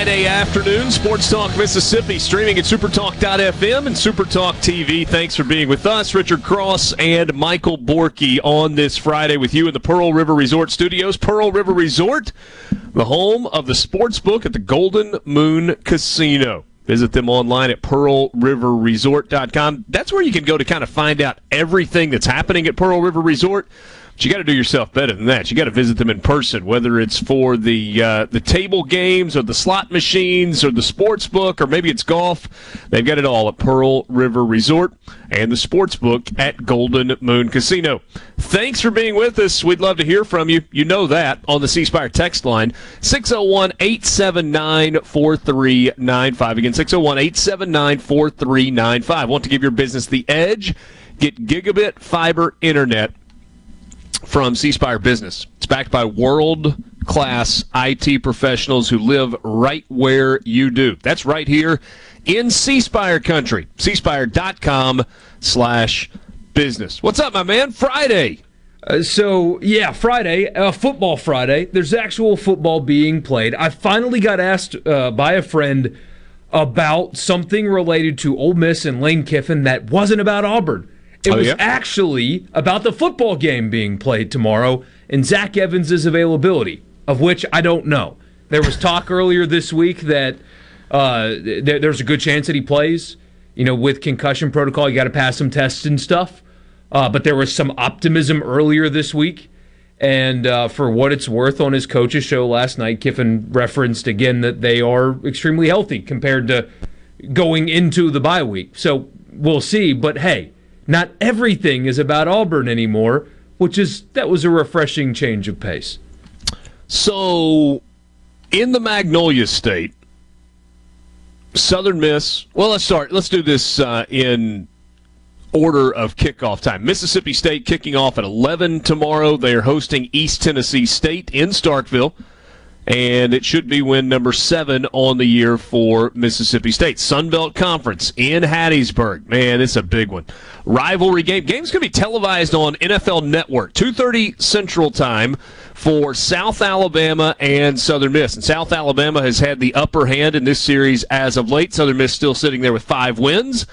Friday afternoon, Sports Talk Mississippi, streaming at supertalk.fm and Supertalk TV. Thanks for being with us, Richard Cross and Michael Borky on this Friday with you in the Pearl River Resort Studios. Pearl River Resort, the home of the sports book at the Golden Moon Casino. Visit them online at pearlriverresort.com. That's where you can go to kind of find out everything that's happening at Pearl River Resort. But you got to do yourself better than that. You got to visit them in person, whether it's for the uh, the table games or the slot machines or the sports book or maybe it's golf. They've got it all at Pearl River Resort and the sports book at Golden Moon Casino. Thanks for being with us. We'd love to hear from you. You know that on the C Spire text line 601 879 4395. Again, 601 879 4395. Want to give your business the edge? Get gigabit fiber internet from C Spire Business. It's backed by world class IT professionals who live right where you do. That's right here in C Spire country. cspire.com slash business. What's up, my man? Friday. Uh, so yeah, Friday, uh, football Friday. There's actual football being played. I finally got asked uh, by a friend about something related to Ole Miss and Lane Kiffin that wasn't about Auburn. It Oh, was yeah? actually about the football game being played tomorrow and Zach Evans' availability, of which I don't know. There was talk earlier this week that uh, th- there's a good chance that he plays. You know, with concussion protocol, you got to pass some tests and stuff. Uh, but there was some optimism earlier this week. And uh, for what it's worth, on his coach's show last night, Kiffin referenced again that they are extremely healthy compared to going into the bye week. So we'll see. But hey, not everything is about Auburn anymore, which is that was a refreshing change of pace. So, in the Magnolia State, Southern Miss. Well, let's start. Let's do this uh, in order of kickoff time. Mississippi State kicking off at 11 tomorrow. They are hosting East Tennessee State in Starkville. And it should be win number seven on the year for Mississippi State. Sunbelt Conference in Hattiesburg. Man, it's a big one. Rivalry game. Game's going to be televised on NFL Network, 2.30 Central Time for South Alabama and Southern Miss. And South Alabama has had the upper hand in this series as of late. Southern Miss still sitting there with five wins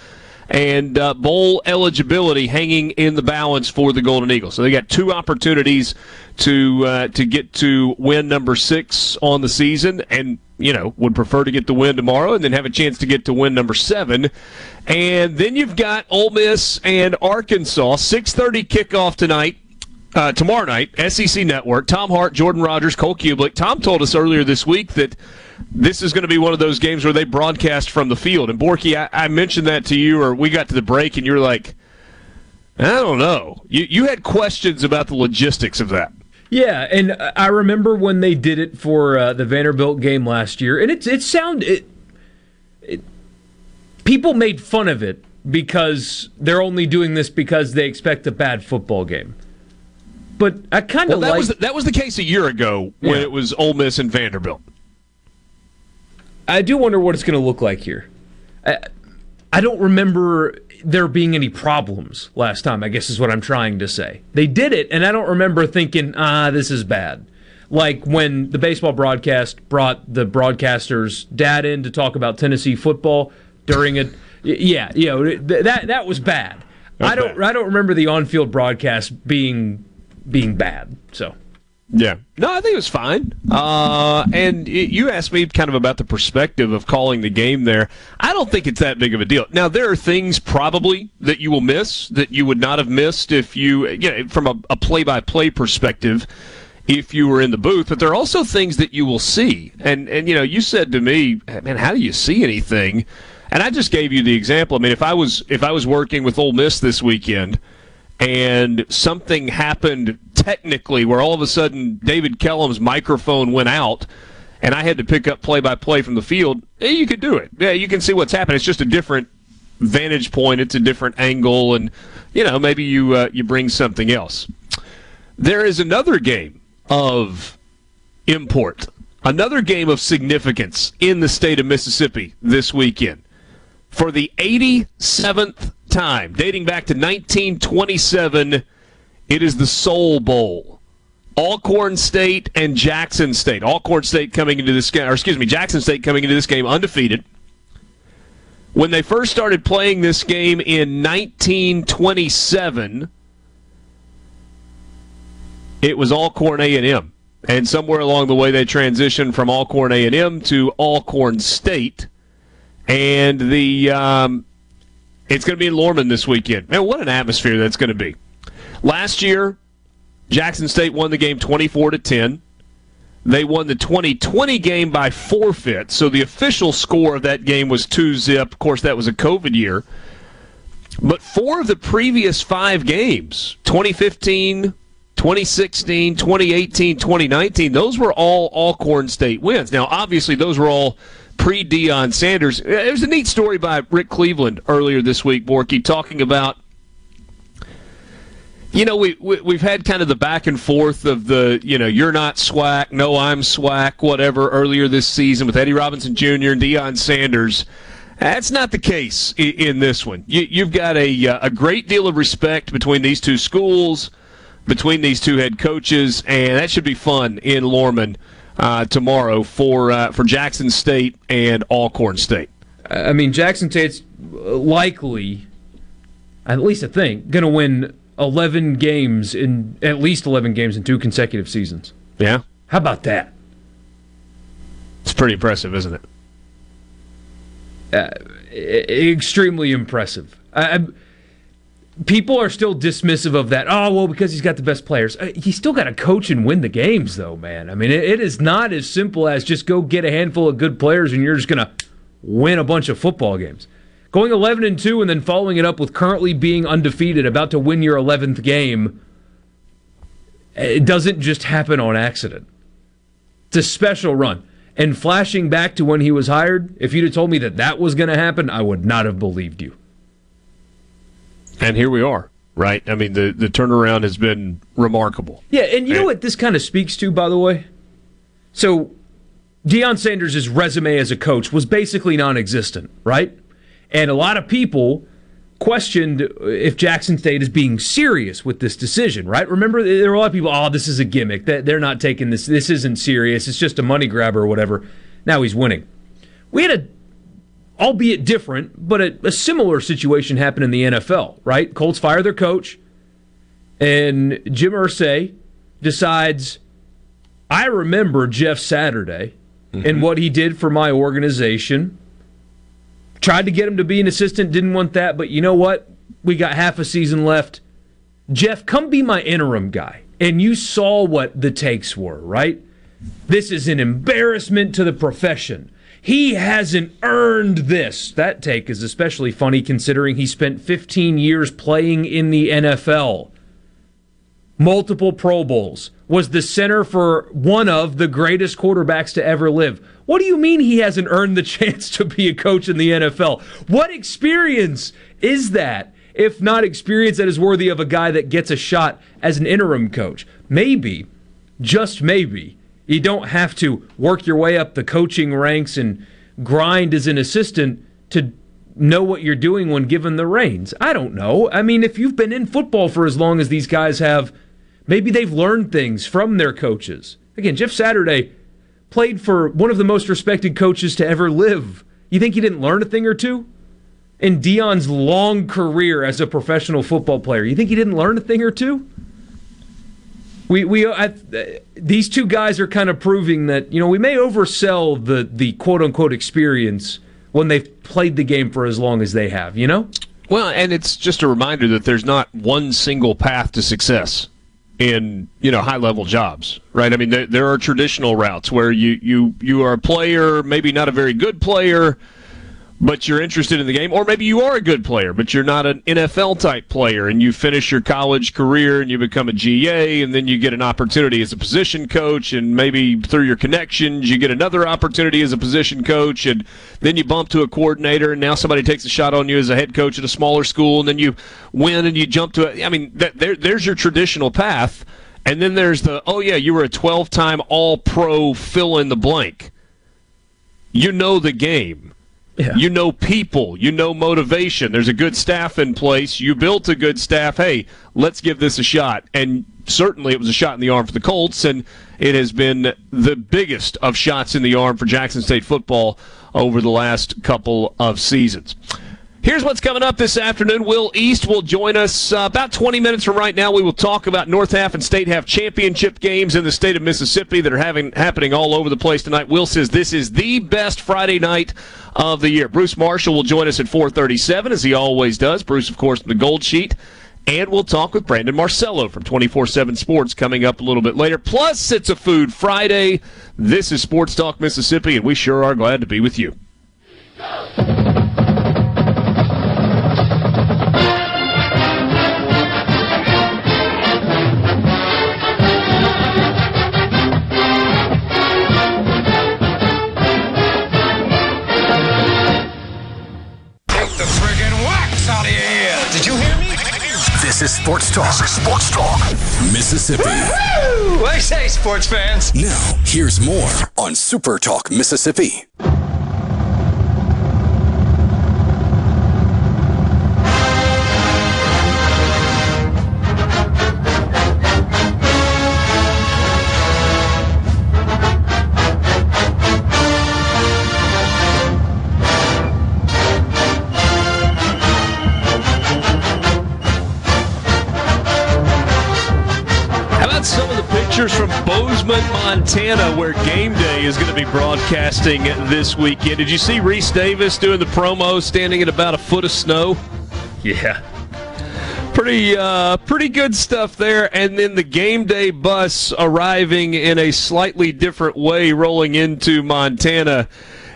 and uh, bowl eligibility hanging in the balance for the Golden Eagles. So they got two opportunities to uh, to get to win number six on the season, and you know would prefer to get the win tomorrow, and then have a chance to get to win number seven. And then you've got Ole Miss and Arkansas. Six thirty kickoff tonight. Uh, tomorrow night, SEC Network, Tom Hart, Jordan Rodgers, Cole Cubelic. Tom told us earlier this week that this is going to be one of those games where they broadcast from the field. And Borky, I, I mentioned that to you, or we got to the break, and you're like, I don't know. You you had questions about the logistics of that. Yeah, and I remember when they did it for uh, the Vanderbilt game last year, and it's it sound it, it people made fun of it because they're only doing this because they expect a bad football game. But I kind Well, of that like was the, that was the case a year ago when Yeah. it was Ole Miss and Vanderbilt. I do wonder what it's going to look like here. Uh, I don't remember there being any problems last time, I guess is what I'm trying to say. They did it, and I don't remember thinking, ah, this is bad. Like when the baseball broadcast brought the broadcaster's dad in to talk about Tennessee football during it. Yeah, you know, that that was bad. That's I don't. I don't remember the on-field broadcast being being bad. So yeah. No, I think it was fine. Uh, and it, you asked me kind of about the perspective of calling the game there. I don't think it's that big of a deal. Now, there are things probably that you will miss that you would not have missed if you, you know, from a, a play-by-play perspective, if you were in the booth. But there are also things that you will see. And, and you know, you said to me, man, how do you see anything? And I just gave you the example. I mean, if I was if I was working with Ole Miss this weekend – and something happened technically where all of a sudden David Kellum's microphone went out and I had to pick up play by play from the field, eh, you could do it. Yeah, you can see what's happening. It's just a different vantage point, it's a different angle, and you know maybe you uh, you bring something else. There is another game of import, another game of significance in the state of Mississippi this weekend for the 87th time, dating back to 1927. It is the Soul Bowl. Alcorn State and Jackson State. Alcorn State coming into this game, or excuse me, Jackson State coming into this game undefeated. When they first started playing this game in 1927, it was Alcorn A&M, and somewhere along the way they transitioned from Alcorn A&M to Alcorn State, and the um, it's going to be in Lorman this weekend. Man, what an atmosphere that's going to be. Last year, Jackson State won the game 24 to 10. They won the 2020 game by forfeit, so the official score of that game was 2 zip. Of course, that was a COVID year. But four of the previous five games 2015, 2016, 2018, 2019 those were all Alcorn State wins. Now, obviously, those were all pre Deion Sanders. There's a neat story by Rick Cleveland earlier this week, Borky, talking about. You know, we, we have had kind of the back and forth of the you know you're not SWAC, no I'm SWAC, whatever earlier this season with Eddie Robinson Jr. and Deion Sanders. That's not the case in, in this one. You, have got a uh, a great deal of respect between these two schools, between these two head coaches, and that should be fun in Lorman uh, tomorrow for uh, for Jackson State and Alcorn State. I mean, Jackson State's likely, at least I think, going to win 11 games in at least 11 games in two consecutive seasons. Yeah. How about that? It's pretty impressive, isn't it? Uh, extremely impressive. I, people are still dismissive of that. Oh, well, because he's got the best players. Uh, he's still got to coach and win the games, though, man. I mean, it, it is not as simple as just go get a handful of good players and you're just going to win a bunch of football games. Going 11 and 2 and then following it up with currently being undefeated, about to win your 11th game, it doesn't just happen on accident. It's a special run. And flashing back to when he was hired, if you'd have told me that that was going to happen, I would not have believed you. And here we are, right? I mean, the, the turnaround has been remarkable. Yeah, and you and, know what this kind of speaks to, by the way? So, Deion Sanders' resume as a coach was basically non existent, right? And a lot of people questioned if Jackson State is being serious with this decision, right? Remember, there were a lot of people, oh, this is a gimmick. They're not taking this. This isn't serious. It's just a money grabber or whatever. Now he's winning. We had a albeit different, but a, a, similar situation happen in the NFL, right? Colts fire their coach, and Jim Irsay decides, I remember Jeff Saturday mm-hmm. and what he did for my organization. Tried to get him to be an assistant, didn't want that, but you know what? We got half a season left. Jeff, come be my interim guy. And you saw what the takes were, right? This is an embarrassment to the profession. He hasn't earned this. That take is especially funny considering he spent 15 years playing in the NFL. Multiple Pro Bowls. Was the center for one of the greatest quarterbacks to ever live. What do you mean he hasn't earned the chance to be a coach in the NFL? What experience is that? If not experience that is worthy of a guy that gets a shot as an interim coach. Maybe, just maybe, you don't have to work your way up the coaching ranks and grind as an assistant to know what you're doing when given the reins? I don't know. I mean, if you've been in football for as long as these guys have, maybe they've learned things from their coaches. Again, Jeff Saturday played for one of the most respected coaches to ever live. You think he didn't learn a thing or two? In Deion's long career as a professional football player, you think he didn't learn a thing or two? We we I, these two guys are kind of proving that you know we may oversell the the quote unquote experience when they've played the game for as long as they have. You know. Well, and it's just a reminder that there's not one single path to success in you know high level jobs, right? I mean, there, there are traditional routes where you you you are a player, maybe not a very good player but you're interested in the game, or maybe you are a good player, but you're not an NFL type player, and you finish your college career and you become a GA, and then you get an opportunity as a position coach, and maybe through your connections, you get another opportunity as a position coach, and then you bump to a coordinator, and now somebody takes a shot on you as a head coach at a smaller school, and then you win and you jump to it. I mean, that, there, there's your traditional path. And then there's the, oh, yeah, you were a 12 time All Pro fill in the blank. You know the game yeah. You know people. You know motivation. There's a good staff in place. You built a good staff. Hey, let's give this a shot. And certainly it was a shot in the arm for the Colts, and it has been the biggest of shots in the arm for Jackson State football over the last couple of seasons. Here's what's coming up this afternoon. Will East will join us uh, about 20 minutes from right now. We will talk about North Half and State Half championship games in the state of Mississippi that are having happening all over the place tonight. Will says this is the best Friday night of the year. Bruce Marshall will join us at 4:37 as he always does. Bruce, of course, in the Gold Sheet. And we'll talk with Brandon Marcello from 24 7 Sports coming up a little bit later. Plus, it's a Food Friday. This is Sports Talk Mississippi, and we sure are glad to be with you. Is Sports Talk. This is Sports Talk. Mississippi. Woo-hoo! I say, sports fans. Now, here's more on Super Talk Mississippi. Montana, where game day is going to be broadcasting this weekend. Did you see Rece Davis doing the promo, standing at about a foot of snow? Yeah, pretty uh, pretty good stuff there. And then the game day bus arriving in a slightly different way, rolling into Montana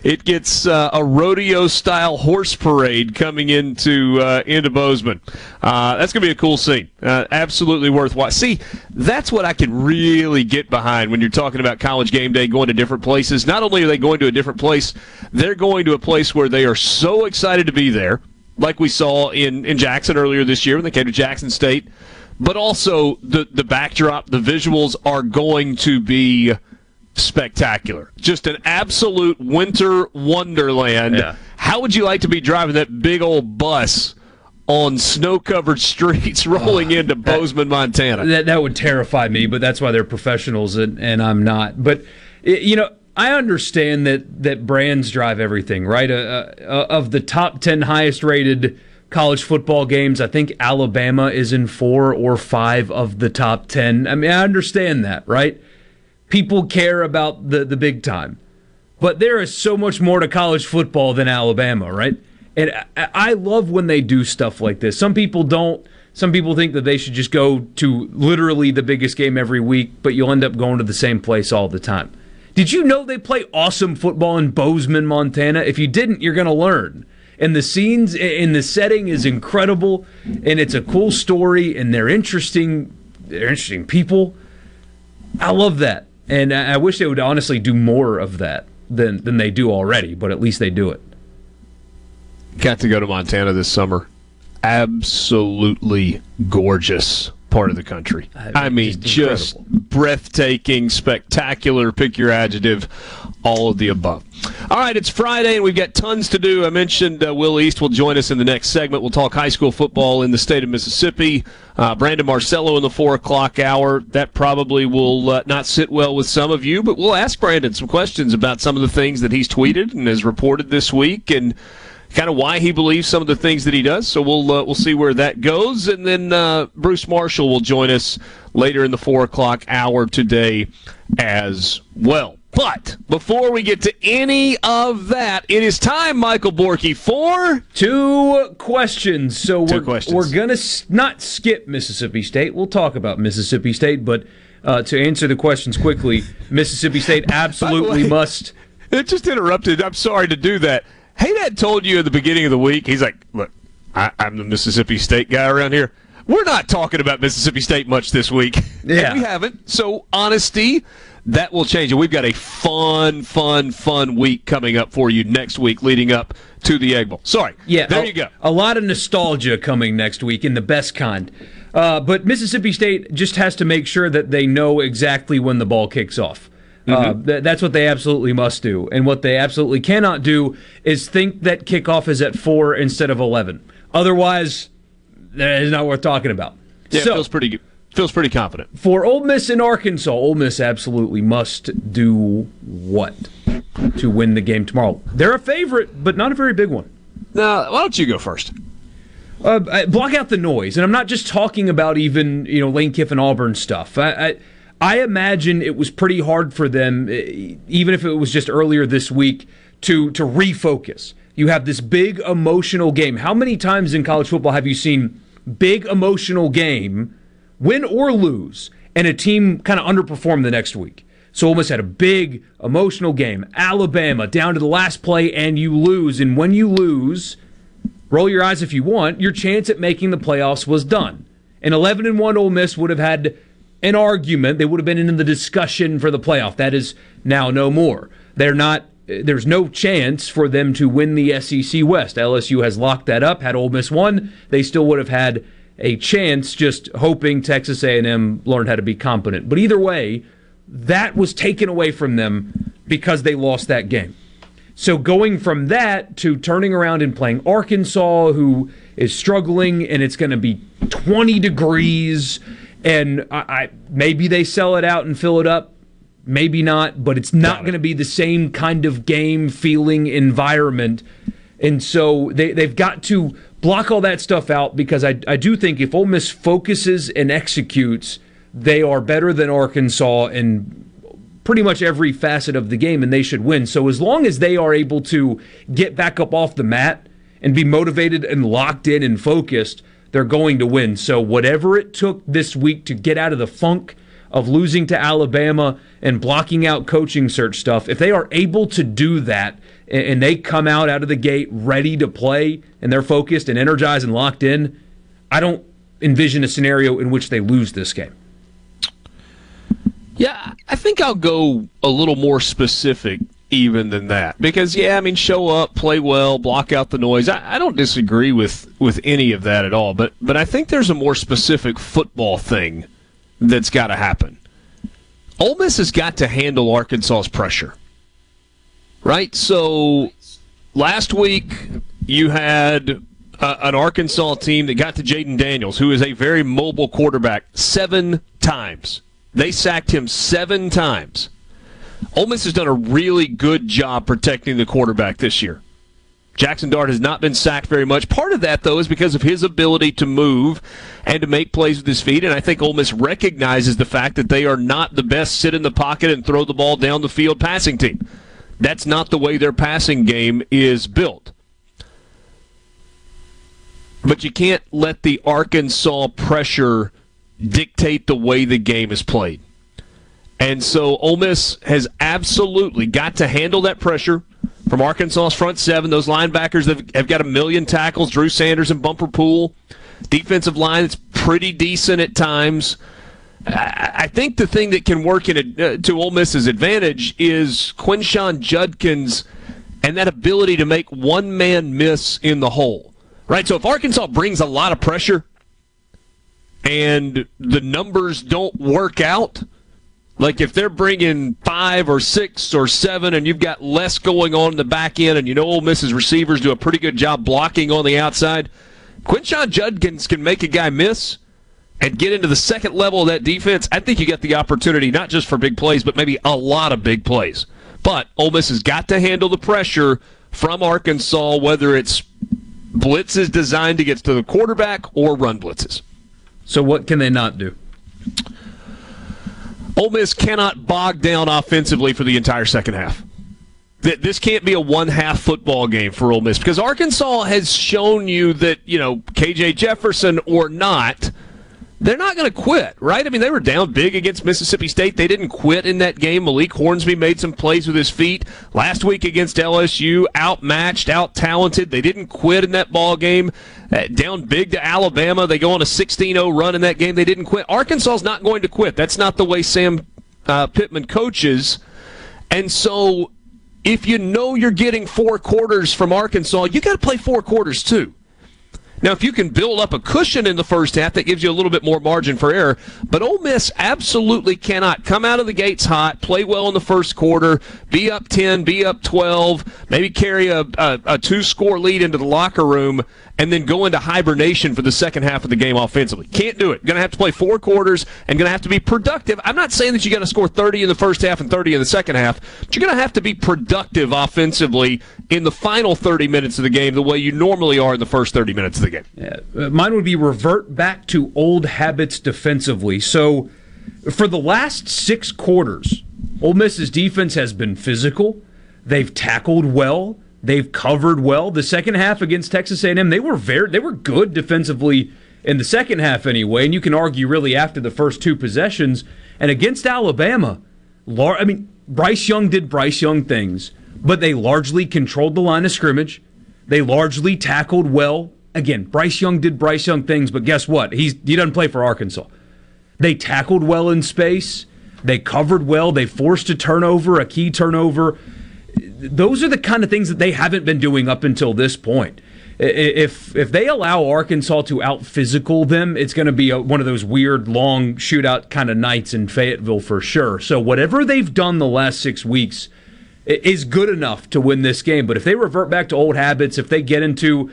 it gets uh, a rodeo style horse parade coming into uh, into Bozeman. Uh, that's going to be a cool scene. Uh, absolutely worthwhile. See, that's what I can really get behind when you're talking about college game day going to different places. Not only are they going to a different place, they're going to a place where they are so excited to be there, like we saw in, in Jackson earlier this year when they came to Jackson State. But also the the backdrop, the visuals are going to be spectacular. Just an absolute winter wonderland. Yeah. How would you like to be driving that big old bus on snow-covered streets rolling oh, into Bozeman, Montana? That that would terrify me, but that's why they're professionals and, and I'm not. But you know, I understand that that brands drive everything, right? Uh, uh, of the top 10 highest rated college football games, I think Alabama is in 4 or 5 of the top 10. I mean, I understand that, right? People care about the, the big time. But there is so much more to college football than Alabama, right? And I love when they do stuff like this. Some people don't. Some people think that they should just go to literally the biggest game every week, but you'll end up going to the same place all the time. Did you know they play awesome football in Bozeman, Montana? If you didn't, you're going to learn. And the scenes in the setting is incredible, and it's a cool story, and they're interesting. They're interesting people. I love that. And I wish they would honestly do more of that than than they do already, but at least they do it. Got to go to Montana this summer. Absolutely gorgeous part of the country. I mean, just, just breathtaking, spectacular, pick your adjective, all of the above. All right, it's Friday and we've got tons to do. I mentioned uh, Will East will join us in the next segment. We'll talk high school football in the state of Mississippi. Uh, Brandon Marcello in the four o'clock hour. That probably will uh, not sit well with some of you, but we'll ask Brandon some questions about some of the things that he's tweeted and has reported this week and kind of why he believes some of the things that he does. So we'll uh, we'll see where that goes, and then uh, Bruce Marshall will join us later in the four o'clock hour today as well. But before we get to any of that, it is time, Michael Borky, for two questions. So Two we're, questions. we're gonna s- not skip Mississippi State. We'll talk about Mississippi State, but uh, to answer the questions quickly, Mississippi State absolutely way- must. It just interrupted. I'm sorry to do that. Hey, Dad told you at the beginning of the week. He's like, "Look, I, I'm the Mississippi State guy around here. We're not talking about Mississippi State much this week. Yeah. We haven't. So honesty, that will change. And we've got a fun, fun, fun week coming up for you next week, leading up to the Egg Bowl. Sorry. Yeah, There a, you go. A lot of nostalgia coming next week in the best kind. Uh, but Mississippi State just has to make sure that they know exactly when the ball kicks off. Uh, Mm-hmm. th- that's what they absolutely must do. And what they absolutely cannot do is think that kickoff is at 4 instead of 11. Otherwise, that is not worth talking about. Yeah, so, feels pretty good. Feels pretty confident. for Ole Miss in Arkansas, Ole Miss absolutely must do what to win the game tomorrow? They're a favorite, but not a very big one. Now, why don't you go first? Uh, block out the noise, and I'm not just talking about even you know Lane Kiffin Auburn stuff. I, I I imagine it was pretty hard for them, even if it was just earlier this week, to to refocus. You have this big emotional game. How many times in college football have you seen big emotional game, win or lose, and a team kind of underperform the next week? So almost had a big emotional game. Alabama down to the last play, and you lose. And when you lose, roll your eyes if you want, your chance at making the playoffs was done. An 11 and 1 Ole Miss would have had an argument. They would have been in the discussion for the playoff. That is now no more. They're not. There's no chance for them to win the SEC West. LSU has locked that up. Had Ole Miss won, they still would have had a chance. Just hoping Texas A&M learned how to be competent. But either way, that was taken away from them because they lost that game. So going from that to turning around and playing Arkansas, who is struggling, and it's going to be 20 degrees, and I, I maybe they sell it out and fill it up, maybe not, but it's not going to be the same kind of game feeling environment. And so they, they've got to block all that stuff out because I, I do think if Ole Miss focuses and executes, they are better than Arkansas in pretty much every facet of the game and they should win. So as long as they are able to get back up off the mat and be motivated and locked in and focused, they're going to win. So whatever it took this week to get out of the funk of losing to Alabama and blocking out coaching search stuff, if they are able to do that and they come out out of the gate ready to play and they're focused and energized and locked in, I don't envision a scenario in which they lose this game. Yeah, I think I'll go a little more specific even than that because yeah, I mean, show up, play well, block out the noise. I, I don't disagree with with any of that at all, but but I think there's a more specific football thing that's got to happen. Ole Miss has got to handle Arkansas's pressure, right? So last week you had uh, an Arkansas team that got to Jayden Daniels, who is a very mobile quarterback, seven times. They sacked him seven times. Ole Miss has done a really good job protecting the quarterback this year. Jackson Dart has not been sacked very much. Part of that, though, is because of his ability to move and to make plays with his feet. And I think Ole Miss recognizes the fact that they are not the best sit in the pocket and throw the ball down the field passing team. That's not the way their passing game is built. But you can't let the Arkansas pressure dictate the way the game is played. And so Ole Miss has absolutely got to handle that pressure from Arkansas's front seven. Those linebackers have, have got a million tackles. Drew Sanders and Bumper Pool. Defensive line that's pretty decent at times. I think the thing that can work in a, uh, to Ole Miss's advantage is Quinshon Judkins and that ability to make one man miss in the hole. Right? So if Arkansas brings a lot of pressure and the numbers don't work out, Like if they're bringing five or six or seven, and you've got less going on in the back end, and you know Ole Miss's receivers do a pretty good job blocking on the outside, Quinshon Judkins can make a guy miss and get into the second level of that defense. I think you get the opportunity not just for big plays, but maybe a lot of big plays. But Ole Miss has got to handle the pressure from Arkansas, whether it's blitzes designed to get to the quarterback or run blitzes. So what can they not do? Ole Miss cannot bog down offensively for the entire second half. This can't be a one half football game for Ole Miss because Arkansas has shown you that, you know, KJ Jefferson or not, they're not going to quit, right? I mean, they were down big against Mississippi State. They didn't quit in that game. Malik Hornsby made some plays with his feet last week against LSU, outmatched, out talented. They didn't quit in that ball game. Uh, down big to Alabama, they go on a 16-0 run in that game. They didn't quit. Arkansas's not going to quit. That's not the way Sam uh, Pittman coaches, and so if you know you're getting four quarters from Arkansas, you got to play four quarters too. Now, if you can build up a cushion in the first half, that gives you a little bit more margin for error. But Ole Miss absolutely cannot come out of the gates hot, play well in the first quarter, be up 10, be up 12, maybe carry a, a, a two score lead into the locker room, and then go into hibernation for the second half of the game offensively. Can't do it. Going to have to play four quarters and going to have to be productive. I'm not saying that you got to score 30 in the first half and 30 in the second half, but you're going to have to be productive offensively in the final 30 minutes of the game the way you normally are in the first 30 minutes of the game. Yeah, uh, mine would be revert back to old habits defensively. So for the last six quarters, Ole Miss's defense has been physical. They've tackled well. They've covered well. The second half against Texas A&M, they were very they were good defensively in the second half anyway. And you can argue really after the first two possessions. And against Alabama, I mean Bryce Young did Bryce Young things, but they largely controlled the line of scrimmage. They largely tackled well. Again, Bryce Young did Bryce Young things, but guess what? He's he doesn't play for Arkansas. They tackled well in space. They covered well. They forced a turnover, a key turnover those are the kind of things that they haven't been doing up until this point. If if they allow Arkansas to out physical them, it's going to be a, one of those weird long shootout kind of nights in Fayetteville for sure. So whatever they've done the last six weeks is good enough to win this game. But if they revert back to old habits, if they get into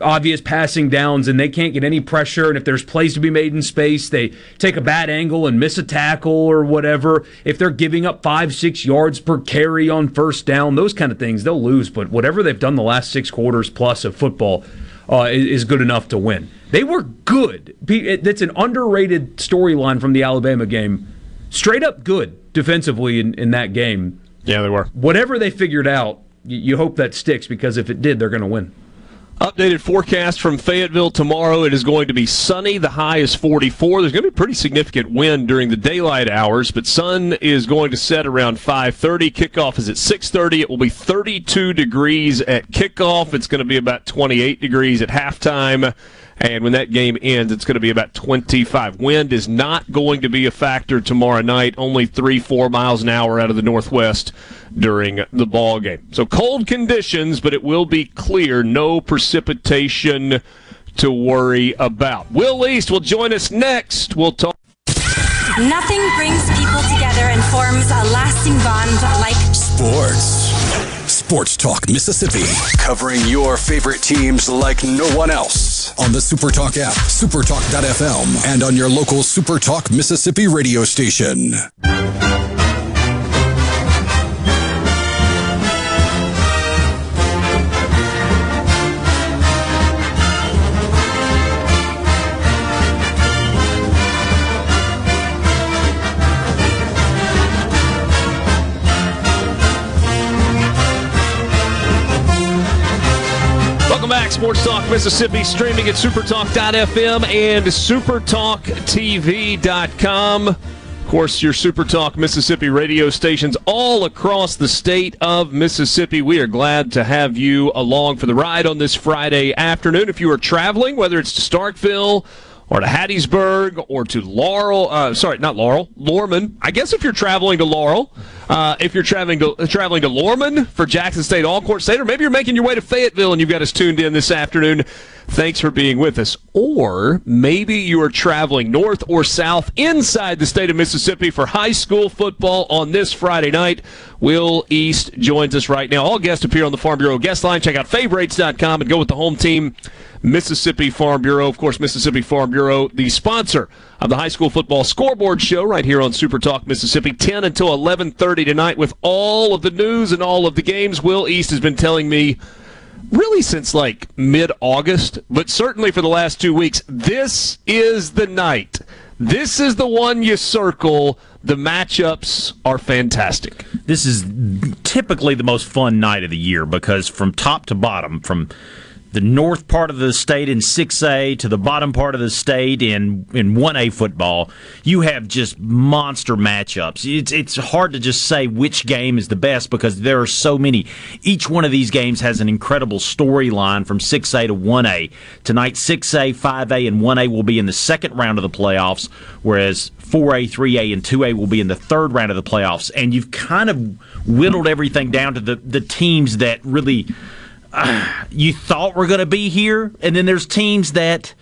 obvious passing downs and they can't get any pressure. And if there's plays to be made in space, they take a bad angle and miss a tackle or whatever. If they're giving up five, six yards per carry on first down, those kind of things, they'll lose. But whatever they've done the last six quarters plus of football uh, is good enough to win. They were good. That's an underrated storyline from the Alabama game. Straight up good defensively in, in that game. Yeah, they were. Whatever they figured out, you hope that sticks because if it did, they're going to win. Updated forecast from Fayetteville tomorrow. It is going to be sunny. The high is 44. There's going to be pretty significant wind during the daylight hours, but sun is going to set around 5:30. Kickoff is at 6:30. It will be 32 degrees at kickoff. It's going to be about 28 degrees at halftime. And when that game ends, it's going to be about 25. Wind is not going to be a factor tomorrow night. Only three, four miles an hour out of the northwest during the ball game. So cold conditions, but it will be clear. No precipitation to worry about. Will East will join us next. We'll talk. Nothing brings people together and forms a lasting bond like sports. Sports Talk Mississippi, covering your favorite teams like no one else. On the Supertalk app, supertalk.fm, and on your local Supertalk Mississippi radio station. Sports Talk Mississippi streaming at supertalk.fm and supertalktv.com. Of course, your Supertalk Mississippi radio stations all across the state of Mississippi. We are glad to have you along for the ride on this Friday afternoon. If you are traveling, whether it's to Starkville, or to Hattiesburg or to Laurel. Uh, sorry, not Laurel, Lorman. I guess if you're traveling to Laurel, uh, if you're traveling to uh, traveling to Lorman for Jackson State Alcorn State, or maybe you're making your way to Fayetteville and you've got us tuned in this afternoon. Thanks for being with us. Or maybe you are traveling north or south inside the state of Mississippi for high school football on this Friday night. Will East joins us right now. All guests appear on the Farm Bureau guest line. Check out favorites.com and go with the home team, Mississippi Farm Bureau. Of course, Mississippi Farm Bureau, the sponsor of the high school football scoreboard show right here on Super Talk Mississippi, 10 until 11:30 tonight with all of the news and all of the games. Will East has been telling me really since like mid August, but certainly for the last two weeks, this is the night. This is the one you circle. The matchups are fantastic. This is typically the most fun night of the year because from top to bottom, from the north part of the state in 6A to the bottom part of the state in in 1A football, you have just monster matchups. It's it's hard to just say which game is the best because there are so many. Each one of these games has an incredible storyline from 6A to 1A. Tonight 6A, 5A and 1A will be in the second round of the playoffs, whereas 4A, 3A, and 2A will be in the third round of the playoffs. And you've kind of whittled everything down to the, the teams that really you thought we were going to be here. And then there's teams that,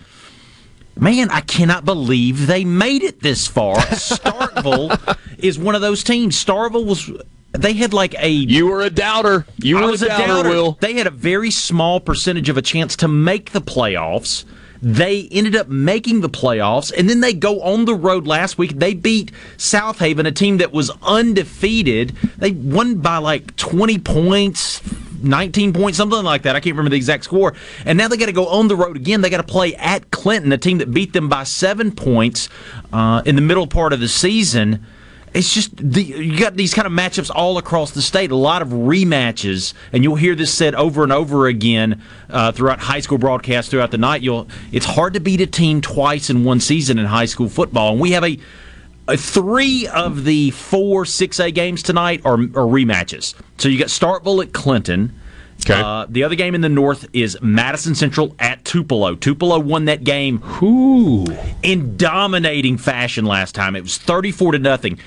man, I cannot believe they made it this far. Starkville is one of those teams. Starkville was. They had like a. You were a doubter. You were was a doubter, doubter. Will. They had a very small percentage of a chance to make the playoffs. They ended up making the playoffs, and then they go on the road last week. They beat Southaven, a team that was undefeated. They won by like 20 points, 19 points, something like that. I can't remember the exact score. And now they got to go on the road again. They got to play at Clinton, a team that beat them by seven points uh, in the middle part of the season it's just the, you got these kind of matchups all across the state. A lot of rematches, and you'll hear this said over and over again uh, throughout high school broadcasts throughout the night. You'll it's hard to beat a team twice in one season in high school football, and we have a. a three of the four 6A games tonight are, are rematches. So you got Starkville at Clinton. Okay. Uh, the other game in the north is Madison Central at Tupelo. Tupelo won that game Ooh. in dominating fashion last time. It was 34 to nothing.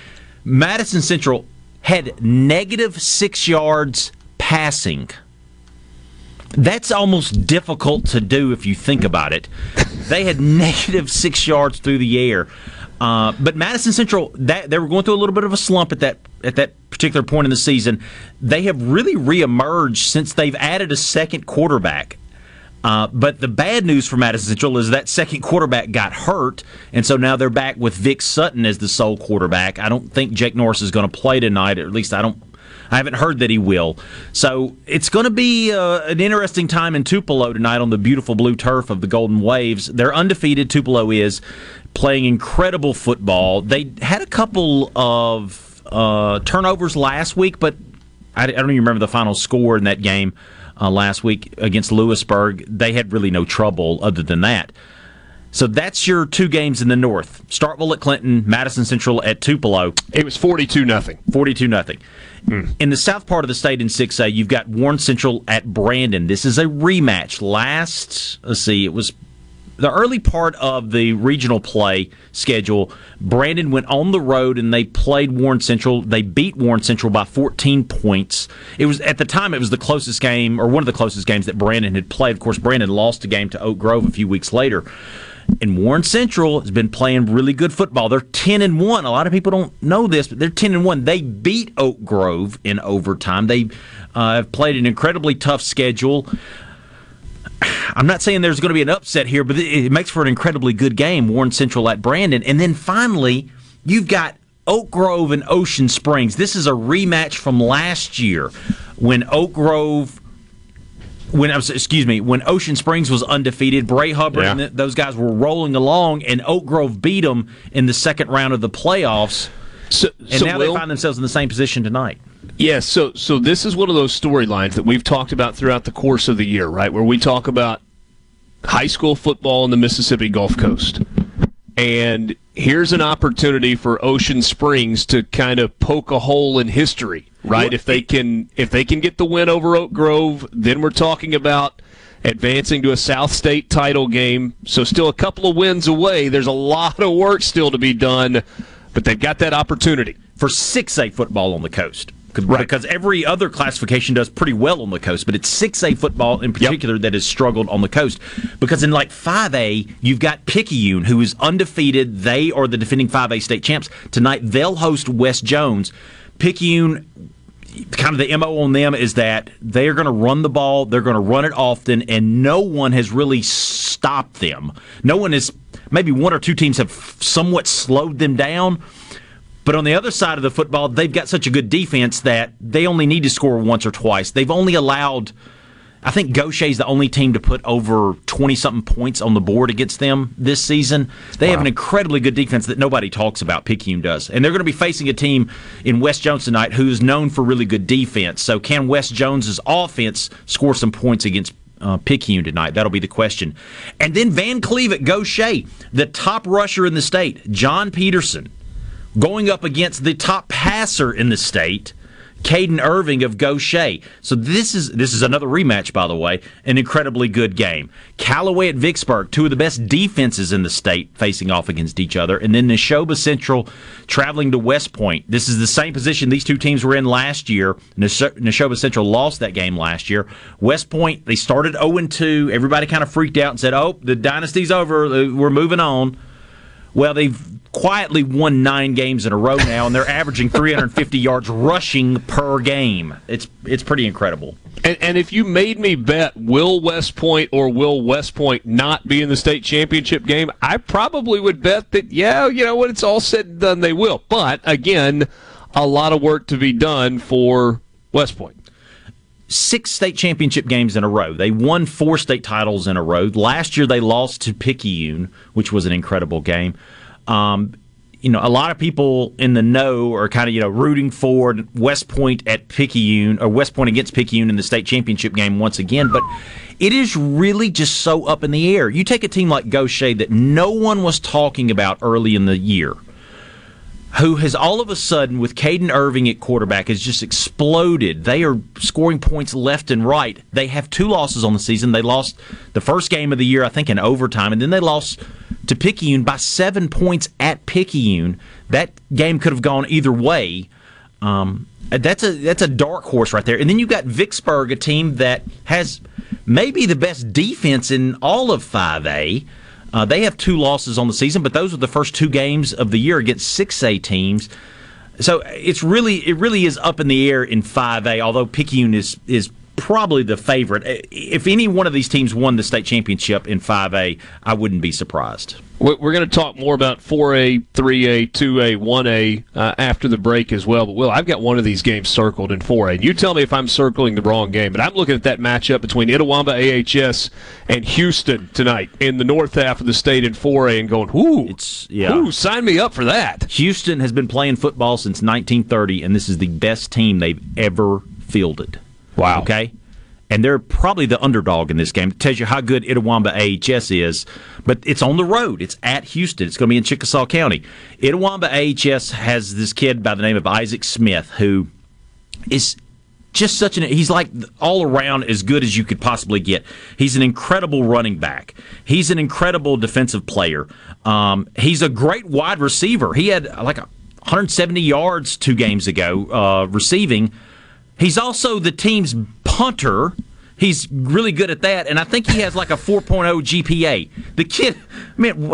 Madison Central had negative six yards passing. That's almost difficult to do if you think about it. They had negative six yards through the air. Uh, but Madison Central, that, they were going through a little bit of a slump at that at that particular point in the season. They have really reemerged since they've added a second quarterback. Uh, but the bad news for Madison Central is that second quarterback got hurt, and so now they're back with Vic Sutton as the sole quarterback. I don't think Jake Norris is going to play tonight, or at least I don't. I haven't heard that he will. So it's going to be uh, an interesting time in Tupelo tonight on the beautiful blue turf of the Golden Waves. They're undefeated. Tupelo is playing incredible football. They had a couple of uh, turnovers last week, but I, I don't even remember the final score in that game uh, last week against Lewisburg. They had really no trouble other than that. So that's your two games in the North: Starkville at Clinton, Madison Central at Tupelo. It was 42 nothing. 42 nothing. In the south part of the state in 6A, you've got Warren Central at Brandon. This is a rematch. Last, let's see, it was the early part of the regional play schedule. Brandon went on the road and they played Warren Central. They beat Warren Central by 14 points. It was at the time it was the closest game or one of the closest games that Brandon had played. Of course, Brandon lost the game to Oak Grove a few weeks later. And Warren Central has been playing really good football. They're 10 and 1. A lot of people don't know this, but they're 10 and 1. They beat Oak Grove in overtime. They uh, have played an incredibly tough schedule. I'm not saying there's going to be an upset here, but it makes for an incredibly good game. Warren Central at Brandon. And then finally, you've got Oak Grove and Ocean Springs. This is a rematch from last year when Oak Grove when I was, excuse me, when Ocean Springs was undefeated, Bray Hubbard Yeah. and th- those guys were rolling along, and Oak Grove beat them in the second round of the playoffs. So, And so now Will, they find themselves in the same position tonight. Yes, so so this is one of those storylines that we've talked about throughout the course of the year, right? Where we talk about high school football in the Mississippi Gulf Coast. And here's an opportunity for Ocean Springs to kind of poke a hole in history, right? If they can if they can get the win over Oak Grove, then we're talking about advancing to a South State title game. So still a couple of wins away. There's a lot of work still to be done, but they've got that opportunity. for 6A football on the coast. Right. because every other classification does pretty well on the coast, but it's 6A football in particular that has struggled on the coast. Because in like 5A, you've got Picayune, who is undefeated. They are the defending 5A state champs. Tonight, they'll host West Jones. Picayune kind of the MO on them is that they're going to run the ball, they're going to run it often, and no one has really stopped them. No one is, maybe one or two teams have somewhat slowed them down. But on the other side of the football, they've got such a good defense that they only need to score once or twice. They've only allowed I think Gautier's the only team to put over 20 something points on the board against them this season. They wow. have an incredibly good defense that nobody talks about. Picayune does. And they're going to be facing a team in West Jones tonight who's known for really good defense. So can West Jones's offense score some points against uh, Picayune tonight? That'll be the question. And then Vancleave at Gaucher, the top rusher in the state, John Peterson, going up against the top passer in the state. Caden Irving of Gautier. So this is this is another rematch, by the way. An incredibly good game. Callaway at Vicksburg, two of the best defenses in the state, facing off against each other, and then Neshoba Central traveling to West Point. This is the same position these two teams were in last year. Neshoba Central lost that game last year. West Point they started 0 2. Everybody kind of freaked out and said, "Oh, the dynasty's over. Uh, we're moving on." Well, they've quietly won nine games in a row now, and they're averaging 350 yards rushing per game. It's it's pretty incredible. And, and, if you made me bet, will West Point or will West Point not be in the state championship game? I probably would bet that, yeah, you know, when it's all said and done, they will. But again, a lot of work to be done for West Point six state championship games in a row. They won four state titles in a row. Last year they lost to Picayune, which was an incredible game. Um, you know, a lot of people in the know are kind of, you know, rooting for West Point at Picayune or West Point against Picayune in the state championship game once again, but it is really just so up in the air. You take a team like Gautier that no one was talking about early in the year who has all of a sudden, with Caden Irving at quarterback, has just exploded. They are scoring points left and right. They have two losses on the season. They lost the first game of the year, I think, in overtime, and then they lost to Picayune by seven points at Picayune. That game could have gone either way. Um, that's a that's a dark horse right there. And then you've got Vicksburg, a team that has maybe the best defense in all of 5A. Uh, they have two losses on the season, but those are the first two games of the year against 6A teams. So it's really it really is up in the air in 5A. Although Picayune is is probably the favorite. If any one of these teams won the state championship in 5A, I wouldn't be surprised. We're going to talk more about 4A, 3A, 2A, 1A uh, after the break as well. But, Will, I've got one of these games circled in 4A. And you tell me if I'm circling the wrong game. But I'm looking at that matchup between Itawamba AHS and Houston tonight in the north half of the state in 4A and going, whoo, it's, yeah. Ooh, sign me up for that. Houston has been playing football since 1930, and this is the best team they've ever fielded. Wow. Okay? And they're probably the underdog in this game. It tells you how good Itawamba AHS is. But it's on the road. It's at Houston. It's going to be in Chickasaw County. Itawamba AHS has this kid by the name of Isaac Smith who is just such an he's like all around as good as you could possibly get. He's an incredible running back. He's an incredible defensive player. Um, he's a great wide receiver. He had like 170 yards two games ago uh, receiving He's also the team's punter. He's really good at that, and I think he has like a 4.0 GPA. The kid, man,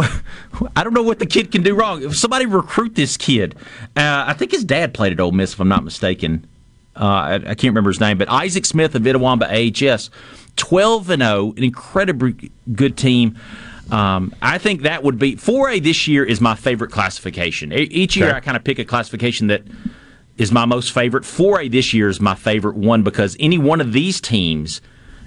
I don't know what the kid can do wrong. If somebody recruit this kid, uh, I think his dad played at Ole Miss, if I'm not mistaken. Uh, I, I, can't remember his name, but Isaac Smith of Itawamba AHS, 12 and 0, an incredibly good team. Um, I think that would be 4A this year is my favorite classification. Each year, I kind of pick a classification that is my most favorite. 4A this year is my favorite one because any one of these teams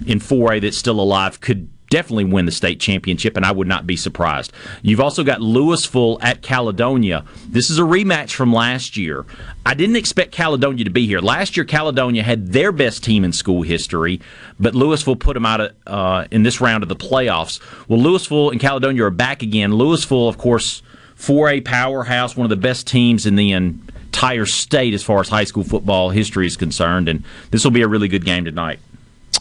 in 4A that's still alive could definitely win the state championship, and I would not be surprised. You've also got Louisville at Caledonia. This is a rematch from last year. I didn't expect Caledonia to be here. Last year, Caledonia had their best team in school history, but Louisville put them out of, uh, in this round of the playoffs. Well, Louisville and Caledonia are back again. Louisville, of course, 4A powerhouse, one of the best teams in the entire state as far as high school football history is concerned, and this will be a really good game tonight.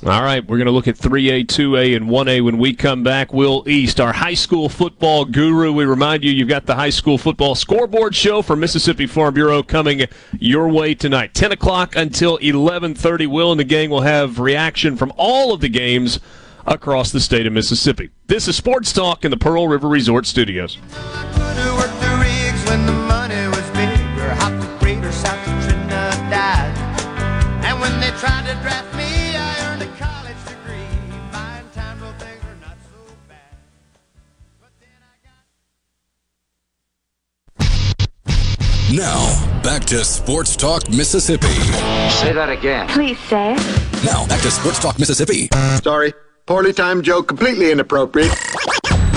All right, we're going to look at 3A, 2A, and 1A when we come back. Will East, our high school football guru. We remind you, you've got the high school football scoreboard show for Mississippi Farm Bureau coming your way tonight. 10 o'clock until 11.30. Will and the gang will have reaction from all of the games across the state of Mississippi. This is Sports Talk in the Pearl River Resort Studios. Tried to draft me, I earned a college degree. Buying time, well, things were not so bad. But then I got. Now, back to Sports Talk Mississippi. Say that again. Please say it. Now, back to Sports Talk Mississippi. Sorry. Poorly timed joke, completely inappropriate.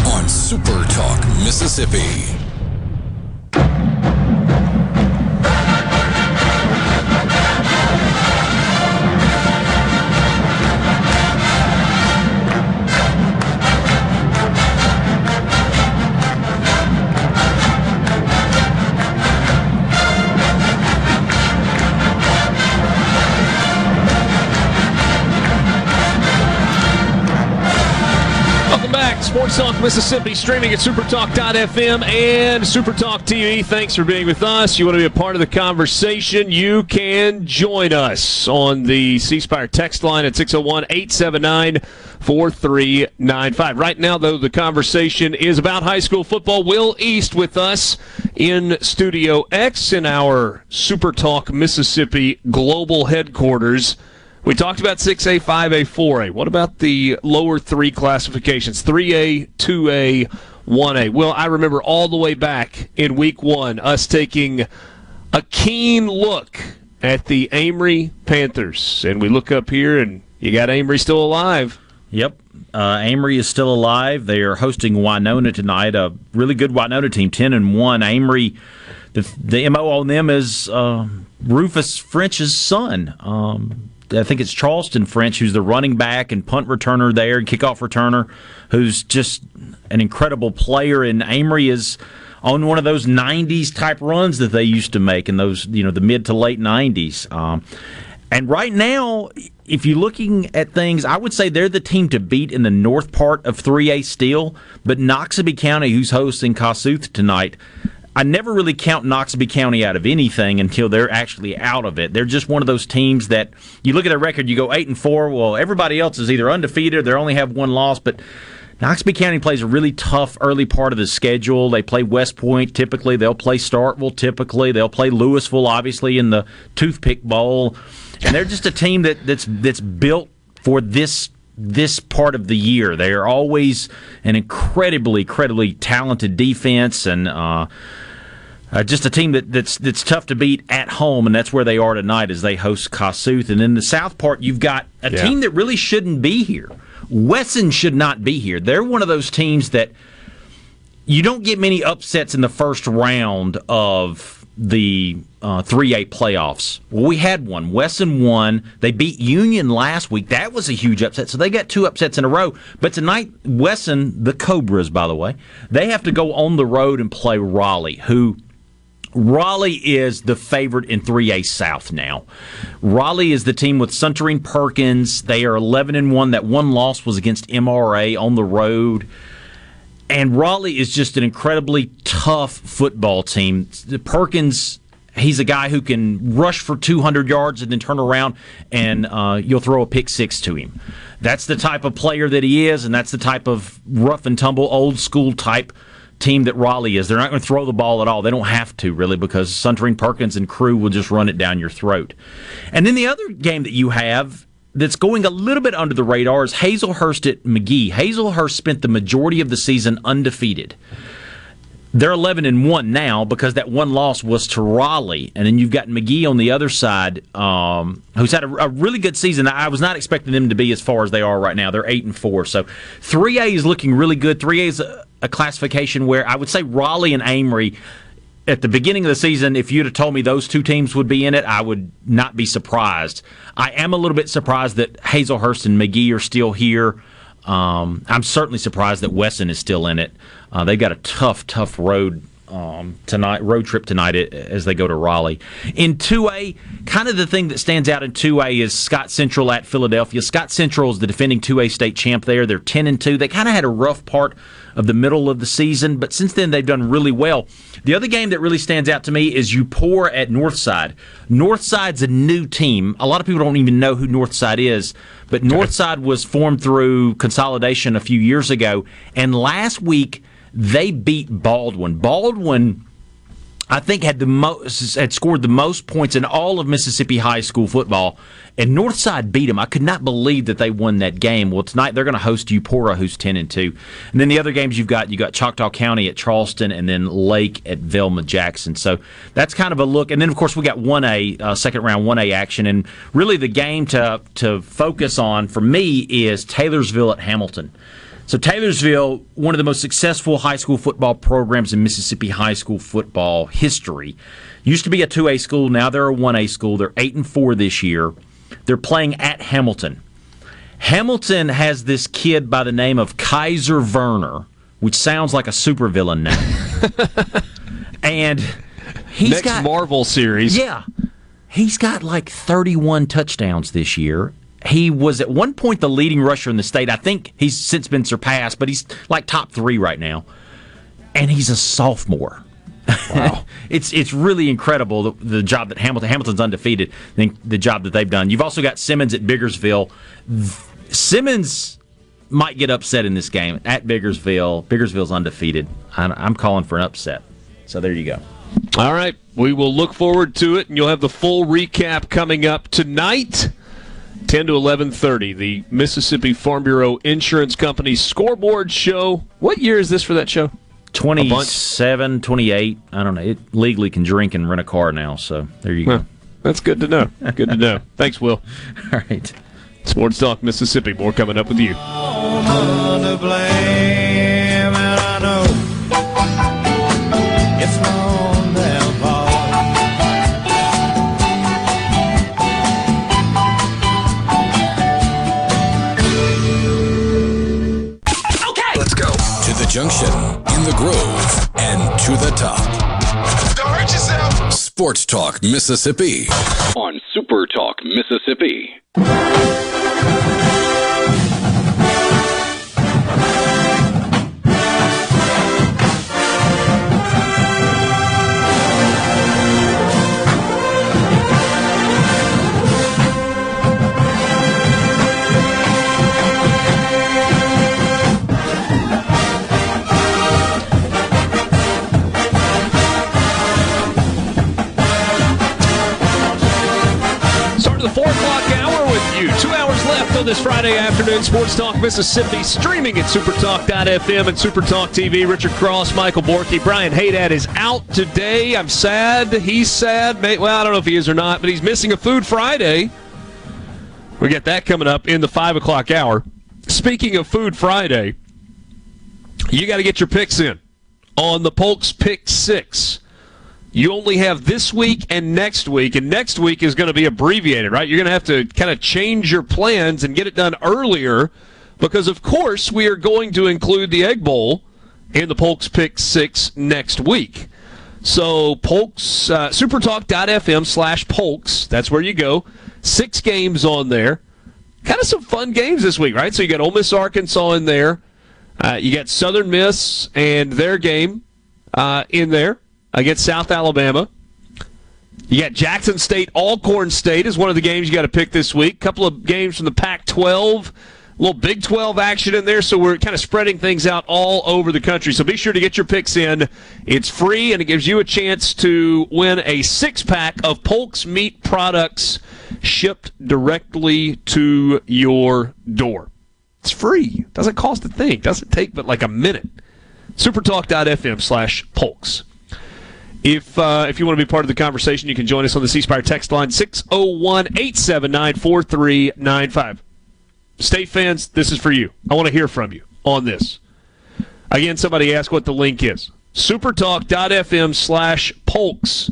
On Super Talk Mississippi. Talk Mississippi, streaming at supertalk.fm and Supertalk TV. Thanks for being with us. You want to be a part of the conversation? You can join us on the C Spire text line at 601 879 4395. Right now, though, the conversation is about high school football. Will East with us in Studio X in our Supertalk Mississippi global headquarters. We talked about 6A, 5A, 4A. What about the lower three classifications? 3A, 2A, 1A. Well, I remember all the way back in week one us taking a keen look at the Amory Panthers. And we look up here, and you got Amory still alive. Yep. Uh, Amory is still alive. They are hosting Winona tonight, a really good Winona team, 10 and 1. Amory, the, the MO on them is uh, Rufus French's son. Um, I think it's Charleston French, who's the running back and punt returner there, and kickoff returner, who's just an incredible player. And Amory is on one of those '90s type runs that they used to make in those, you know, the mid to late '90s. Um, and right now, if you're looking at things, I would say they're the team to beat in the north part of 3A still. But Noxubee County, who's hosting Kossuth tonight, I never really count Noxubee County out of anything until they're actually out of it. They're just one of those teams that you look at their record, you go eight and four. Well, everybody else is either undefeated, they only have one loss, but. Noxubee County plays a really tough early part of the schedule. They play West Point typically. They'll play Starkville typically. They'll play Louisville obviously in the Toothpick Bowl, and they're just a team that, that's that's built for this this part of the year. They are always an incredibly, incredibly talented defense and. Uh, uh, just a team that, that's that's tough to beat at home, and that's where they are tonight as they host Kossuth. And in the south part, you've got a yeah. team that really shouldn't be here. Wesson should not be here. They're one of those teams that you don't get many upsets in the first round of the uh, 3A playoffs. Well, we had one. Wesson won. They beat Union last week. That was a huge upset. So they got two upsets in a row. But tonight, Wesson, the Cobras, by the way, they have to go on the road and play Raleigh, who Raleigh is the favorite in 3A South now. Raleigh is the team with Suntarine Perkins. They are 11 and 1. That one loss was against MRA on the road. And Raleigh is just an incredibly tough football team. Perkins, he's a guy who can rush for 200 yards and then turn around and uh, you'll throw a pick six to him. That's the type of player that he is, and that's the type of rough and tumble, old school type team that Raleigh is. They're not going to throw the ball at all. They don't have to, really, because Suntarine Perkins and crew will just run it down your throat. And then the other game that you have that's going a little bit under the radar is Hazlehurst at Magee. Hazlehurst spent the majority of the season undefeated. They're 11 and 1 now because that one loss was to Raleigh. And then you've got Magee on the other side, um, who's had a, a, really good season. I was not expecting them to be as far as they are right now. They're 8 and 4. So 3A is looking really good. 3A is a, a classification where I would say Raleigh and Amory at the beginning of the season, if you'd have told me those two teams would be in it, I would not be surprised. I am a little bit surprised that Hazlehurst and Magee are still here. Um, I'm certainly surprised that Wesson is still in it. Uh, they've got a tough, tough road um, tonight, road trip tonight as they go to Raleigh. In 2A, kind of the thing that stands out in 2A is Scott Central at Philadelphia. Scott Central is the defending 2A state champ there. They're 10 and 2. They kind of had a rough part of the middle of the season, but since then they've done really well. The other game that really stands out to me is Eupora at Northside. Northside's a new team. A lot of people don't even know who Northside is, but Northside was formed through consolidation a few years ago, and last week they beat Baldwin. Baldwin I think had the most had scored the most points in all of Mississippi high school football, and Northside beat them. I could not believe that they won that game. Well, tonight they're going to host Eupora, who's ten and two, and then the other games you've got you got Choctaw County at Charleston, and then Lake at Velma Jackson. So that's kind of a look, and then of course we got one A uh, second round one A action, and really the game to to focus on for me is Taylorsville at Hamilton. So Taylorsville, one of the most successful high school football programs in Mississippi high school football history, used to be a 2A school. Now they're a 1A school. They're 8 and 4 this year. They're playing at Hamilton. Hamilton has this kid by the name of Kaiser Werner, which sounds like a supervillain name. and he's Next got Marvel series. Yeah. He's got like 31 touchdowns this year he was at one point the leading rusher in the state. I think he's since been surpassed, but he's like top three right now. And he's a sophomore. Wow. it's it's really incredible the, the, job that Hamilton Hamilton's undefeated. Think the job that they've done. You've also got Simmons at Biggersville. Simmons might get upset in this game at Biggersville. Biggersville's undefeated. I'm calling for an upset. So there you go. All right, we will look forward to it, and you'll have the full recap coming up tonight. 10 to 11:30 the Mississippi Farm Bureau Insurance Company scoreboard show. What year is this for that show? 27, 28. I don't know. It legally can drink and rent a car now, so there you go. that's good to know. Good to know. Thanks, Will. All right. Sports Talk Mississippi. More coming up with you. The Grove, and to the top. Don't hurt yourself. Sports Talk Mississippi on Super Talk Mississippi. On this Friday afternoon. Sports Talk Mississippi streaming at supertalk.fm and supertalk TV. Richard Cross, Michael Borky, Brian Haydad is out today. I'm sad. He's sad. Well, I don't know if he is or not, but he's missing a Food Friday. We get that coming up in the 5 o'clock hour. Speaking of Food Friday, you got to get your picks in on the Polk's Pick 6 you only have this week and next week, and next week is going to be abbreviated, right? You're going to have to kind of change your plans and get it done earlier because, of course, we are going to include the Egg Bowl in the Polk's Pick 6 next week. So, Polks, uh, supertalk.fm slash Polks, that's where you go. Six games on there. Kind of some fun games this week, right? So, you got Ole Miss Arkansas in there. Uh, you got Southern Miss and their game uh, in there against South Alabama. You got Jackson State, Alcorn State is one of the games you got to pick this week. Couple of games from the Pac 12, a little Big 12 action in there, so we're kind of spreading things out all over the country. So be sure to get your picks in. It's free, and it gives you a chance to win a six pack of Polk's meat products shipped directly to your door. It's free. Doesn't cost a thing. Doesn't take but like a minute. Supertalk.fm slash Polks. If uh, if you want to be part of the conversation, you can join us on the C Spire text line 601 879 4395. State fans, this is for you. I want to hear from you on this. Again, somebody asked what the link is. Supertalk.fm slash Polks.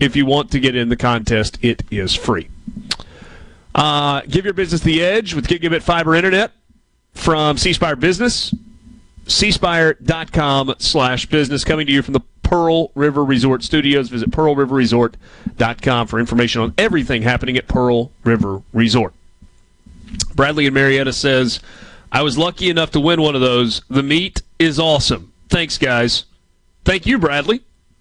If you want to get in the contest, it is free. Uh, give your business the edge with gigabit fiber internet from C Spire Business. cspire.com slash business coming to you from the Pearl River Resort Studios. Visit pearlriverresort.com for information on everything happening at Pearl River Resort. Bradley and Marietta says, I was lucky enough to win one of those. The meat is awesome. Thanks, guys. Thank you, Bradley,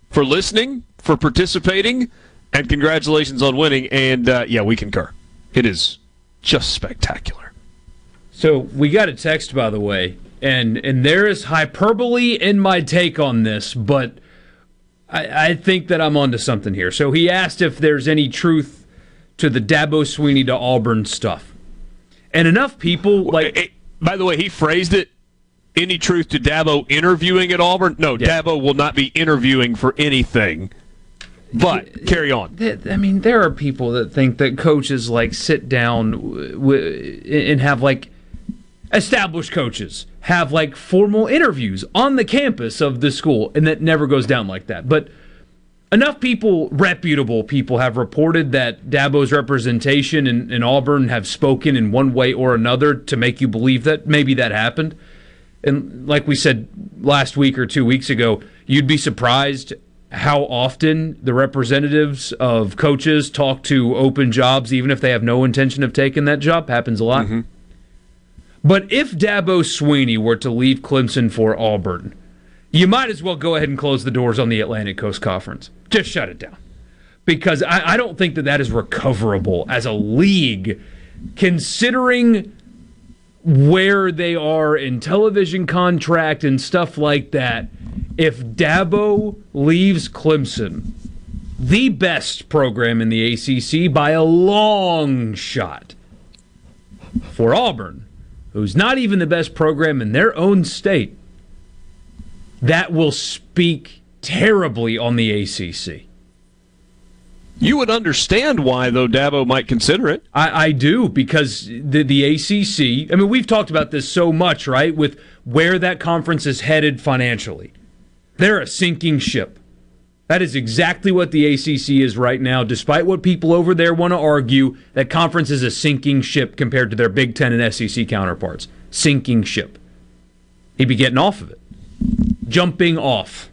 for listening, for participating, and congratulations on winning. And uh, yeah, we concur. It is just spectacular. So we got a text, by the way, and and there is hyperbole in my take on this, but I, I think that I'm onto something here. So he asked if there's any truth to the Dabo Swinney to Auburn stuff, and enough people like. It, by the way, he phrased it. Any truth to Dabo interviewing at Auburn? No, yeah. Dabo will not be interviewing for anything. But carry on. I mean, there are people that think that coaches like sit down and have like established coaches have like formal interviews on the campus of the school, and that never goes down like that. But enough people, reputable people, have reported that Dabo's representation in, in, Auburn have spoken in one way or another to make you believe that maybe that happened. And like we said last week or two weeks ago, you'd be surprised how often the representatives of coaches talk to open jobs, even if they have no intention of taking that job. Happens a lot. Mm-hmm. But if Dabo Swinney were to leave Clemson for Auburn, you might as well go ahead and close the doors on the Atlantic Coast Conference. Just shut it down. Because I, I don't think that that is recoverable as a league, considering where they are in television contract and stuff like that. If Dabo leaves Clemson, the best program in the ACC by a long shot, for Auburn, who's not even the best program in their own state, that will speak terribly on the ACC. You would understand why, though, Dabo might consider it. I, I, do, because the, the ACC, I mean, we've talked about this so much, right, with where that conference is headed financially. They're a sinking ship. That is exactly what the ACC is right now, despite what people over there want to argue. That conference is a sinking ship compared to their Big Ten and SEC counterparts. Sinking ship. He'd be getting off of it jumping off.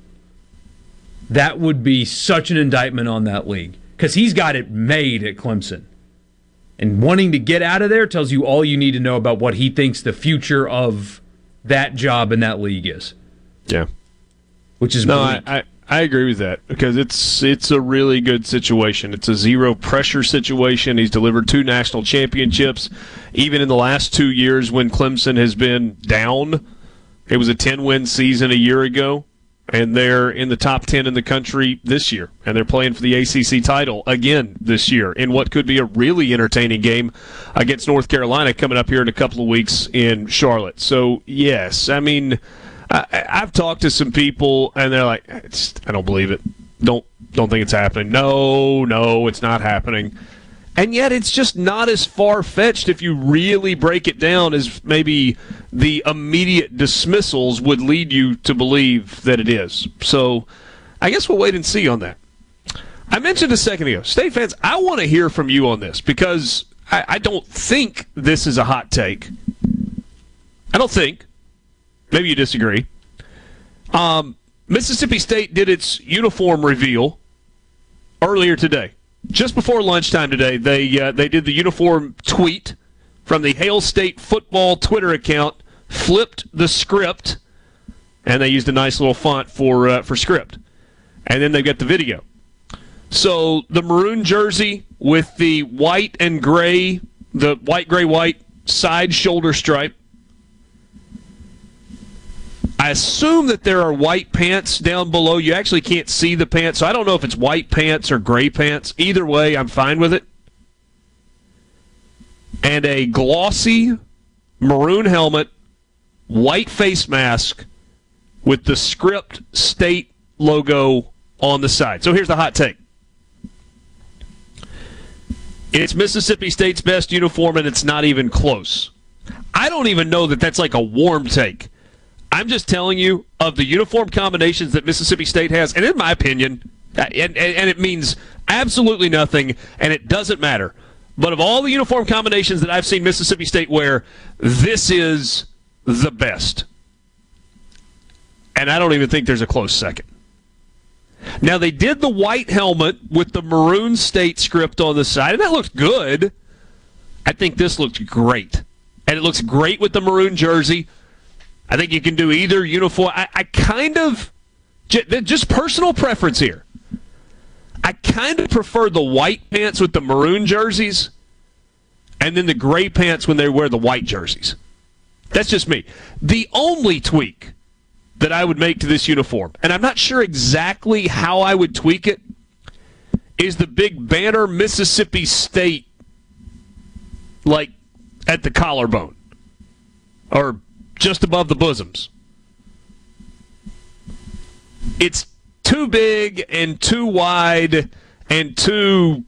That would be such an indictment on that league because he's got it made at Clemson. And wanting to get out of there tells you all you need to know about what he thinks the future of that job in that league is. Yeah. Which is no, I, I, I agree with that because it's it's a really good situation. It's a zero pressure situation. He's delivered two national championships, even in the last two years when Clemson has been down it was a 10 win season a year ago, and they're in the top 10 in the country this year. And they're playing for the ACC title again this year in what could be a really entertaining game against North Carolina coming up here in a couple of weeks in Charlotte. So, yes, I mean, I, have talked to some people, and they're like, I don't believe it. Don't don't think it's happening. No, no, it's not happening. And yet, it's just not as far fetched if you really break it down as maybe the immediate dismissals would lead you to believe that it is. So, I guess we'll wait and see on that. I mentioned a second ago, state fans, I want to hear from you on this because I, I don't think this is a hot take. I don't think. Maybe you disagree. Um, Mississippi State did its uniform reveal earlier today just before lunchtime today, they uh, they did the uniform tweet from the Hail State football Twitter account, flipped the script, and they used a nice little font for uh, for script, and then they got the video. So the maroon jersey with the white and gray, the white gray white side shoulder stripe I assume that there are white pants down below. You actually can't see the pants, so I don't know if it's white pants or gray pants. Either way, I'm fine with it. And a glossy maroon helmet, white face mask with the script state logo on the side. So here's the hot take. It's Mississippi State's best uniform, and it's not even close. I don't even know that that's like a warm take. I'm just telling you of the uniform combinations that Mississippi State has, and in my opinion, uh, and, and, it means absolutely nothing, and it doesn't matter. But of all the uniform combinations that I've seen Mississippi State wear, this is the best. And I don't even think there's a close second. Now they did the white helmet with the maroon state script on the side, and that looked good. I think this looks great, and it looks great with the maroon jersey. I think you can do either uniform. I, I kind of just personal preference here. I kind of prefer the white pants with the maroon jerseys, and then the gray pants when they wear the white jerseys. That's just me. The only tweak that I would make to this uniform, and I'm not sure exactly how I would tweak it, is the big banner Mississippi State, like at the collarbone or just above the bosoms. It's too big and too wide and too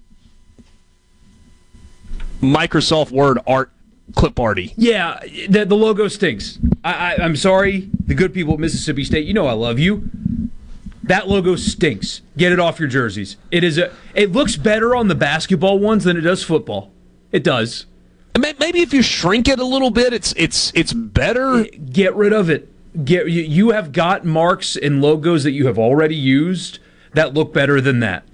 Microsoft Word art clip arty. Yeah, the, the logo stinks. I, I, I'm sorry, the good people at Mississippi State. You know I love you. That logo stinks. Get it off your jerseys. It is a. It looks better on the basketball ones than it does football. It does. Maybe if you shrink it a little bit, it's it's it's better. Eh, get rid of it. Get you, you have got marks and logos that you have already used that look better than that.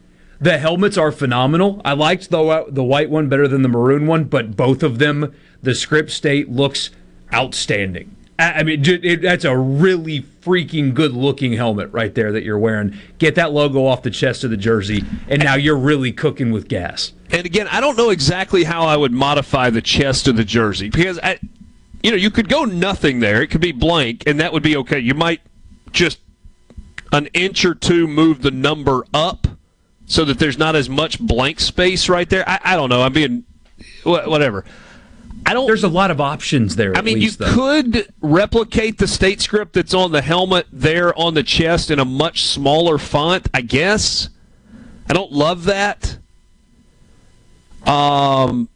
The helmets are phenomenal. I liked the the white one better than the maroon one, but both of them the script state looks outstanding. I mean, it, that's a really freaking good looking helmet right there that you're wearing. Get that logo off the chest of the jersey, and now you're really cooking with gas. And again, I don't know exactly how I would modify the chest of the jersey because I, you know, you could go nothing there. It could be blank, and that would be okay. You might just an inch or two move the number up so that there's not as much blank space right there. I, I don't know. I'm being whatever. I don't. There's a lot of options there. I mean, least, you though. could replicate the state script that's on the helmet there on the chest in a much smaller font. I guess. I don't love that. Um,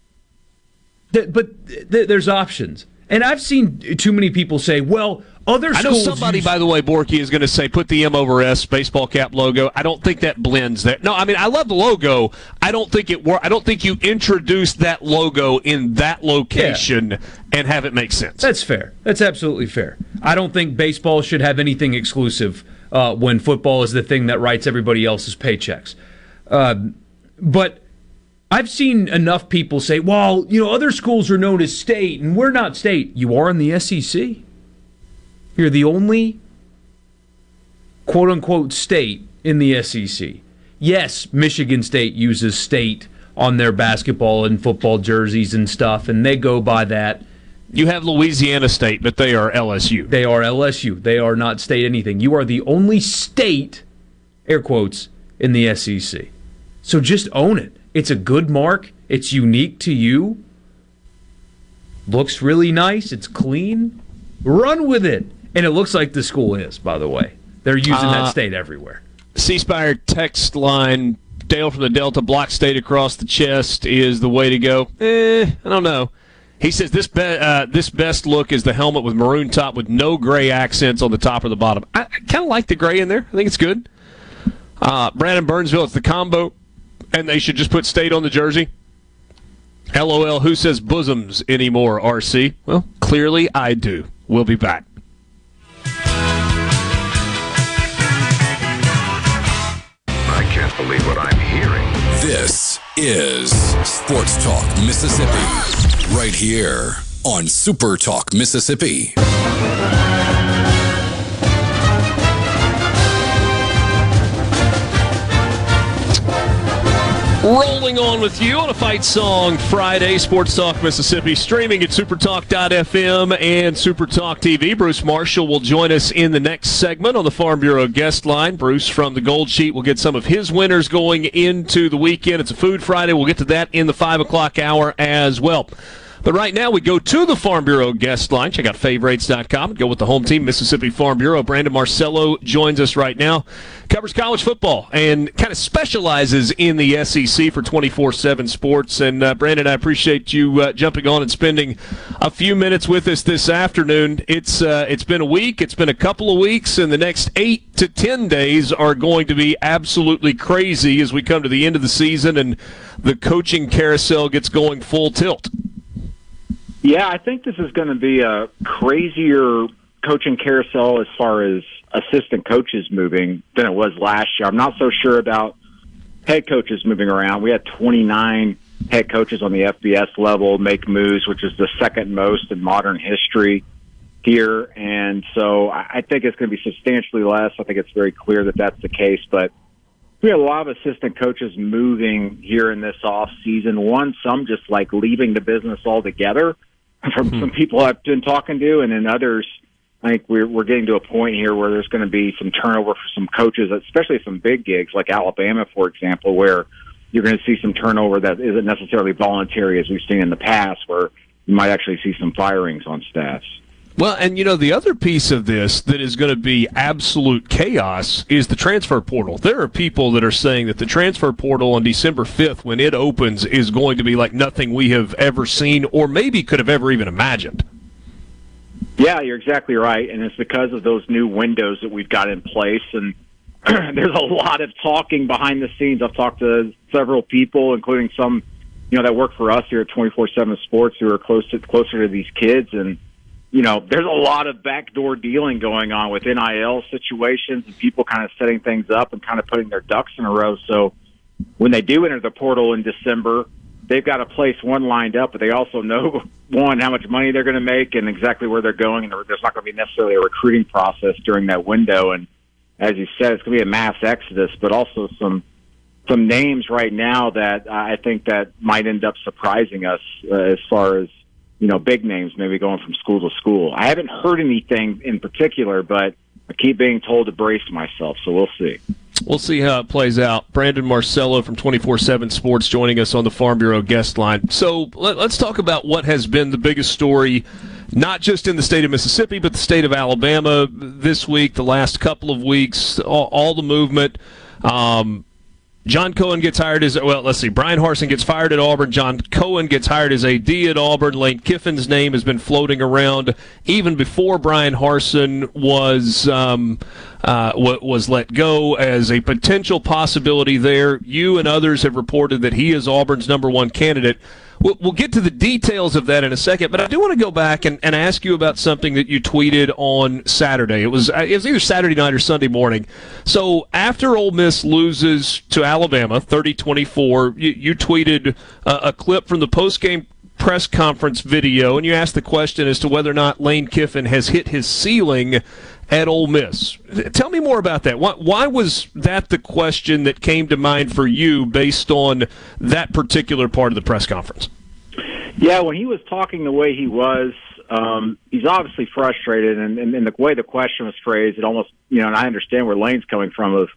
but there's options, and I've seen too many people say, "Well, other I know somebody, use- by the way, Borky is going to say put the M over S baseball cap logo. I don't think that blends there. No, I mean I love the logo. I don't think it. I don't think you introduce that logo in that location yeah. and have it make sense. That's fair. That's absolutely fair. I don't think baseball should have anything exclusive uh, when football is the thing that writes everybody else's paychecks. Uh, but I've seen enough people say, "Well, you know, other schools are known as state, and we're not state." You are in the SEC. You're the only quote unquote state in the SEC. Yes, Michigan State uses state on their basketball and football jerseys and stuff, and they go by that. You have Louisiana State, but they are LSU. They are LSU. They are not state anything. You are the only state, air quotes, in the SEC. So just own it. It's a good mark. It's unique to you. Looks really nice. It's clean. Run with it. And it looks like the school is, by the way. They're using uh, that state everywhere. C Spire text line Dale from the Delta block state across the chest is the way to go. Eh, I don't know. He says this be- uh, this best look is the helmet with maroon top with no gray accents on the top or the bottom. I, I kind of like the gray in there. I think it's good. Uh, Brandon Burnsville, it's the combo, and they should just put state on the jersey. LOL, who says bosoms anymore, RC? Well, clearly I do. We'll be back. Believe what I'm hearing. This is Sports Talk Mississippi, right here on Super Talk Mississippi. Rolling on with you on a fight song Friday, Sports Talk Mississippi, streaming at supertalk.fm and Supertalk TV. Bruce Marshall will join us in the next segment on the Farm Bureau guest line. Bruce from the Gold Sheet will get some of his winners going into the weekend. It's a Food Friday. We'll get to that in the 5 o'clock hour as well. But right now, we go to the Farm Bureau guest line. Check out favorites.com and go with the home team, Mississippi Farm Bureau. Brandon Marcello joins us right now. Covers college football and kind of specializes in the SEC for 24 7 sports. And uh, Brandon, I appreciate you uh, jumping on and spending a few minutes with us this afternoon. It's, uh, it's been a week, it's been a couple of weeks, and the next eight to 10 days are going to be absolutely crazy as we come to the end of the season and the coaching carousel gets going full tilt. Yeah, I think this is going to be a crazier coaching carousel as far as assistant coaches moving than it was last year. I'm not so sure about head coaches moving around. We had 29 head coaches on the FBS level make moves, which is the second most in modern history here. And so I think it's going to be substantially less. I think it's very clear that that's the case. But we had a lot of assistant coaches moving here in this off season. One, some just like leaving the business altogether from mm-hmm. some people I've been talking to, and then others. I think we're we're getting to a point here where there's going to be some turnover for some coaches, especially some big gigs like Alabama, for example, where you're going to see some turnover that isn't necessarily voluntary as we've seen in the past, where you might actually see some firings on staffs. Well, and you know, the other piece of this that is going to be absolute chaos is the transfer portal. There are people that are saying that the transfer portal on December 5th, when it opens, is going to be like nothing we have ever seen or maybe could have ever even imagined. Yeah, you're exactly right. And it's because of those new windows that we've got in place. And there's a lot of talking behind the scenes. I've talked to several people, including some, you know, that work for us here at 24 7 Sports who are close to, closer to these kids. And, you know, there's a lot of backdoor dealing going on with NIL situations and people kind of setting things up and kind of putting their ducks in a row. So when they do enter the portal in December, they've got a place one lined up, but they also know one how much money they're going to make and exactly where they're going, and there's not going to be necessarily a recruiting process during that window. And as you said, it's going to be a mass exodus, but also some some names right now that I think that might end up surprising us uh, as far as you know, big names maybe going from school to school. I haven't heard anything in particular, but I keep being told to brace myself, so we'll see. We'll see how it plays out. Brandon Marcello from 24 7 Sports joining us on the Farm Bureau guest line. So let, us talk about what has been the biggest story, not just in the state of Mississippi, but the state of Alabama this week, the last couple of weeks, all, all the movement. Um, John Cohen gets hired as well. Let's see. Bryan Harsin gets fired at Auburn. John Cohen gets hired as AD at Auburn. Lane Kiffin's name has been floating around even before Bryan Harsin was um, uh, was let go as a potential possibility. There, you and others have reported that he is Auburn's number one candidate. We'll, we'll get to the details of that in a second, but I do want to go back and, and ask you about something that you tweeted on Saturday. It was uh, it was either Saturday night or Sunday morning. So after Ole Miss loses to Alabama 30-24, you, you tweeted a, a clip from the post-game press conference video, and you asked the question as to whether or not Lane Kiffin has hit his ceiling at Ole Miss. Tell me more about that. Why, why, was that the question that came to mind for you based on that particular part of the press conference? Yeah, when he was talking the way he was, um, he's obviously frustrated, and, and, and the way the question was phrased, it almost, you know, and I understand where Lane's coming from. Of,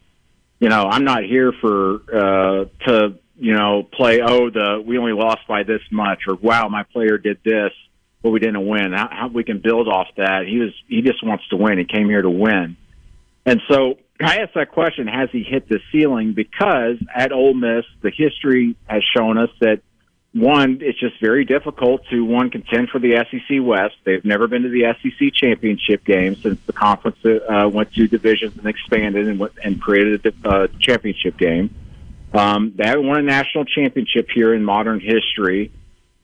you know, I'm not here for uh, to, you know, play. Oh, the we only lost by this much, or wow, my player did this but we didn't win. How, how we can build off that? He was he just wants to win. He came here to win, and so I asked that question: Has he hit the ceiling? Because at Ole Miss, the history has shown us that one, it's just very difficult to one contend for the SEC West. They've never been to the SEC championship game since the conference uh, went to divisions and expanded and, and created a uh, championship game. Um, they haven't won a national championship here in modern history.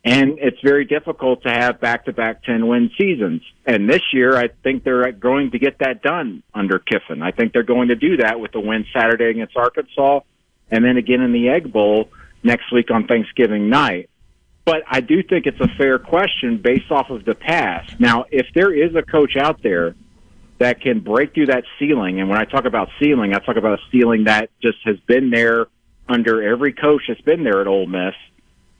And it's very difficult to have back to back 10 win seasons. And this year, I think they're going to get that done under Kiffin. I think they're going to do that with the win Saturday against Arkansas and then again in the Egg Bowl next week on Thanksgiving night. But I do think it's a fair question based off of the past. Now, if there is a coach out there that can break through that ceiling, and when I talk about ceiling, I talk about a ceiling that just has been there under every coach that's been there at Ole Miss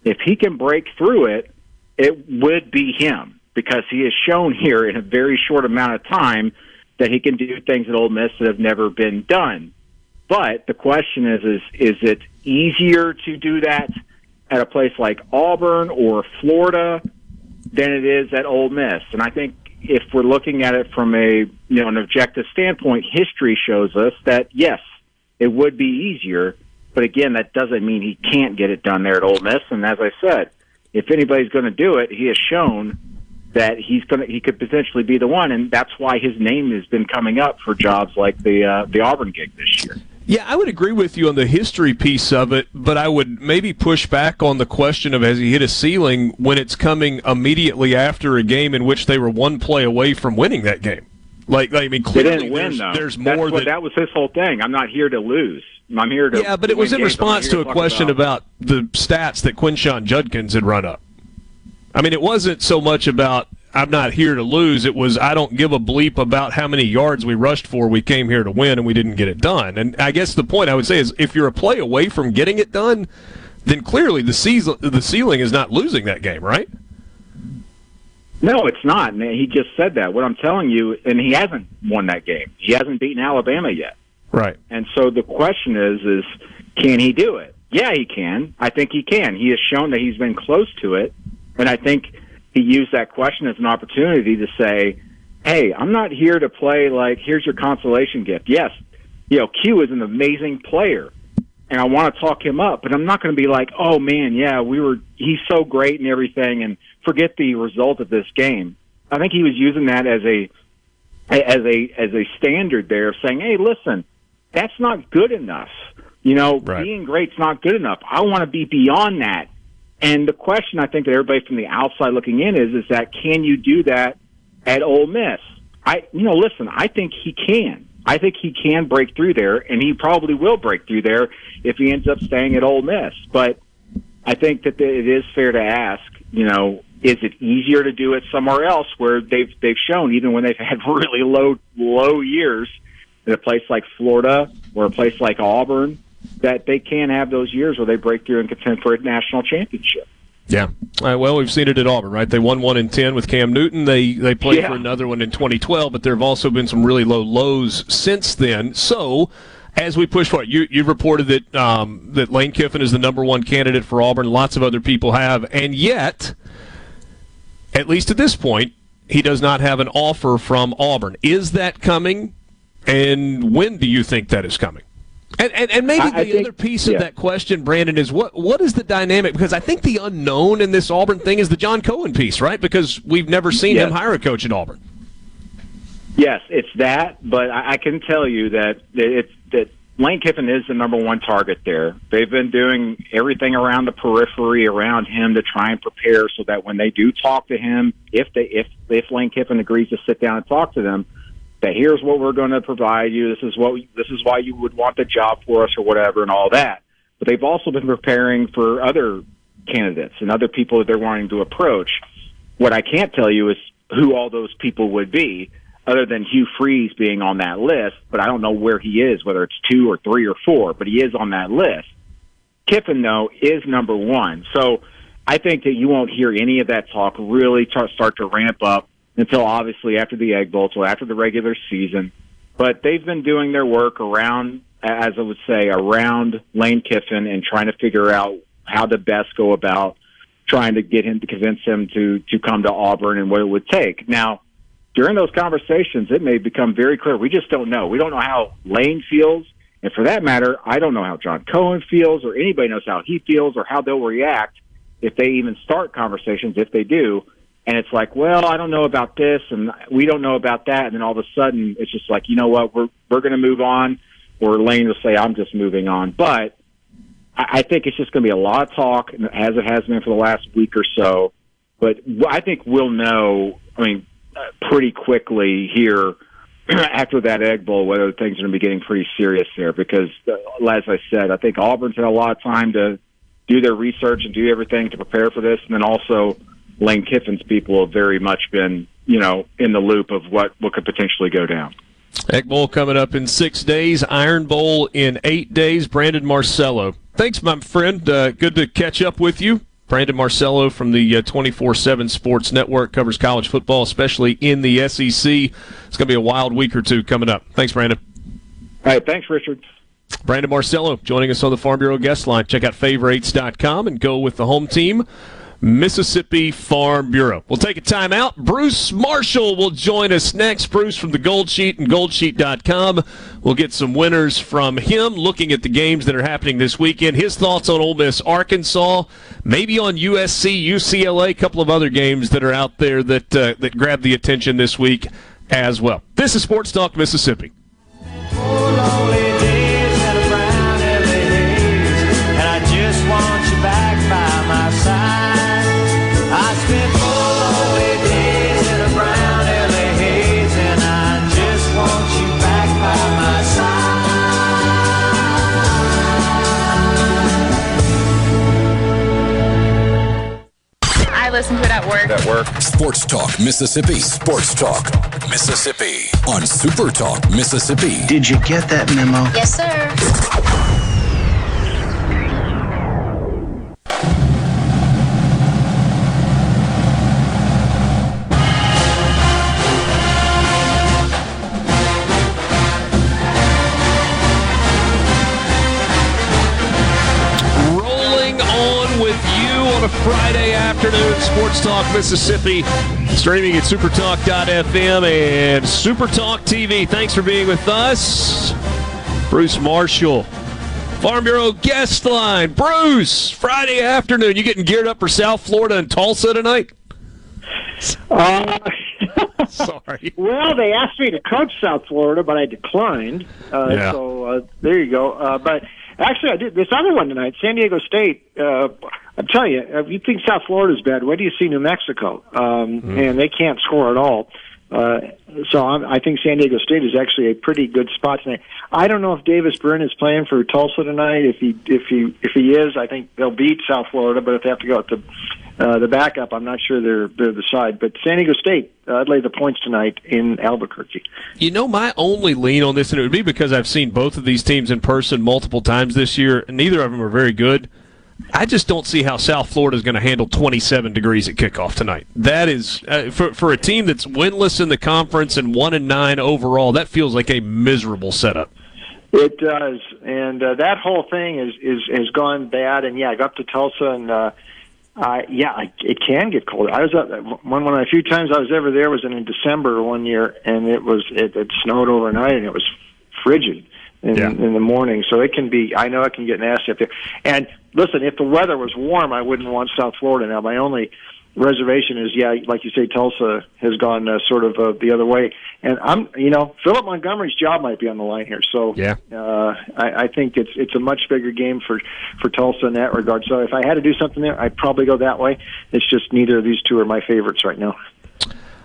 if he can break through it, it would be him because he has shown here in a very short amount of time that he can do things at Ole Miss that have never been done. But the question is, is is it easier to do that at a place like Auburn or Florida than it is at Ole Miss? And I think if we're looking at it from a you know an objective standpoint, history shows us that yes, it would be easier. But again, that doesn't mean he can't get it done there at Ole Miss. And as I said, if anybody's going to do it, he has shown that he's going to he could potentially be the one, and that's why his name has been coming up for jobs like the uh, the Auburn gig this year. Yeah, I would agree with you on the history piece of it, but I would maybe push back on the question of has he hit a ceiling when it's coming immediately after a game in which they were one play away from winning that game. Like, like I mean, clearly win there's, though. there's more that. that was his whole thing. I'm not here to lose. I'm here to. yeah, but it was in games. Response to a question about the stats that Quinshon Judkins had run up. I mean, it wasn't so much about I'm not here to lose. It was I don't give a bleep about how many yards we rushed for. We came here to win, and we didn't get it done. And I guess the point I would say is, if you're a play away from getting it done, then clearly the season, the ceiling is not losing that game, right? No, it's not. Man, he just said that. What I'm telling you, and he hasn't won that game. He hasn't beaten Alabama yet. Right. And so the question is, is can he do it? Yeah, he can. I think he can. He has shown that he's been close to it, and I think he used that question as an opportunity to say, "Hey, I'm not here to play like here's your consolation gift." Yes, you know, Q is an amazing player, and I want to talk him up, but I'm not going to be like, "Oh man, yeah, we were he's so great and everything," and forget the result of this game. I think he was using that as a as a as a standard there of saying, "Hey, listen, that's not good enough. You know, being great's not good enough. I want to be beyond that." And the question I think that everybody from the outside looking in is is that can you do that at Ole Miss? I you know, listen, I think he can. I think he can break through there and he probably will break through there if he ends up staying at Ole Miss. But I think that it is fair to ask, you know, is it easier to do it somewhere else where they've they've shown even when they've had really low low years in a place like Florida or a place like Auburn that they can have those years where they break through and contend for a national championship. Yeah. All right, well, we've seen it at Auburn, right? They won one in ten with Cam Newton. They they played Yeah. for another one in 2012, but there have also been some really low lows since then. So. As we push forward, you you reported that um, that Lane Kiffin is the number one candidate for Auburn. Lots of other people have, and yet, at least at this point, he does not have an offer from Auburn. Is that coming? And when do you think that is coming? And and, and maybe I- the I think- other piece of yeah. that question, Brandon, is what what is the dynamic? Because I think the unknown in this Auburn thing is the John Cohen piece, right? Because we've never seen Yes. him hire a coach at Auburn. Yes, it's that, but I, I can tell you that it's that Lane Kiffin is the number one target there. They've been doing everything around the periphery around him to try and prepare so that when they do talk to him, if they if if Lane Kiffin agrees to sit down and talk to them, that here's what we're going to provide you. This is what we, this is why you would want the job for us or whatever and all that. But they've also been preparing for other candidates and other people that they're wanting to approach. What I can't tell you is who all those people would be, other than Hugh Freeze being on that list. But I don't know where he is, whether it's two or three or four. But he is on that list. Kiffin, though, is number one. So I think that you won't hear any of that talk really start to ramp up until obviously after the Egg Bowl, till after the regular season. But they've been doing their work around, as I would say, around Lane Kiffin and trying to figure out how to best go about trying to get him to convince him to to come to Auburn and what it would take. Now, during those conversations, it may become very clear. We just don't know. We don't know how Lane feels. And for that matter, I don't know how John Cohen feels or anybody knows how he feels or how they'll react if they even start conversations, if they do. And it's like, well, I don't know about this and we don't know about that. And then all of a sudden it's just like, you know what, we're, we're going to move on or Lane will say, I'm just moving on. But I I think it's just going to be a lot of talk, as it has been for the last week or so. But I think we'll know. I mean, uh, pretty quickly here after that Egg Bowl whether things are going to be getting pretty serious there. Because, uh, as I said, I think Auburn's had a lot of time to do their research and do everything to prepare for this, and then also Lane Kiffin's people have very much been, you know, in the loop of what what could potentially go down. Egg Bowl coming up in six days. Iron Bowl in eight days. Brandon Marcello. Thanks, my friend. Uh, good to catch up with you. Brandon Marcello from the 24 7 Sports Network covers college football, especially in the SEC. It's going to be a wild week or two coming up. Thanks, Brandon. All right, thanks, Richard. Brandon Marcello joining us on the Farm Bureau guest line. Check out favorites.com and go with the home team. Mississippi Farm Bureau. We'll take a time out. Bruce Marshall will join us next. Bruce from the Gold Sheet and goldsheet.com. We'll get some winners from him looking at the games that are happening this weekend. His thoughts on Ole Miss, Arkansas, maybe on USC, UCLA, a couple of other games that are out there that uh, that grab the attention this week as well. This is Sports Talk Mississippi. And listen to it at work. At work. Sports Talk Mississippi. Sports Talk Mississippi on Super Talk Mississippi. Did you get that memo? Yes, sir. Afternoon, Sports Talk Mississippi, streaming at supertalk.fm and Supertalk TV. Thanks for being with us. Bruce Marshall, Farm Bureau guest line. Bruce, Friday afternoon, you getting geared up for South Florida and Tulsa tonight? Uh, Sorry. Well, they asked me to coach South Florida, but I declined. Uh, Yeah. So uh, there you go. Uh, but actually, I did this other one tonight. San Diego State. Uh, I'm telling you, if you think South Florida's bad, where do you see New Mexico? Um, And they can't score at all. Uh, so I'm, I think San Diego State is actually a pretty good spot tonight. I don't know if Davis Brin is playing for Tulsa tonight. If he if he if he is, I think they'll beat South Florida. But if they have to go the uh, the backup, I'm not sure they're they're the side. But San Diego State, uh, I'd lay the points tonight in Albuquerque. You know, my only lean on this, and it would be because I've seen both of these teams in person multiple times this year, and neither of them are very good. I just don't see how South Florida is going to handle 27 degrees at kickoff tonight. That is uh, for for a team that's winless in the conference and one and nine overall. That feels like a miserable setup. It does, and uh, that whole thing is is has gone bad. And yeah, I got to Tulsa, and uh, I yeah, I, it can get cold. I was up one one of the few times I was ever there was in, in December one year, and it was it, it snowed overnight, and it was frigid in, Yeah. in the morning. So it can be. I know it can get nasty up there. And listen, if the weather was warm, I wouldn't want South Florida. Now, my only reservation is, yeah, like you say, Tulsa has gone uh, sort of uh, the other way, and I'm, you know, Philip Montgomery's job might be on the line here. So Yeah. uh, I, I think it's it's a much bigger game for for Tulsa in that regard. So if I had to do something there, I'd probably go that way. It's just neither of these two are my favorites right now.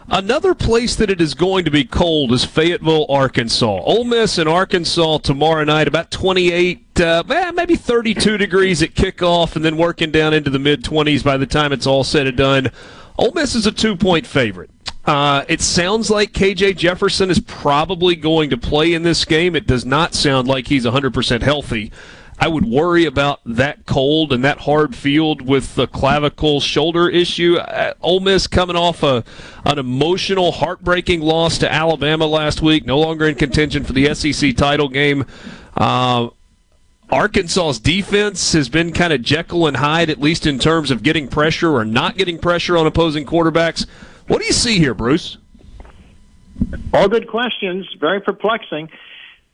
Another place that it is going to be cold is Fayetteville, Arkansas. Ole Miss and Arkansas tomorrow night, about 28, uh, maybe 32 degrees at kickoff, and then working down into the mid 20s by the time it's all said and done. Ole Miss is a two point favorite. Uh, it sounds like KJ Jefferson is probably going to play in this game. It does not sound like he's 100% healthy. I would worry about that cold and that hard field with the clavicle shoulder issue. Uh, Ole Miss coming off a an emotional, heartbreaking loss to Alabama last week, no longer in contention for the SEC title game. Uh, Arkansas's defense has been kind of Jekyll and Hyde, at least in terms of getting pressure or not getting pressure on opposing quarterbacks. What do you see here, Bruce? All good questions. Very perplexing.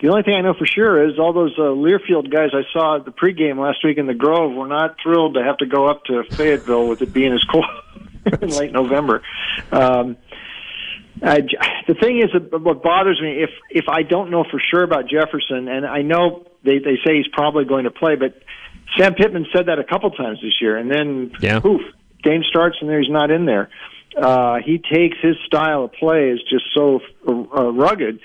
The only thing I know for sure is all those uh, Learfield guys I saw at the pregame last week in the Grove were not thrilled to have to go up to Fayetteville with it being as cold in late November. Um, I, the thing is, what bothers me if if I don't know for sure about Jefferson, and I know they they say he's probably going to play, but Sam Pittman said that a couple times this year, and then Yeah. poof, game starts and there he's not in there. Uh, he takes his style of play is just so uh, rugged.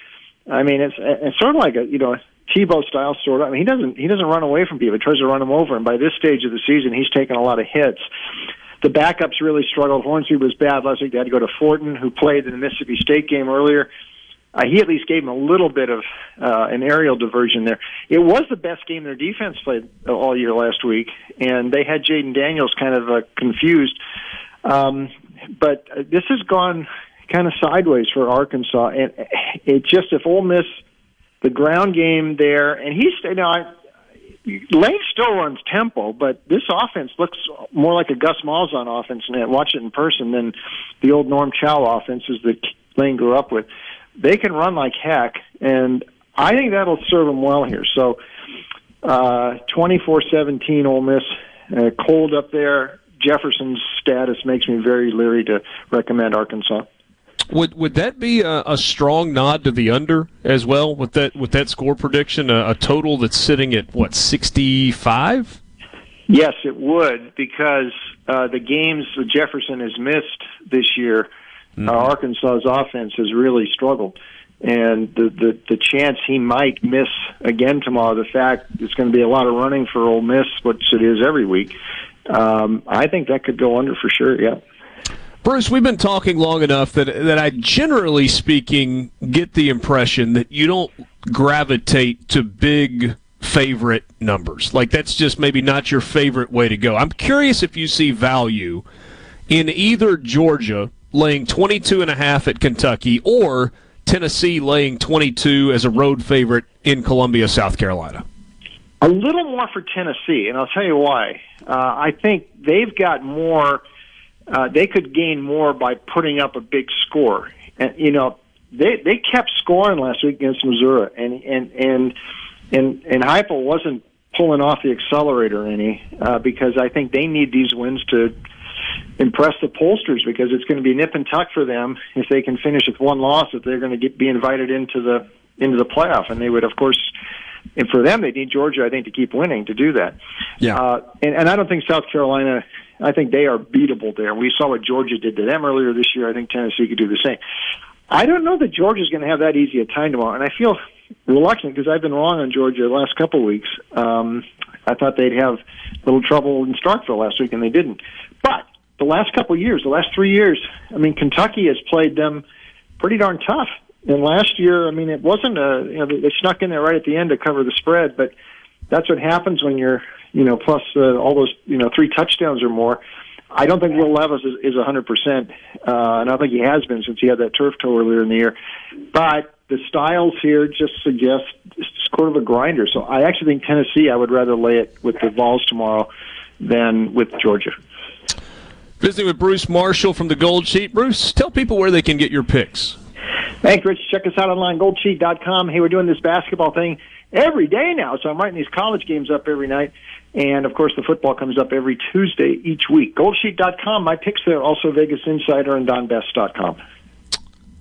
I mean, it's it's sort of like a you know Tebow style sort of. I mean, he doesn't he doesn't run away from people. He tries to run them over, and by this stage of the season, he's taken a lot of hits. The backups really struggled. Hornsby was bad last week. They had to go to Fortin, who played in the Mississippi State game earlier. Uh, he at least gave him a little bit of uh, an aerial diversion there. It was the best game their defense played all year last week, and they had Jayden Daniels kind of uh, confused. Um, but this has gone kind of sideways for Arkansas, and it just if Ole Miss the ground game there, and he's you know I, Lane still runs tempo, but this offense looks more like a Gus Malzahn offense, and watch it in person than the old Norm Chow offenses that Lane grew up with. They can run like heck, and I think that'll serve them well here. So, uh, twenty-four seventeen, Ole Miss, uh, cold up there. Jefferson's status makes me very leery to recommend Arkansas. Would would that be a, a strong nod to the under as well with that with that score prediction? A, a total that's sitting at what sixty five? Yes, it would because uh, the games that Jefferson has missed this year, uh, Arkansas's offense has really struggled, and the, the the chance he might miss again tomorrow, the fact it's going to be a lot of running for Ole Miss, which it is every week. Um, I think that could go under for sure. Yeah. Bruce, we've been talking long enough that that I generally speaking get the impression that you don't gravitate to big favorite numbers. Like that's just maybe not your favorite way to go. I'm curious if you see value in either Georgia laying 22 and a half at Kentucky or Tennessee laying 22 as a road favorite in Columbia, South Carolina. A little more for Tennessee, and I'll tell you why. Uh, I think they've got more uh, they could gain more by putting up a big score. And you know, they they kept scoring last week against Missouri, and and and and and Heupel wasn't pulling off the accelerator any uh, because I think they need these wins to impress the pollsters because it's going to be nip and tuck for them if they can finish with one loss if they're going to get be invited into the into the playoff and they would of course and for them they need Georgia I think to keep winning to do that. Yeah. Uh, and, and I don't think South Carolina I think they are beatable there. We saw what Georgia did to them earlier this year. I think Tennessee could do the same. I don't know that Georgia's going to have that easy a time tomorrow, and I feel reluctant because I've been wrong on Georgia the last couple of weeks. Um, I thought they'd have a little trouble in Starkville last week, and they didn't. But the last couple of years, the last three years, I mean, Kentucky has played them pretty darn tough. And last year, I mean, it wasn't a you know they snuck in there right at the end to cover the spread, but that's what happens when you're you know, plus uh, all those, you know, three touchdowns or more. I don't think Will Levis is, is 100%, uh, and I think he has been since he had that turf toe earlier in the year. But the styles here just suggest it's sort of a grinder. So I actually think Tennessee, I would rather lay it with the Vols tomorrow than with Georgia. Visiting with Bruce Marshall from the Gold Sheet. Bruce, tell people where they can get your picks. Thanks, Rich. Check us out online, goldsheet.com. Hey, we're doing this basketball thing every day now, so I'm writing these college games up every night. And of course, the football comes up every Tuesday each week. Goldsheet.com, my picks there, also Vegas Insider and DonBest.com.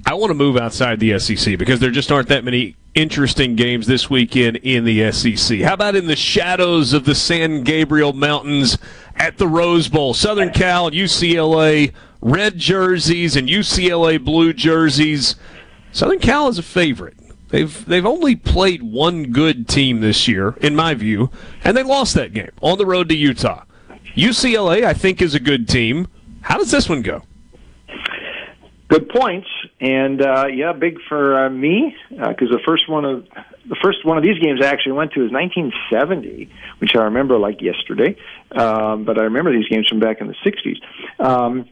I want to move outside the SEC because there just aren't that many interesting games this weekend in the SEC. How about in the shadows of the San Gabriel Mountains at the Rose Bowl? Southern Cal, UCLA, red jerseys and UCLA blue jerseys. Southern Cal is a favorite. They've they've only played one good team this year, in my view, and they lost that game on the road to Utah. UCLA, I think, is a good team. How does this one go? Good points, and uh, yeah, big for uh, me because uh, the first one of the first one of these games I actually went to is 1970, which I remember like yesterday. Um, but I remember these games from back in the 60s. Um,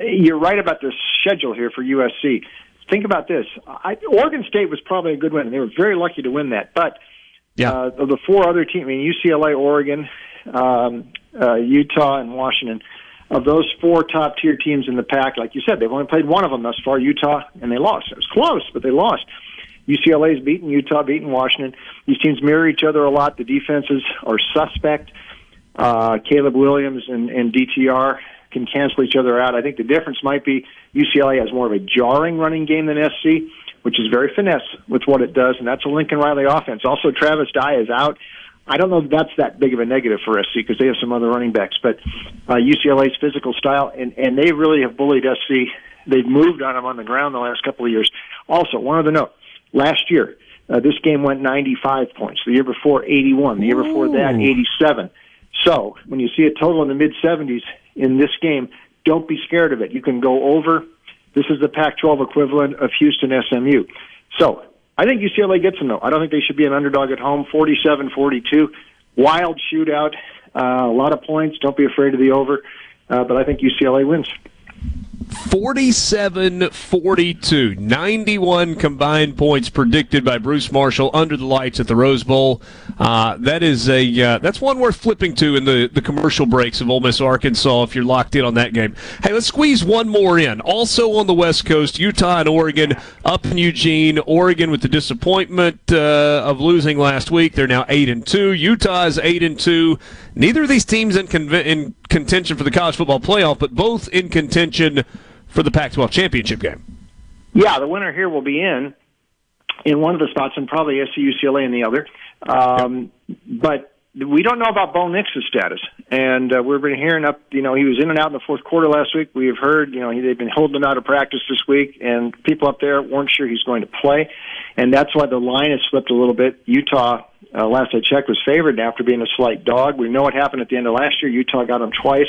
you're right about the schedule here for USC think about this. I, Oregon State was probably a good win. And they were very lucky to win that. But yeah. uh, the four other teams, I mean, UCLA, Oregon, um, uh, Utah, and Washington, of those four top tier teams in the pack, like you said, they've only played one of them thus far, Utah, and they lost. It was close, but they lost. UCLA's beaten Utah, beaten Washington. These teams mirror each other a lot. The defenses are suspect. Uh, Caleb Williams and, and DTR can cancel each other out. I think the difference might be UCLA has more of a jarring running game than SC, which is very finesse with what it does, and that's a Lincoln Riley offense. Also, Travis Dye is out. I don't know if that's that big of a negative for SC because they have some other running backs, but uh, UCLA's physical style, and, and they really have bullied SC. They've moved on them on the ground the last couple of years. Also, one other note: last year, uh, this game went 95 points. The year before, 81. The year before that, 87. So when you see a total in the mid 70s, in this game, don't be scared of it. You can go over. This is the Pac-12 equivalent of Houston SMU. So I think UCLA gets them though. I don't think they should be an underdog at home. 47-42, wild shootout, uh, a lot of points. Don't be afraid of the over. Uh, but I think UCLA wins. 47 42. 91 combined points predicted by Bruce Marshall under the lights at the Rose Bowl. Uh, that is a uh, that's one worth flipping to in the, the commercial breaks of Ole Miss Arkansas if you're locked in on that game. Hey, let's squeeze one more in. Also on the West Coast, Utah and Oregon up in Eugene. Oregon with the disappointment uh, of losing last week. They're now 8 and 2. Utah is 8 and 2. Neither of these teams in, in contention for the college football playoff, but both in contention for the Pac-12 championship game. Yeah, the winner here will be in in one of the spots, and probably SC UCLA in the other. Um, yep. But we don't know about Bo Nix's status, and uh, we've been hearing up. You know, he was in and out in the fourth quarter last week. We have heard, you know, he, they've been holding him out of practice this week, and people up there weren't sure he's going to play, and that's why the line has slipped a little bit. Utah, uh, last I checked, was favored after being a slight dog. We know what happened at the end of last year. Utah got him twice.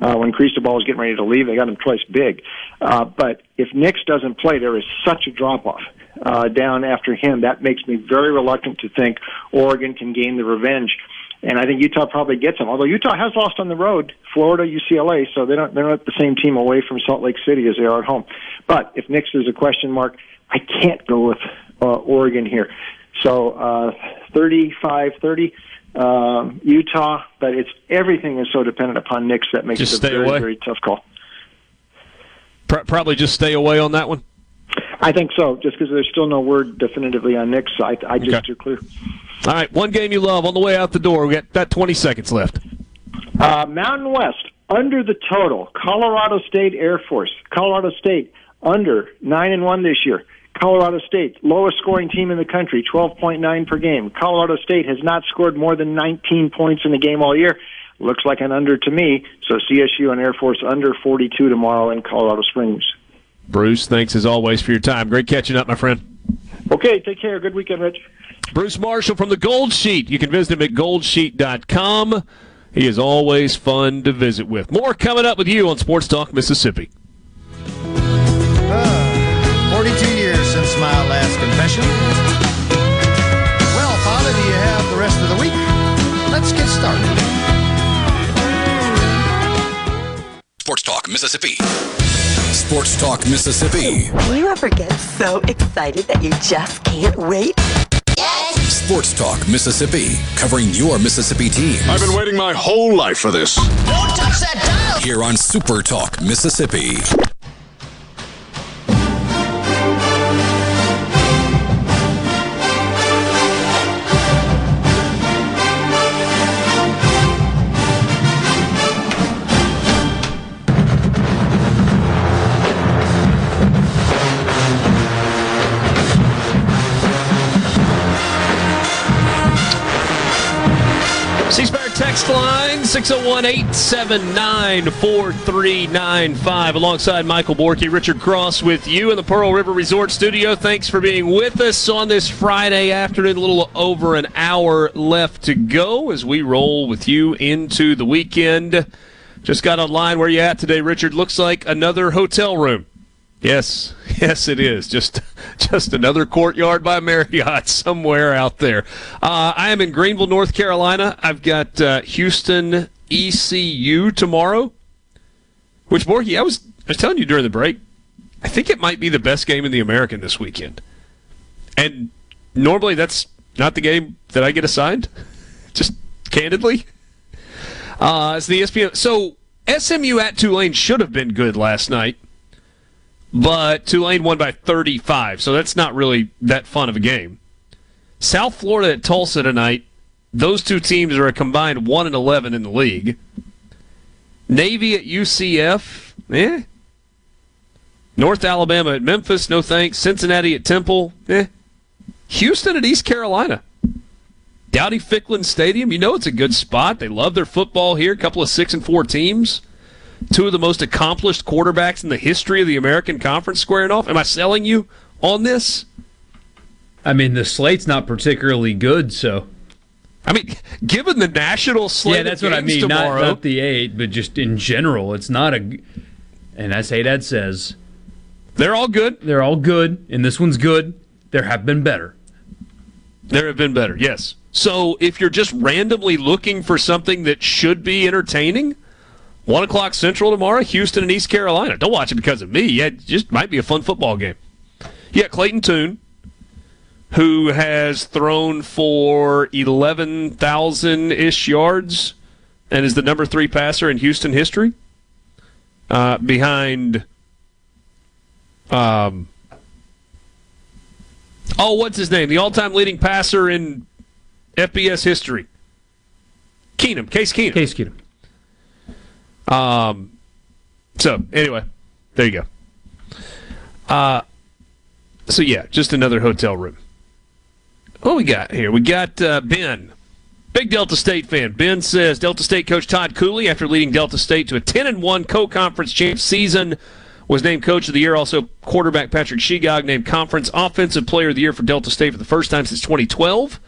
Uh, when Cristobal was getting ready to leave, they got him twice big. Uh, but if Nix doesn't play, there is such a drop off uh, down after him. That makes me very reluctant to think Oregon can gain the revenge. And I think Utah probably gets them. Although Utah has lost on the road, Florida, UCLA, so they don't, they're not the same team away from Salt Lake City as they are at home. But if Nix is a question mark, I can't go with uh, Oregon here. So uh, 35-30 um, Utah, but it's everything is so dependent upon Nix that makes Just it a stay very, away. very tough call. Pro- probably just stay away on that one. I think so, just because there's still no word definitively on Nix. I, I just Okay. steer clear. All right, one game you love on the way out the door. We got that 20 seconds left. Uh, Mountain West under the total. Colorado State Air Force. Colorado State under nine and one this year. Colorado State lowest scoring team in the country, twelve point nine per game. Colorado State has not scored more than nineteen points in the game all year. Looks like an under to me. So CSU and Air Force under forty two tomorrow in Colorado Springs. Bruce, thanks as always for your time. Great catching up, my friend. Okay, take care. Good weekend, Rich. Bruce Marshall from the Gold Sheet. You can visit him at goldsheet.com. He is always fun to visit with. More coming up with you on Sports Talk Mississippi. My last confession. Well, Father, do you have the rest of the week? Let's get started. Sports Talk Mississippi. Sports Talk Mississippi. Do you ever get so excited that you just can't wait? Sports Talk Mississippi. Covering your Mississippi teams. I've been waiting my whole life for this. Don't touch that dial! Here on Super Talk Mississippi. C Spire text line 601 879 4395. Alongside Michael Borky, Richard Cross with you in the Pearl River Resort Studio. Thanks for being with us on this Friday afternoon. A little over an hour left to go as we roll with you into the weekend. Just got online. Where you at today, Richard? Looks like another hotel room. Yes, yes, it is. Just, just another courtyard by Marriott somewhere out there. Uh, I am in Greenville, North Carolina. I've got uh, Houston ECU tomorrow. Which Borky, I was, I was telling you during the break. I think it might be the best game in the American this weekend. And normally that's not the game that I get assigned. Just candidly. Uh, it's the ESPN. So SMU at Tulane should have been good last night but Tulane won by 35, so that's not really that fun of a game. South Florida at Tulsa tonight. Those two teams are a combined 1 and 11 in the league. Navy at UCF, eh. North Alabama at Memphis, no thanks. Cincinnati at Temple, eh. Houston at East Carolina. Dowdy Ficklen Stadium, you know it's a good spot. They love their football here. A couple of 6 and 4 teams two of the most accomplished quarterbacks in the history of the American Conference squaring off. Am I selling you on this? I mean, the slate's not particularly good, so. I mean, given the national slate, yeah, that's what I mean. Not, Tomorrow, not the eight, but just in general, it's not a. And as Haydad says, they're all good. They're all good, and this one's good. There have been better. There have been better, yes. So if you're just randomly looking for something that should be entertaining, one o'clock Central tomorrow, Houston and East Carolina. Don't watch it because of me. Yeah, it just might be a fun football game. Yeah, Clayton Tune, who has thrown for eleven thousand ish yards, and is the number three passer in Houston history, uh, behind. Um, oh, what's his name? The all-time leading passer in FBS history. Keenum, Case Keenum. Case Keenum. Um. So anyway, there you go. Uh. So yeah, just another hotel room. What we got here? We got uh, Ben, big Delta State fan. Ben says Delta State coach Todd Cooley, after leading Delta State to a 10 and one co-conference champ season, was named coach of the year. Also, quarterback Patrick Shegog named conference offensive player of the year for Delta State for the first time since 2012.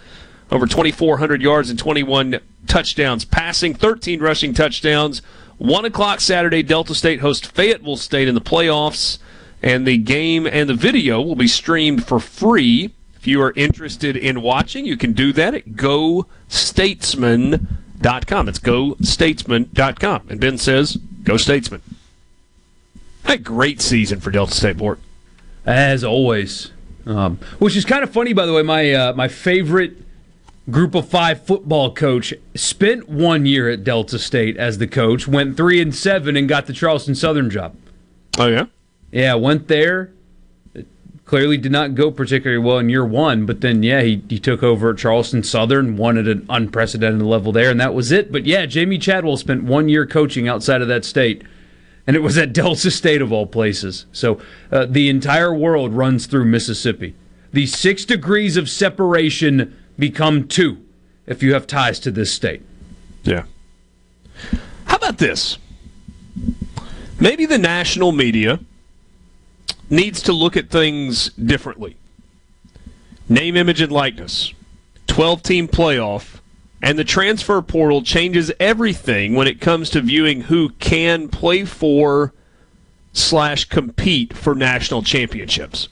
Over 2,400 yards and 21 touchdowns passing, 13 rushing touchdowns 1 o'clock Saturday, Delta State hosts Fayetteville State in the playoffs, and the game and the video will be streamed for free. If you are interested in watching, you can do that at gostatesmen.com. It's gostatesmen.com. And Ben says, Go Statesman. A great season for Delta State Board. As always. Um, which is kind of funny, by the way. My uh, my favorite Group of Five football coach spent one year at Delta State as the coach, went three and seven, and got the Charleston Southern job. Oh yeah, yeah. Went there. It clearly did not go particularly well in year one, but then yeah, he he took over at Charleston Southern, won at an unprecedented level there, and that was it. But yeah, Jamey Chadwell spent one year coaching outside of that state and it was at Delta State of all places. So uh, the entire world runs through Mississippi. The six degrees of separation become two if you have ties to this state. Yeah. How about this? Maybe the national media needs to look at things differently. Name, image, and likeness. 12 team playoff and the transfer portal changes everything when it comes to viewing who can play for slash compete for national championships.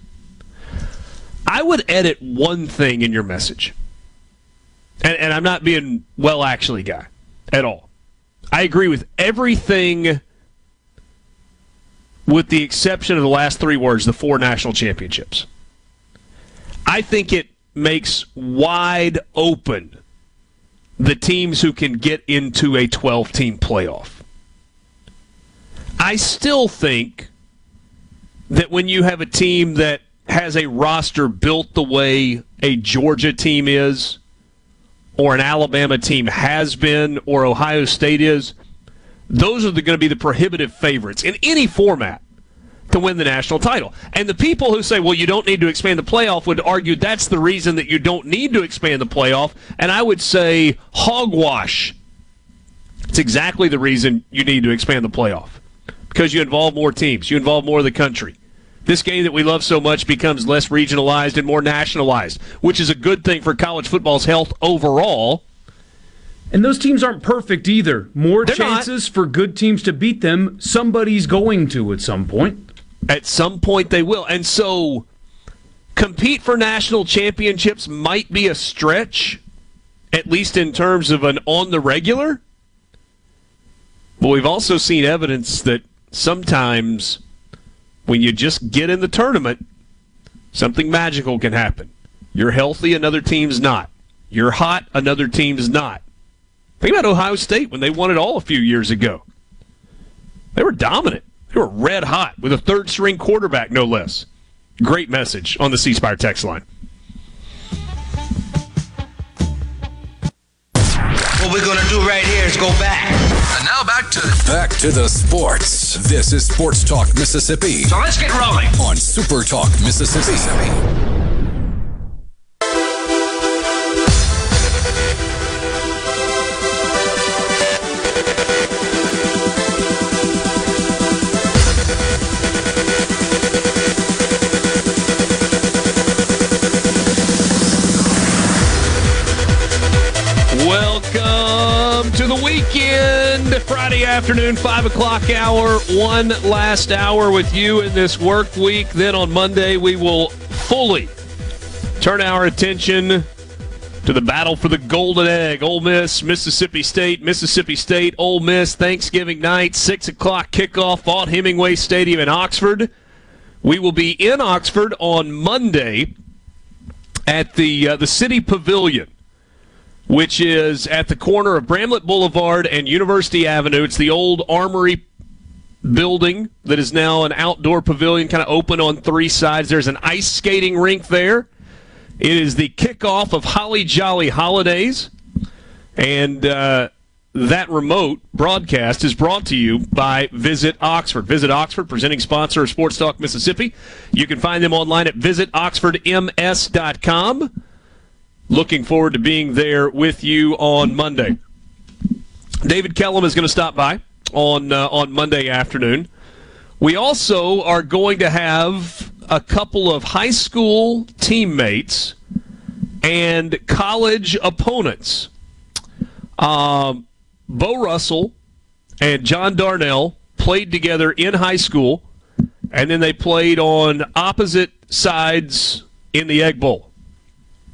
I would edit one thing in your message. And, and I'm not being well actually guy at all. I agree with everything with the exception of the last three words, the four national championships. I think it makes wide open the teams who can get into a 12 team playoff. I still think that when you have a team that has a roster built the way a Georgia team is, or an Alabama team has been, or Ohio State is, those are going to be the prohibitive favorites in any format to win the national title. And the people who say, well, you don't need to expand the playoff would argue that's the reason that you don't need to expand the playoff. And I would say hogwash. It's exactly the reason you need to expand the playoff because you involve more teams, you involve more of the country. This game that we love so much becomes less regionalized and more nationalized, which is a good thing for college football's health overall. And those teams aren't perfect either. More They're chances not. for good teams to beat them. Somebody's going to at some point. At some point, they will. And so, compete for national championships might be a stretch, at least in terms of an on the regular. But we've also seen evidence that sometimes when you just get in the tournament, something magical can happen. You're healthy, another team's not. You're hot, another team's not. Think about Ohio State when they won it all a few years ago. They were dominant. They were red hot with a third string quarterback, no less. Great message on the C Spire text line. What we're gonna do right here is go back. And now back to back to the sports. This is Sports Talk Mississippi. So let's get rolling on Super Talk Mississippi. Weekend, Friday afternoon, 5 o'clock hour, one last hour with you in this work week. Then on Monday, we will fully turn our attention to the battle for the Golden Egg. Ole Miss, Mississippi State, Mississippi State, Ole Miss, Thanksgiving night, 6 o'clock kickoff, Vaught-Hemingway Stadium in Oxford. We will be in Oxford on Monday at the uh, the City Pavilion which is at the corner of Bramlett Boulevard and University Avenue. It's the old Armory building that is now an outdoor pavilion, kind of open on three sides. There's an ice skating rink there. It is the kickoff of Holly Jolly Holidays, and uh, that remote broadcast is brought to you by Visit Oxford. Visit Oxford, presenting sponsor of Sports Talk Mississippi. You can find them online at visitoxfordms.com. Looking forward to being there with you on Monday. David Kellum is going to stop by on uh, on Monday afternoon. We also are going to have a couple of high school teammates and college opponents. Um, Bo Russell and John Darnell played together in high school, and then they played on opposite sides in the Egg Bowl.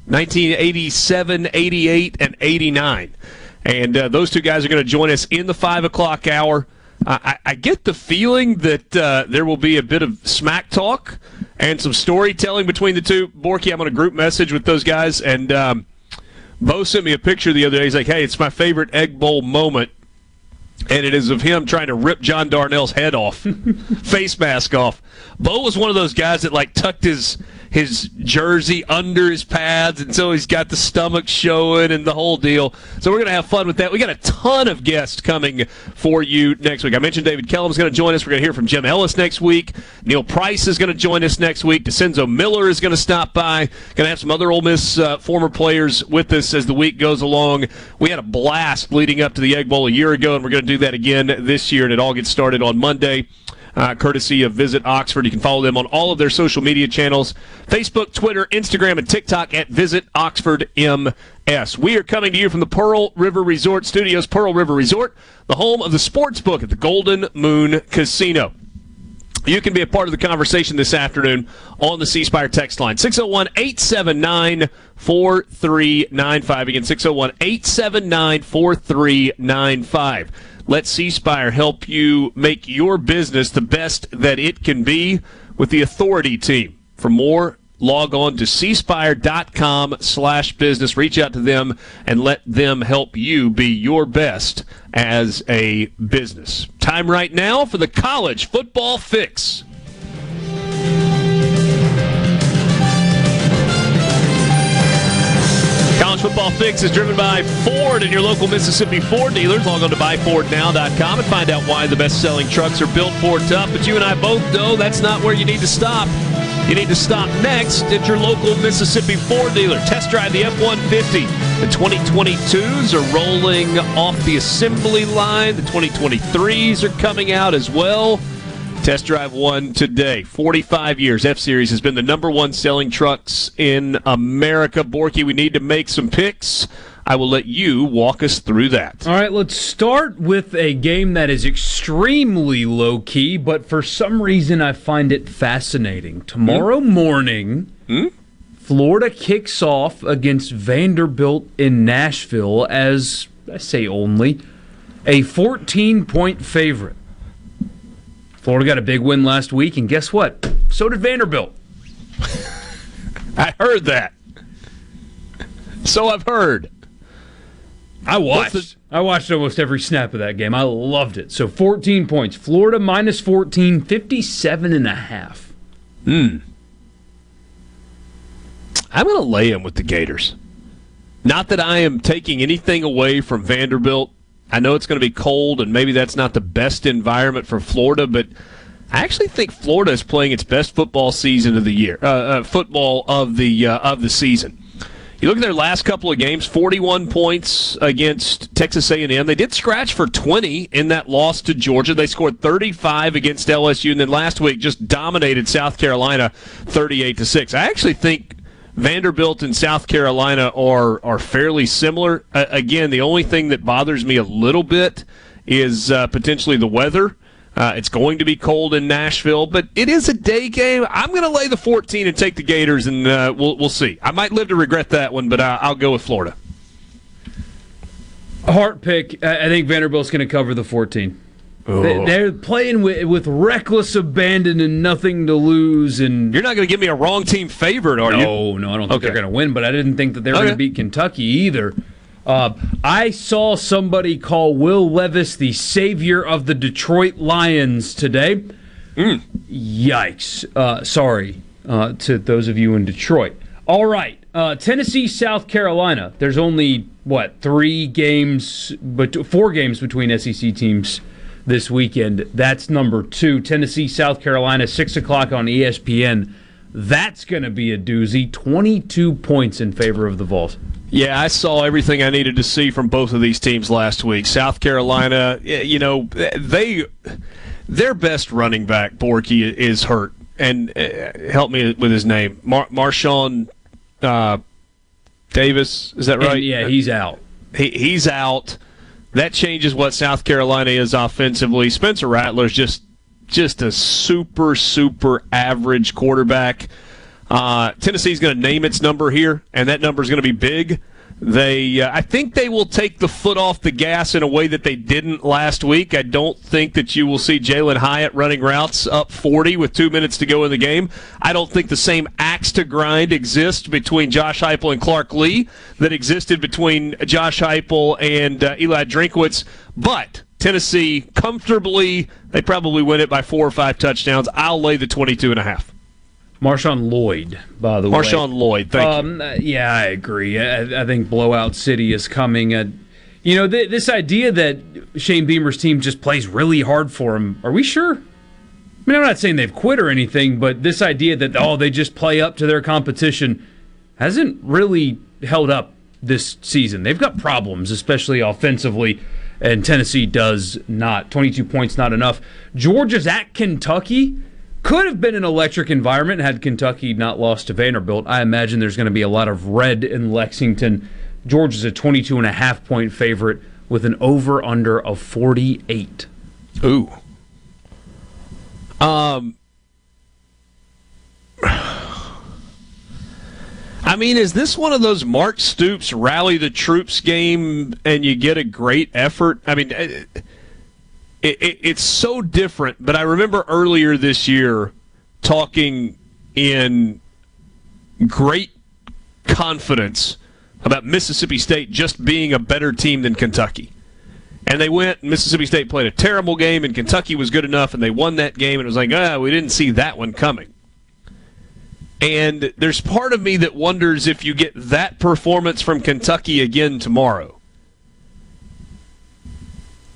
1987, 88, and 89. And uh, those two guys are going to join us in the 5 o'clock hour. I, I get the feeling that uh, there will be a bit of smack talk and some storytelling between the two. Borky, I'm on a group message with those guys, and um, Bo sent me a picture the other day. He's like, hey, it's my favorite Egg Bowl moment and it is of him trying to rip John Darnell's head off, face mask off. Bo was one of those guys that like tucked his his jersey under his pads, and so he's got the stomach showing and the whole deal. So we're gonna have fun with that. We got a ton of guests coming for you next week. I mentioned David Kellum's going to join us. We're going to hear from Jim Ellis next week. Neil Price is going to join us next week. DeCenzo Miller is going to stop by. Going to have some other Ole Miss uh, former players with us as the week goes along. We had a blast leading up to the Egg Bowl a year ago, and we're going to do that again this year. And it all gets started on Monday uh, courtesy of Visit Oxford. You can follow them on all of their social media channels Facebook, Twitter, Instagram, and TikTok at Visit Oxford MS. We are coming to you from the Pearl River Resort Studios. Pearl River Resort, the home of the sports book at the Golden Moon Casino. You can be a part of the conversation this afternoon on the C Spire text line 601 879 4395. Again, 601 879 4395. Let C Spire help you make your business the best that it can be with the authority team. For more, log on to cspire.com slash business. Reach out to them and let them help you be your best as a business. Time right now for the college football fix. College Football Fix is driven by Ford and your local Mississippi Ford dealers. Log on to buyfordnow.com and find out why the best selling trucks are built Ford tough. But you and I both know that's not where you need to stop. You need to stop next at your local Mississippi Ford dealer. Test drive the F 150. The 2022s are rolling off the assembly line, the 2023s are coming out as well. Test drive one today. 45 years. F Series has been the number one selling trucks in America. Borky, we need to make some picks. I will let you walk us through that. All right, let's start with a game that is extremely low key, but for some reason I find it fascinating. Tomorrow mm. morning, mm? Florida kicks off against Vanderbilt in Nashville as, I say only, a 14 point favorite. Florida got a big win last week, and guess what? So did Vanderbilt. I heard that. So I've heard. I watched. The- I watched almost every snap of that game. I loved it. So 14 points. Florida minus 14, 57 and a half. Hmm. I'm going to lay him with the Gators. Not that I am taking anything away from Vanderbilt. I know it's going to be cold, and maybe that's not the best environment for Florida, but I actually think Florida is playing its best football season of the year, uh, uh, football of the uh, of the season. You look at their last couple of games: forty-one points against Texas A&M. They did scratch for twenty in that loss to Georgia. They scored thirty-five against LSU, and then last week just dominated South Carolina, thirty-eight to six. I actually think Vanderbilt and South Carolina are are fairly similar. Uh, again, the only thing that bothers me a little bit is uh, potentially the weather. Uh, it's going to be cold in Nashville, but it is a day game. I'm going to lay the 14 and take the Gators, and uh, we'll we'll see. I might live to regret that one, but I'll go with Florida. Heart pick. I think Vanderbilt's going to cover the 14. Oh. They're playing with, with reckless abandon and nothing to lose. And you're not going to give me a wrong team favorite, are no, you? No, no, I don't think okay. they're going to win. But I didn't think that they were okay. going to beat Kentucky either. Uh, I saw somebody call Will Levis the savior of the Detroit Lions today. Mm. Yikes! Uh, sorry uh, to those of you in Detroit. All right, uh, Tennessee, South Carolina. There's only what three games, but four games between SEC teams this weekend. That's number two. Tennessee, South Carolina, 6 o'clock on ESPN. That's going to be a doozy. 22 points in favor of the Vols. Yeah, I saw everything I needed to see from both of these teams last week. South Carolina, you know, they their best running back, Borky, is hurt. And uh, help me with his name. Mar- Marshawn uh, Davis, is that right? And yeah, he's out. He, he's out. That changes what South Carolina is offensively. Spencer Rattler's just just a super super average quarterback. Uh, Tennessee's going to name its number here, and that number is going to be big. They, uh, I think they will take the foot off the gas in a way that they didn't last week. I don't think that you will see Jalin Hyatt running routes up 40 with two minutes to go in the game. I don't think the same axe to grind exists between Josh Heupel and Clark Lea that existed between Josh Heupel and uh, Eli Drinkwitz. But Tennessee comfortably, they probably win it by four or five touchdowns. I'll lay the 22 and a half. Marshawn Lloyd, by the Marshawn way. Marshawn Lloyd, thank um, you. yeah, I agree. I, I, think Blowout City is coming. Uh, you know, th- this idea that Shane Beamer's team just plays really hard for him, are we sure? I mean, I'm not saying they've quit or anything, but this idea that, oh, they just play up to their competition hasn't really held up this season. They've got problems, especially offensively, and Tennessee does not. 22 points, not enough. Georgia's at Kentucky could have been an electric environment had Kentucky not lost to Vanderbilt. I imagine there's going to be a lot of red in Lexington. Georgia's a 22 and a half point favorite with an over under of 48. Ooh. Um I mean, is this one of those Mark Stoops rally the troops game and you get a great effort? I mean, it, it, it's so different, but I remember earlier this year talking in great confidence about Mississippi State just being a better team than Kentucky. And they went, Mississippi State played a terrible game, and Kentucky was good enough, and they won that game, and it was like, ah, we didn't see that one coming. And there's part of me that wonders if you get that performance from Kentucky again tomorrow.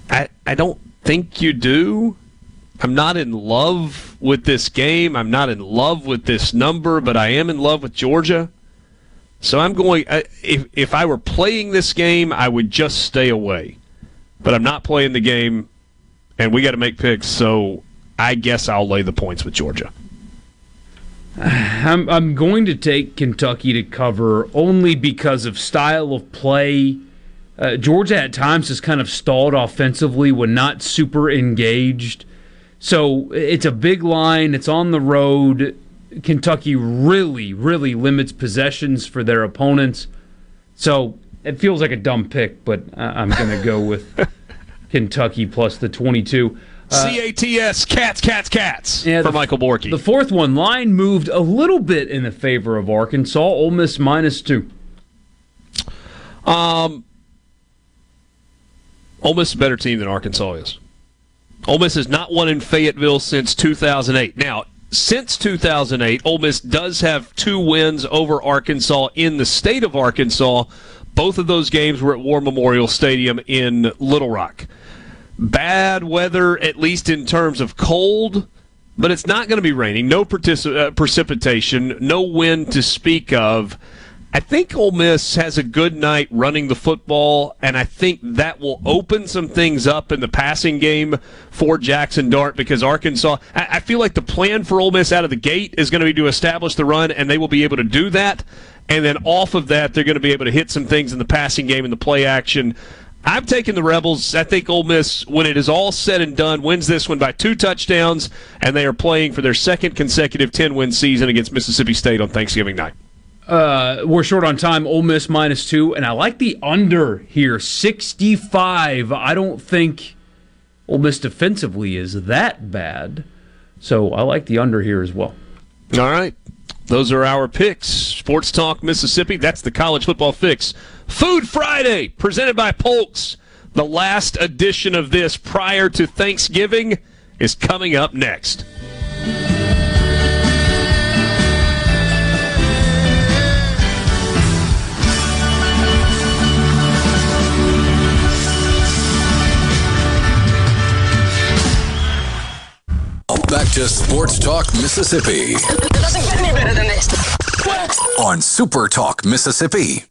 I I don't think you do. I'm not in love with this game. I'm not in love with this number, but I am in love with Georgia. So I'm going. If if I were playing this game, I would just stay away. But I'm not playing the game, and we got to make picks. So I guess I'll lay the points with Georgia. I'm I'm going to take Kentucky to cover only because of style of play. Uh, Georgia at times has kind of stalled offensively when not super engaged. So it's a big line. It's on the road. Kentucky really, really limits possessions for their opponents. So it feels like a dumb pick, but I'm going to go with Kentucky plus the 22. Uh, C-A-T-S, cats, cats, cats yeah, for the, Michael Borky. The fourth one, line moved a little bit in the favor of Arkansas. Ole Miss minus two. Um, Ole Miss is a better team than Arkansas is. Ole Miss has not won in Fayetteville since 2008. Now, since 2008, Ole Miss does have two wins over Arkansas in the state of Arkansas. Both of those games were at War Memorial Stadium in Little Rock bad weather, at least in terms of cold, but it's not going to be raining. No particip- uh, precipitation, no wind to speak of. I think Ole Miss has a good night running the football, and I think that will open some things up in the passing game for Jackson Dart because Arkansas. I, feel like the plan for Ole Miss out of the gate is going to be to establish the run, and they will be able to do that. And then off of that, they're going to be able to hit some things in the passing game and the play action. I'm taking the Rebels. I think Ole Miss, when it is all said and done, wins this one by two touchdowns, and they are playing for their second consecutive 10 win season against Mississippi State on Thanksgiving night. Uh, we're short on time. Ole Miss minus two, and I like the under here, 65. I don't think Ole Miss defensively is that bad, so I like the under here as well. All right. Those are our picks. Sports Talk Mississippi. That's the college football fix Food Friday, presented by Polks. The last edition of this prior to Thanksgiving is coming up next. Back to Sports Talk Mississippi. It doesn't get any better than this. On Super Talk Mississippi.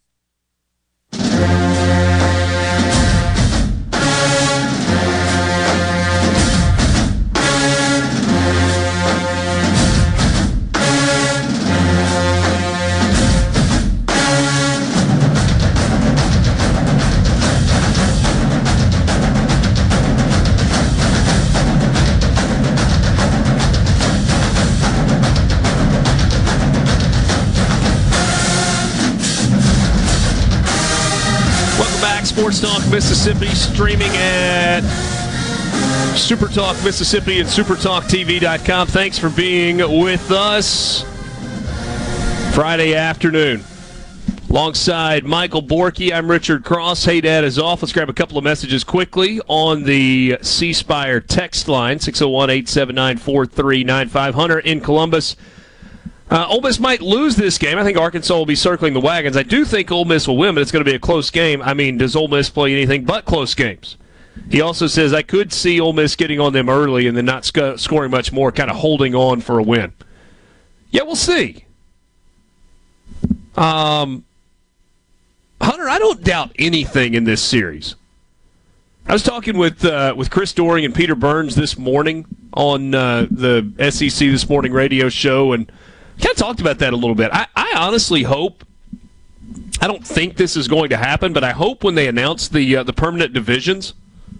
Sports Talk Mississippi, streaming at Super Talk Mississippi and SuperTalkTV.com. Thanks for being with us. Friday afternoon. Alongside Michael Borky, I'm Richard Cross. Haydad is off. Let's grab a couple of messages quickly on the C Spire text line 601 879 4395. Hunter in Columbus. Uh, Ole Miss might lose this game. I think Arkansas will be circling the wagons. I do think Ole Miss will win, but it's going to be a close game. I mean, does Ole Miss play anything but close games? He also says I could see Ole Miss getting on them early and then not sc- scoring much more, kind of holding on for a win. Yeah, we'll see. Um, Hunter, I don't doubt anything in this series. I was talking with uh, with Chris Doering and Peter Burns this morning on uh, the SEC This Morning radio show, and kind of talked about that a little bit. I, I honestly hope. I don't think this is going to happen, but I hope when they announce the uh, the permanent divisions,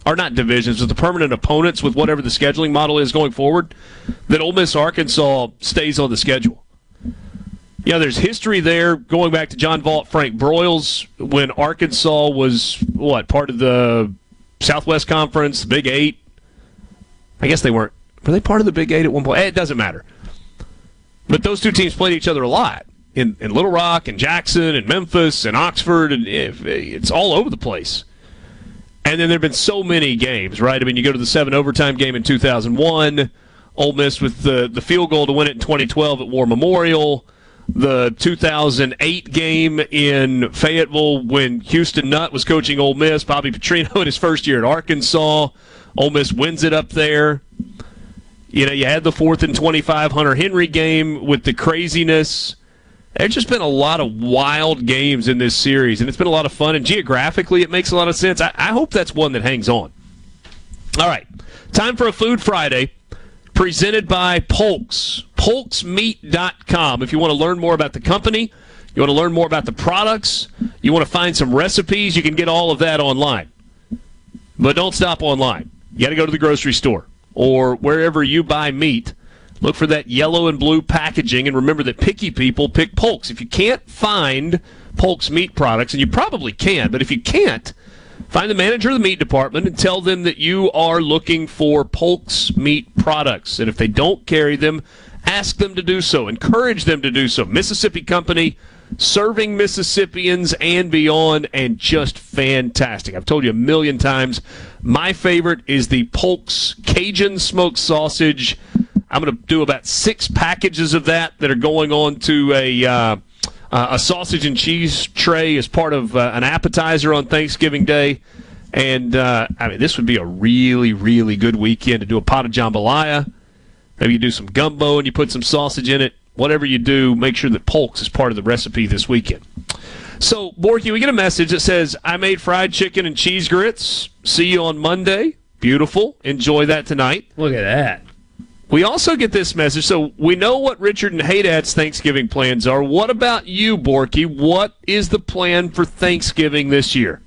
or not divisions, but the permanent opponents with whatever the scheduling model is going forward, that Ole Miss Arkansas stays on the schedule. Yeah, there's history there going back to John Vaught, Frank Broyles when Arkansas was what part of the Southwest Conference, the Big Eight. I guess they weren't. Were they part of the Big Eight at one point? Eh, It doesn't matter. But those two teams played each other a lot in, in Little Rock and Jackson and Memphis and Oxford, and if, it's all over the place. And then there have been so many games, right? I mean, you go to the seven overtime game in 2001, Ole Miss with the, the field goal to win it in 2012 at War Memorial, the 2008 game in Fayetteville when Houston Nutt was coaching Ole Miss, Bobby Petrino in his first year at Arkansas. Ole Miss wins it up there. You know, you had the fourth and 25 Hunter Henry game with the craziness. There's just been a lot of wild games in this series, and it's been a lot of fun. And geographically, it makes a lot of sense. I, I hope that's one that hangs on. All right, time for a Food Friday presented by Polks. Polksmeat.com. If you want to learn more about the company, you want to learn more about the products, you want to find some recipes, you can get all of that online. But don't stop online. You got to go to the grocery store or wherever you buy meat. Look for that yellow and blue packaging, and remember that picky people pick Polks. If you can't find Polks meat products, and you probably can, but if you can't, find the manager of the meat department and tell them that you are looking for Polks meat products. And if they don't carry them, ask them to do so. Encourage them to do so. Mississippi Company serving Mississippians and beyond, and just fantastic. I've told you a million times. My favorite is the Polk's Cajun smoked sausage. I'm going to do about six packages of that that are going on to a. Uh, uh, a sausage and cheese tray as part of uh, an appetizer on Thanksgiving Day. And uh, I mean, this would be a really, really good weekend to do a pot of jambalaya. Maybe you do some gumbo and you put some sausage in it. Whatever you do, make sure that Polks is part of the recipe this weekend. So, Borky, we get a message that says, I made fried chicken and cheese grits. See you on Monday. Beautiful. Enjoy that tonight. Look at that. We also get this message. So we know what Richard and Haydad's Thanksgiving plans are. What about you, Borky? What is the plan for Thanksgiving this year?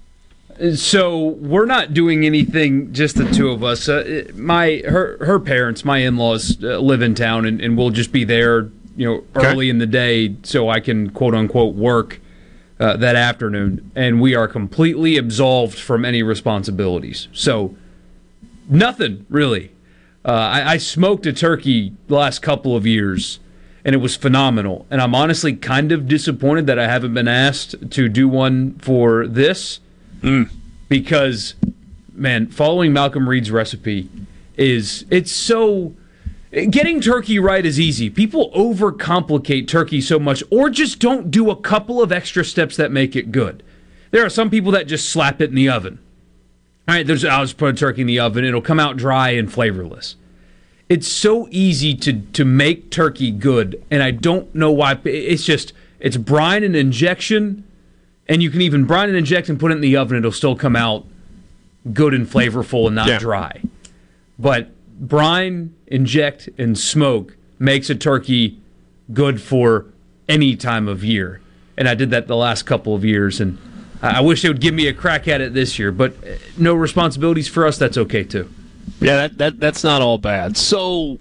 So we're not doing anything, just the two of us. Uh, my her her parents, my in laws, uh, live in town, and, and we'll just be there, you know, early in the day, so I can quote unquote work uh, that afternoon. And we are completely absolved from any responsibilities. So nothing really. Uh, I, I smoked a turkey the last couple of years, and it was phenomenal. And I'm honestly kind of disappointed that I haven't been asked to do one for this, because, man, following Malcolm Reed's recipe is it's so. Getting turkey right is easy. People overcomplicate turkey so much, or just don't do a couple of extra steps that make it good. There are some people that just slap it in the oven. All right, there's I'll just put a turkey in the oven. It'll come out dry and flavorless. It's so easy to to make turkey good, and I don't know why. It's just it's brine and injection, and you can even brine and inject and put it in the oven. It'll still come out good and flavorful and not Yeah. dry. But brine, inject, and smoke makes a turkey good for any time of year. And I did that the last couple of years, and I wish they would give me a crack at it this year. But uh, no responsibilities for us. That's okay too. Yeah, that, that that's not all bad. So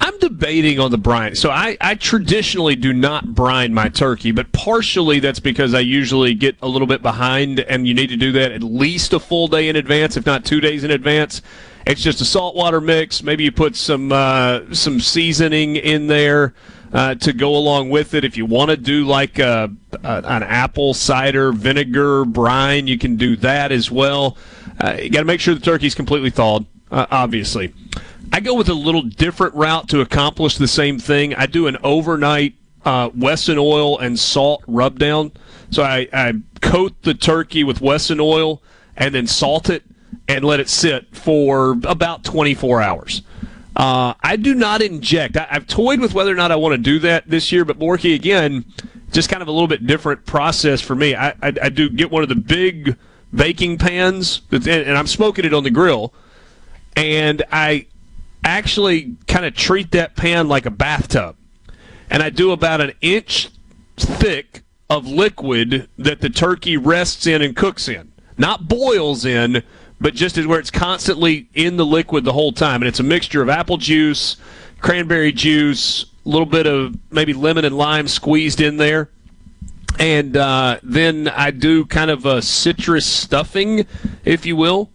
I'm debating on the brine. So I, I traditionally do not brine my turkey, but partially that's because I usually get a little bit behind, and you need to do that at least a full day in advance, if not two days in advance. It's just a saltwater mix. Maybe you put some uh, some seasoning in there uh, to go along with it. If you want to do like a, a, an apple cider vinegar brine, you can do that as well. Uh, you got to make sure the turkey's completely thawed, uh, obviously. I go with a little different route to accomplish the same thing. I do an overnight uh, Wesson oil and salt rub down. So I, I coat the turkey with Wesson oil and then salt it and let it sit for about 24 hours. Uh, I do not inject. I, have toyed with whether or not I want to do that this year, but Borky, again, just kind of a little bit different process for me. I, I, I do get one of the big baking pans, and I'm smoking it on the grill, and I actually kind of treat that pan like a bathtub. And I do about an inch thick of liquid that the turkey rests in and cooks in. Not boils in, but just as where it's constantly in the liquid the whole time. And it's a mixture of apple juice, cranberry juice, a little bit of maybe lemon and lime squeezed in there. And uh, then I do kind of a citrus stuffing, if you will.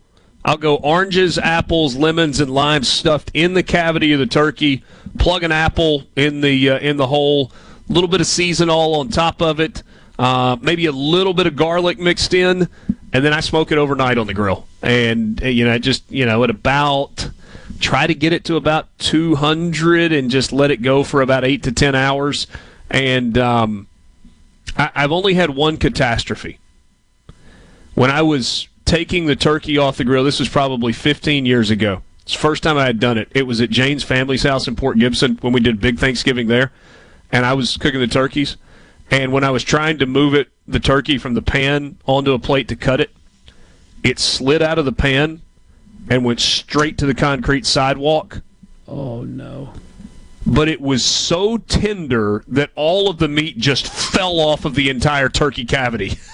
I'll go oranges, apples, lemons, and limes stuffed in the cavity of the turkey. Plug an apple in the uh, in the hole. A little bit of seasonal on top of it. Uh, maybe a little bit of garlic mixed in, and then I smoke it overnight on the grill. And you know, just you know, at about try to get it to about 200 and just let it go for about eight to ten hours. And um, I, I've only had one catastrophe. When I was taking the turkey off the grill. This was probably 15 years ago. It's the first time I had done it. It was at Jane's family's house in Port Gibson when we did big Thanksgiving there, and I was cooking the turkeys. And when I was trying to move it, the turkey from the pan onto a plate to cut it, it slid out of the pan and went straight to the concrete sidewalk. Oh no. But it was so tender that all of the meat just fell off of the entire turkey cavity.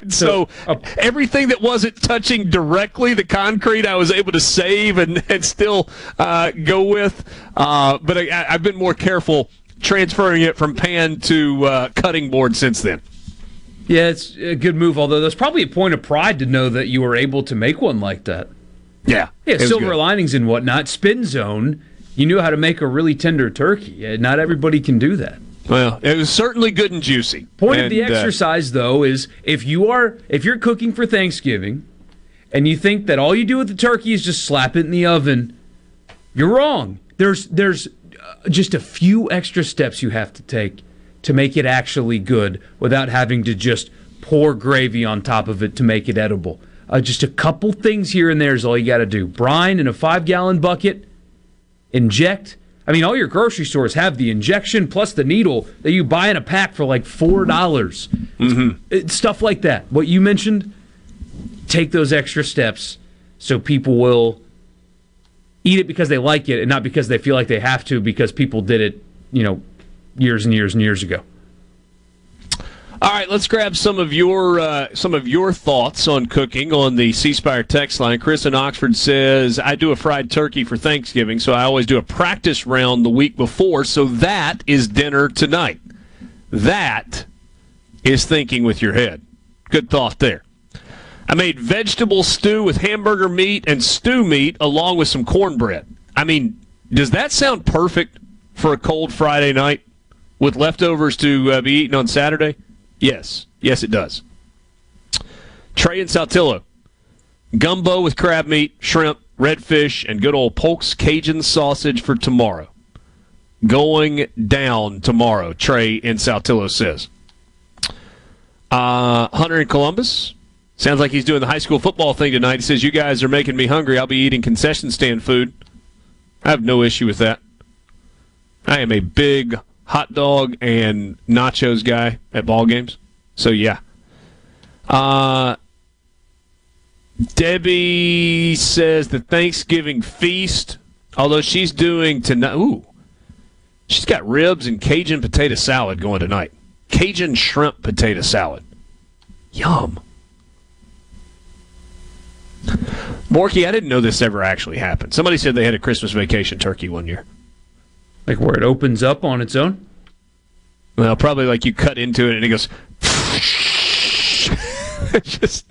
And so, uh, everything that wasn't touching directly the concrete, I was able to save and, and still uh, go with. Uh, but I, have been more careful transferring it from pan to uh, cutting board since then. Yeah, it's a good move. Although there's probably a point of pride to know that you were able to make one like that. Yeah, yeah. Silver good. linings and whatnot. Spin zone. You knew how to make a really tender turkey. Not everybody can do that. Well, it was certainly good and juicy. Point and, of the uh, exercise, uh, though, is if you are if you're cooking for Thanksgiving, and you think that all you do with the turkey is just slap it in the oven, you're wrong. There's there's uh, just a few extra steps you have to take to make it actually good without having to just pour gravy on top of it to make it edible. Uh, just a couple things here and there is all you got to do. Brine in a five gallon bucket, inject I mean, all your grocery stores have the injection plus the needle that you buy in a pack for like four dollars. Mm-hmm. Stuff like that. What you mentioned. Take those extra steps so people will eat it because they like it and not because they feel like they have to because people did it, you know, years and years and years ago. All right, let's grab some of your uh, some of your thoughts on cooking on the C Spire text line. Chris in Oxford says, "I do a fried turkey for Thanksgiving, so I always do a practice round the week before. So that is dinner tonight. That is thinking with your head. Good thought there." I made vegetable stew with hamburger meat and stew meat along with some cornbread. I mean, does that sound perfect for a cold Friday night with leftovers to uh, be eaten on Saturday? Yes. Yes, it does. Trey and Saltillo. Gumbo with crab meat, shrimp, redfish, and good old Polk's Cajun sausage for tomorrow. Going down tomorrow, Trey in Saltillo says. Uh, Hunter in Columbus. Sounds like he's doing the high school football thing tonight. He says, You guys are making me hungry. I'll be eating concession stand food. I have no issue with that. I am a big hot dog and nachos guy at ball games. So yeah. Uh, Debbie says the Thanksgiving feast, although she's doing tonight. Ooh, she's got ribs and Cajun potato salad going tonight. Cajun shrimp potato salad. Yum. Borky, I didn't know this ever actually happened. Somebody said they had a Christmas vacation turkey one year. Like where it opens up on its own? Well, probably like you cut into it and it goes. just.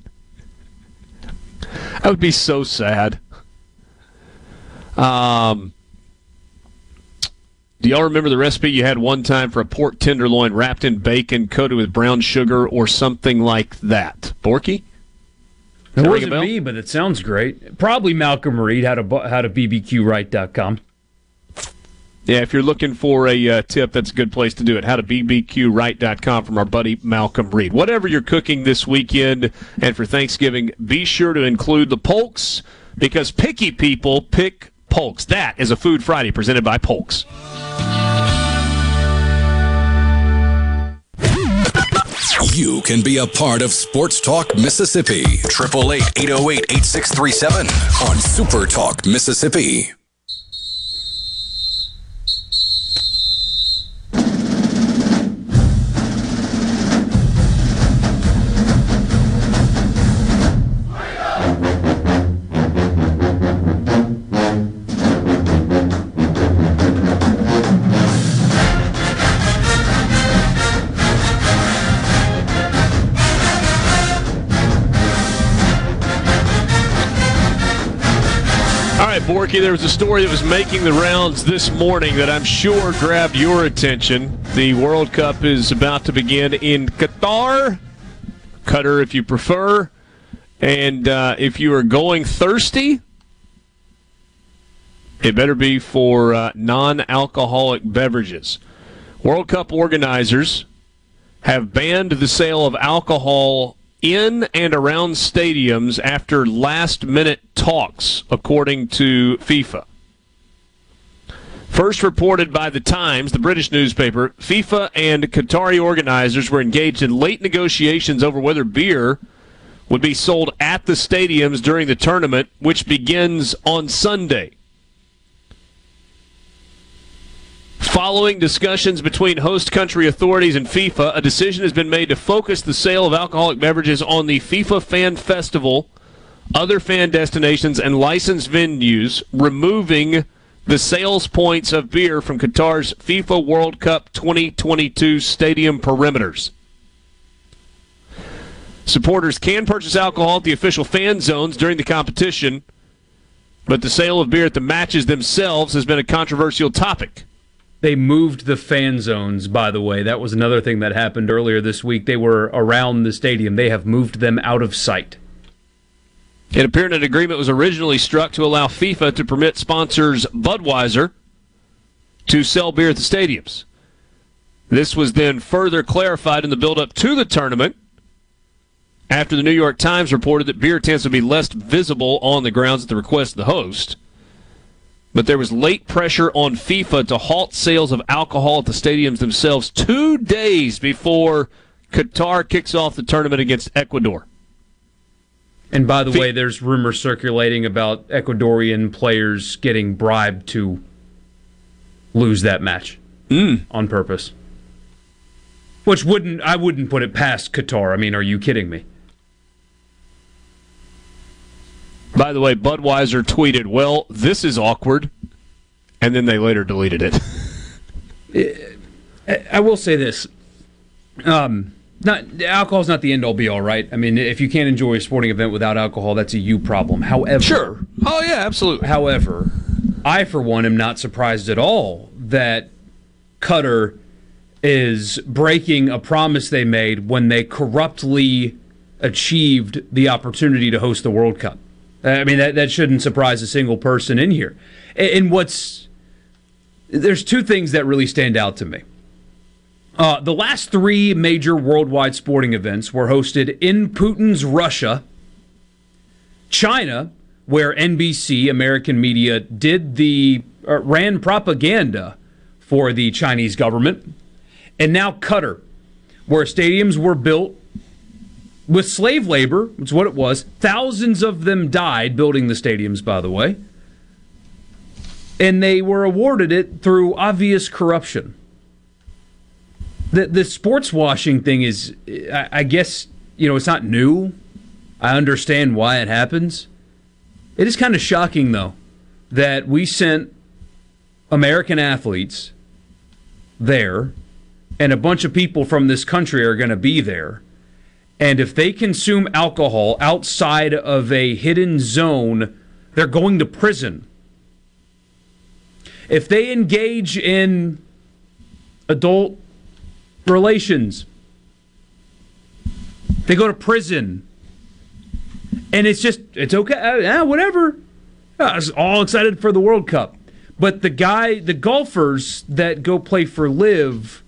That would be so sad. Um, do y'all remember the recipe you had one time for a pork tenderloin wrapped in bacon, coated with brown sugar, or something like that? Borky? It wasn't me, but it sounds great. Probably Malcolm Reed had a had a bbqright.com. Yeah, if you're looking for a uh, tip, that's a good place to do it. How to bbqright.com from our buddy Malcolm Reed. Whatever you're cooking this weekend and for Thanksgiving, be sure to include the polks because picky people pick polks. That is a Food Friday presented by Polks. You can be a part of Sports Talk Mississippi. 888 808 8637 on Super Talk Mississippi. Right, there was a story that was making the rounds this morning that I'm sure grabbed your attention. The World Cup is about to begin in Qatar, Qatar if you prefer. And uh, if you are going thirsty, it better be for uh, non alcoholic beverages. World Cup organizers have banned the sale of alcohol in and around stadiums after last minute talks, according to FIFA. First reported by The Times, the British newspaper, FIFA and Qatari organizers were engaged in late negotiations over whether beer would be sold at the stadiums during the tournament, which begins on Sunday. Following discussions between host country authorities and FIFA, a decision has been made to focus the sale of alcoholic beverages on the FIFA Fan Festival, other fan destinations, and licensed venues, removing the sales points of beer from Qatar's FIFA World Cup 2022 stadium perimeters. Supporters can purchase alcohol at the official fan zones during the competition, but the sale of beer at the matches themselves has been a controversial topic. They moved the fan zones, by the way. That was another thing that happened earlier this week. They were around the stadium. They have moved them out of sight. It appeared an agreement was originally struck to allow FIFA to permit sponsors Budweiser to sell beer at the stadiums. This was then further clarified in the build up to the tournament after the New York Times reported that beer tents would be less visible on the grounds at the request of the host. But there was late pressure on FIFA to halt sales of alcohol at the stadiums themselves two days before Qatar kicks off the tournament against Ecuador. And by the way, there's rumors circulating about Ecuadorian players getting bribed to lose that match mm. on purpose. Which wouldn't I wouldn't put it past Qatar. I mean, are you kidding me? By the way, Budweiser tweeted, "Well, this is awkward," and then they later deleted it. I will say this: um, not alcohol's not the end all be all, right? I mean, if you can't enjoy a sporting event without alcohol, that's a you problem. However, sure. Oh yeah, absolutely. However, I for one am not surprised at all that Qatar is breaking a promise they made when they corruptly achieved the opportunity to host the World Cup. I mean, that, that shouldn't surprise a single person in here. And what's there's two things that really stand out to me. Uh, the last three major worldwide sporting events were hosted in Putin's Russia, China, where NBC, American media, did the uh, ran propaganda for the Chinese government, and now Qatar, where stadiums were built with slave labor, it's what it was. Thousands of them died building the stadiums, by the way. And they were awarded it through obvious corruption. The, the sports washing thing is, I, I guess, you know, it's not new. I understand why it happens. It is kind of shocking, though, that we sent American athletes there, and a bunch of people from this country are going to be there. And if they consume alcohol outside of a hidden zone, they're going to prison. If they engage in adult relations, they go to prison. And it's just, it's okay. Uh, yeah, whatever. I was all excited for the World Cup. But the guy, the golfers that go play for LIV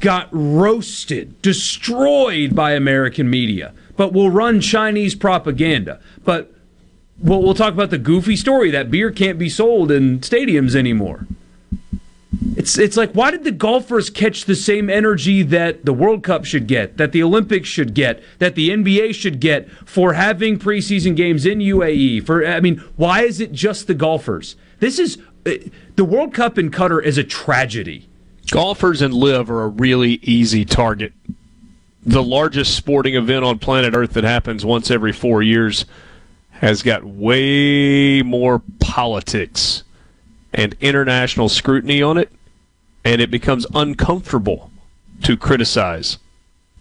got roasted, destroyed by American media, but will run Chinese propaganda. But we'll, we'll talk about the goofy story that beer can't be sold in stadiums anymore. It's it's like why did the golfers catch the same energy that the World Cup should get, that the Olympics should get, that the NBA should get for having preseason games in UAE? For I mean, why is it just the golfers? This is uh, the World Cup in Qatar is a tragedy. Golfers and LIV are a really easy target. The largest sporting event on planet Earth that happens once every 4 years has got way more politics and international scrutiny on it, and it becomes uncomfortable to criticize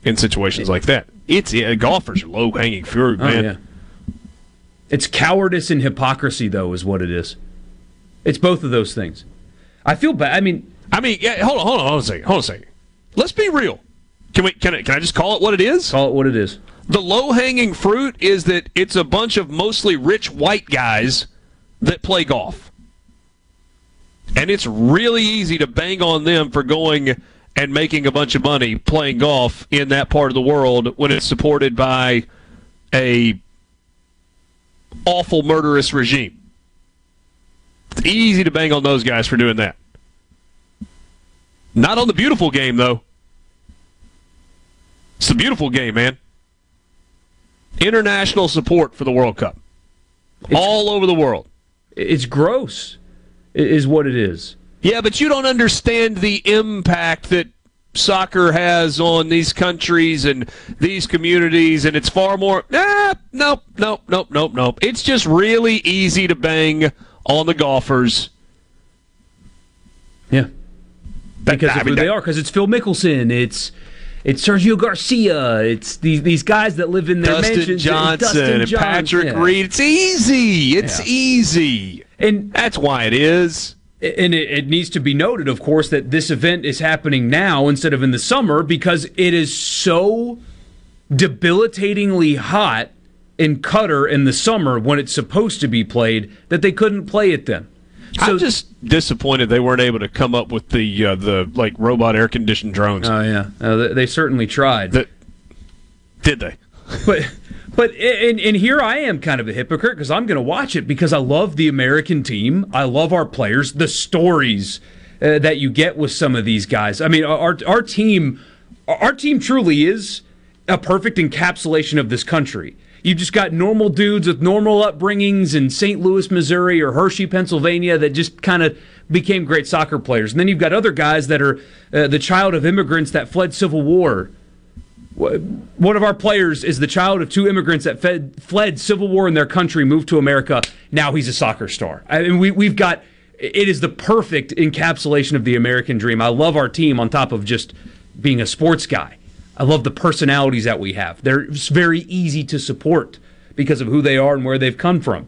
in situations like that. It's yeah, golfers are low hanging fruit, oh, man. Oh, yeah. It's cowardice and hypocrisy, though, is what it is. It's both of those things. I feel bad. I mean, I mean, yeah, hold on, hold on, hold on a second, hold on a second. Let's be real. Can we? Can I, can I just call it what it is? Call it what it is. The low hanging fruit is that it's a bunch of mostly rich white guys that play golf. And it's really easy to bang on them for going and making a bunch of money playing golf in that part of the world when it's supported by a awful murderous regime. It's easy to bang on those guys for doing that. Not on the beautiful game though. It's a beautiful game, man. International support for the World Cup. It's, all over the world. It's gross is what it is. Yeah, but you don't understand the impact that soccer has on these countries and these communities, and it's far more. Ah, nope, nope, nope, nope, nope. It's just really easy to bang on the golfers. Yeah, because of who they are. Because it's Phil Mickelson. It's it's Sergio Garcia. It's these these guys that live in their Dustin mansions. Johnson Dustin and Johnson. Patrick yeah. Reed. It's easy. It's Yeah. easy, and that's why it is. And it, it needs to be noted, of course, that this event is happening now instead of in the summer because it is so debilitatingly hot in Qatar in the summer when it's supposed to be played that they couldn't play it then. I'm just disappointed they weren't able to come up with the uh, the like robot air conditioned drones. Oh yeah, uh, they, certainly tried. That, did they? But but and, and here I am kind of a hypocrite because I'm going to watch it because I love the American team. I love our players, the stories uh, that you get with some of these guys. I mean, our our team our team truly is a perfect encapsulation of this country. You've just got normal dudes with normal upbringings in St. Louis, Missouri, or Hershey, Pennsylvania, that just kind of became great soccer players. And then you've got other guys that are uh, the child of immigrants that fled civil war. One of our players is the child of two immigrants that fed, fled civil war in their country, moved to America. Now he's a soccer star. I mean, we, we've got it is the perfect encapsulation of the American dream. I love our team on top of just being a sports guy. I love the personalities that we have. They're very easy to support because of who they are and where they've come from.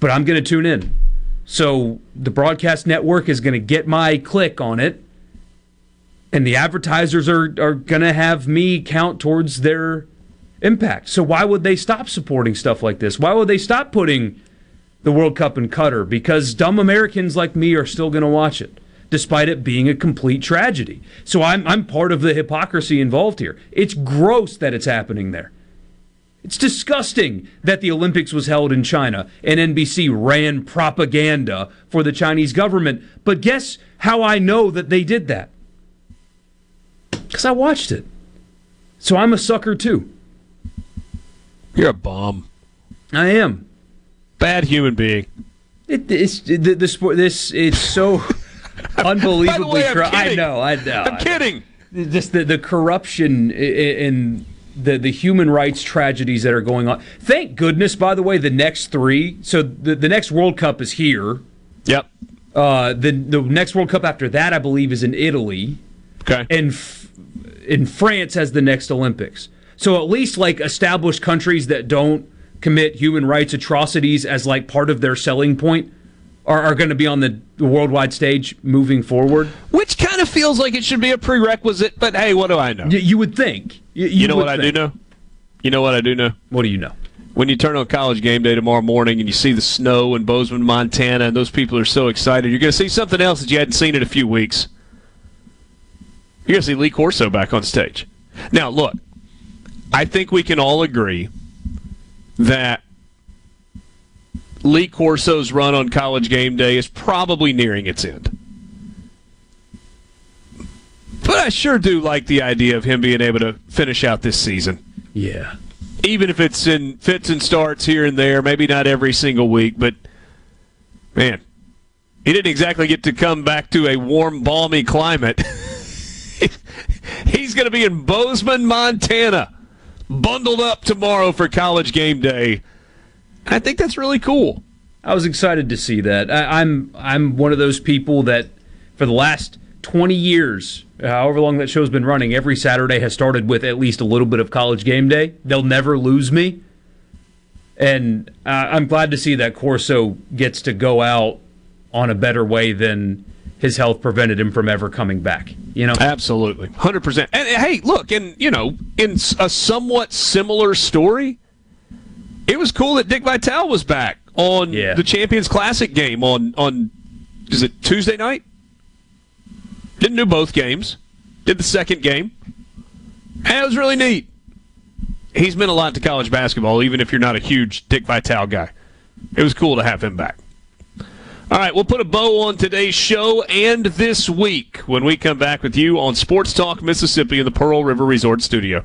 But I'm going to tune in. So the broadcast network is going to get my click on it and the advertisers are, are going to have me count towards their impact. So why would they stop supporting stuff like this? Why would they stop putting the World Cup in Qatar? Because dumb Americans like me are still going to watch it, despite it being a complete tragedy. So I'm, I'm part of the hypocrisy involved here. It's gross that it's happening there. It's disgusting that the Olympics was held in China and NBC ran propaganda for the Chinese government. But guess how I know that they did that? Because I watched it. So I'm a sucker too. You're a bum. I am. Bad human being. It, it's the, the sport. This it's so unbelievably. I know. I know. I'm kidding. Just the, the corruption i- i- and the the human rights tragedies that are going on. Thank goodness, by the way, the next three. So the the next World Cup is here. Yep. Uh, the the next World Cup after that, I believe, is in Italy. Okay. And f- in France has the next Olympics. So at least like established countries that don't commit human rights atrocities as like part of their selling point are, are going to be on the, the worldwide stage moving forward. Which kind of feels like it should be a prerequisite, but hey, what do I know? Y- you would think. Y- You, know would what I do know? You know what I do know? What do you know? When you turn on college game day tomorrow morning and you see the snow in Bozeman, Montana, and those people are so excited, you're going to see something else that you hadn't seen in a few weeks. You're going to see Lee Corso back on stage. Now, look, I think we can all agree that Lee Corso's run on college game day is probably nearing its end. But I sure do like the idea of him being able to finish out this season. Yeah. Even if it's in fits and starts here and there, maybe not every single week, but man, he didn't exactly get to come back to a warm, balmy climate. He's going to be in Bozeman, Montana, bundled up tomorrow for college game day. I think that's really cool. I was excited to see that. I, I'm I'm one of those people that for the last 20 years, however long that show's been running, every Saturday has started with at least a little bit of college game day. They'll never lose me. And uh, I'm glad to see that Corso gets to go out on a better way than his health prevented him from ever coming back. You know? Absolutely. 100%. And uh, hey, look, and you know, in a somewhat similar story, it was cool that Dick Vitale was back on the Champions Classic game on on is it Tuesday night? Didn't do both games. Did the second game. And it was really neat. He's meant a lot to college basketball, even if you're not a huge Dick Vitale guy. It was cool to have him back. All right, we'll put a bow on today's show and this week when we come back with you on Sports Talk Mississippi in the Pearl River Resort Studio.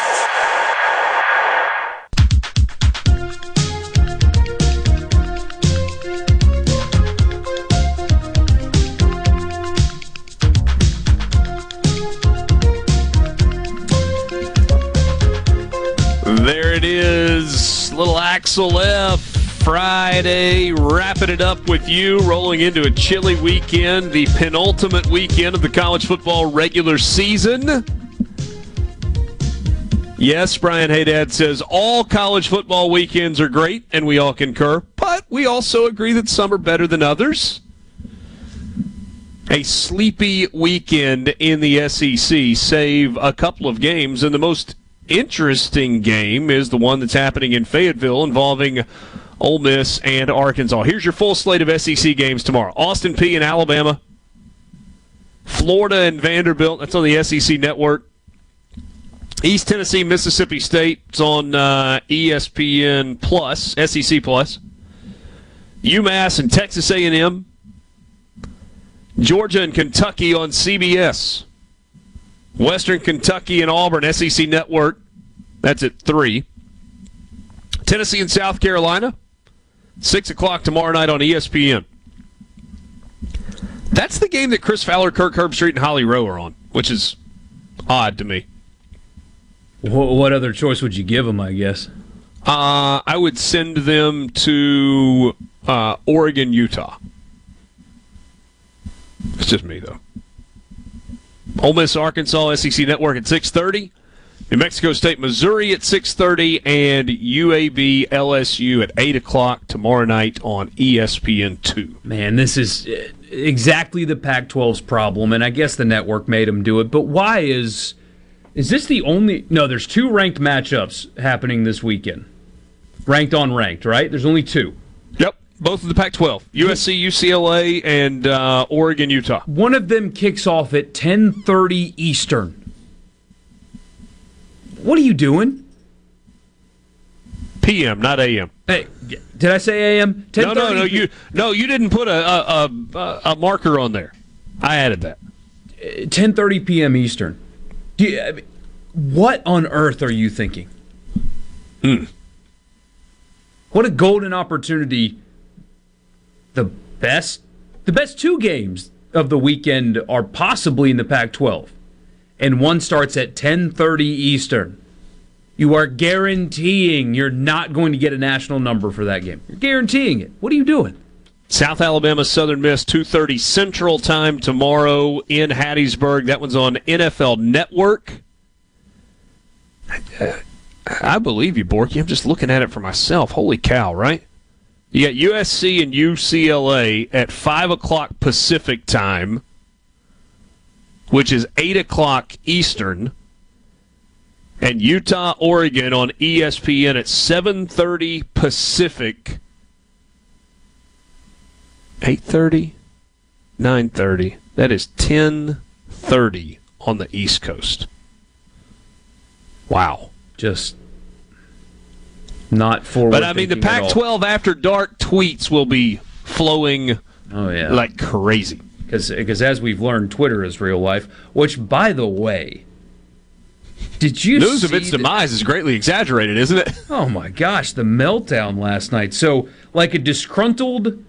It is, little Axel F. Friday, wrapping it up with you, rolling into a chilly weekend, the penultimate weekend of the college football regular season. Yes, Brian Haydad says all college football weekends are great, and we all concur, but we also agree that some are better than others. A sleepy weekend in the SEC, save a couple of games, and the most interesting game is the one that's happening in Fayetteville involving Ole Miss and Arkansas. Here's your full slate of SEC games tomorrow Austin P and Alabama, Florida and Vanderbilt. That's on the SEC network. East Tennessee, Mississippi State. It's on uh, ESPN Plus, SEC Plus. UMass and Texas A&M. Georgia and Kentucky on CBS. Western Kentucky and Auburn, SEC Network. That's at 3. Tennessee and South Carolina, 6 o'clock tomorrow night on ESPN. That's the game that Chris Fowler, Kirk Herbstreit, and Holly Rowe are on, which is odd to me. What, what other choice would you give them, I guess? Uh, I would send them to uh, Oregon, Utah. It's just me, though. Ole Miss, Arkansas, SEC Network at 6.30. New Mexico State, Missouri at 6.30. And UAB, LSU at 8 o'clock tomorrow night on E ESPN2. Man, this is uh, exactly the Pac 12's problem, and I guess the network made them do it. But why is. Is this the only. No, there's two ranked matchups happening this weekend. Ranked on ranked, right? There's only two. Both of the Pac 12. USC, UCLA, and uh, Oregon, Utah. One of them kicks off at 10:30 Eastern. What are you doing? PM, not AM. Hey, did I say AM? No, no, no. You no, you didn't put a a, a, a marker on there. I added that. 10:30 p.m. Eastern. You, I mean, what on earth are you thinking? Hmm. What a golden opportunity. The best the best two games of the weekend are possibly in the Pac-12. And one starts at 10:30 Eastern. You are guaranteeing you're not going to get a national number for that game. You're guaranteeing it. What are you doing? South Alabama Southern Miss 2:30 Central Time tomorrow in Hattiesburg. That one's on NFL Network. Uh, I believe you, Borky. I'm just looking at it for myself. Holy cow, right? You got USC and UCLA at 5 o'clock Pacific time, which is 8 o'clock Eastern, and Utah, Oregon on ESPN at 7.30 Pacific. 8.30? 9.30. That is 10.30 on the East Coast. Wow. Just not forward. But I mean, the thinking at all. Pac-12 after dark tweets will be flowing Oh yeah, like crazy. Because as we've learned, Twitter is real life. Which, by the way, did you News of its the- demise is greatly exaggerated, isn't it? Oh my gosh, the meltdown last night. So, like a disgruntled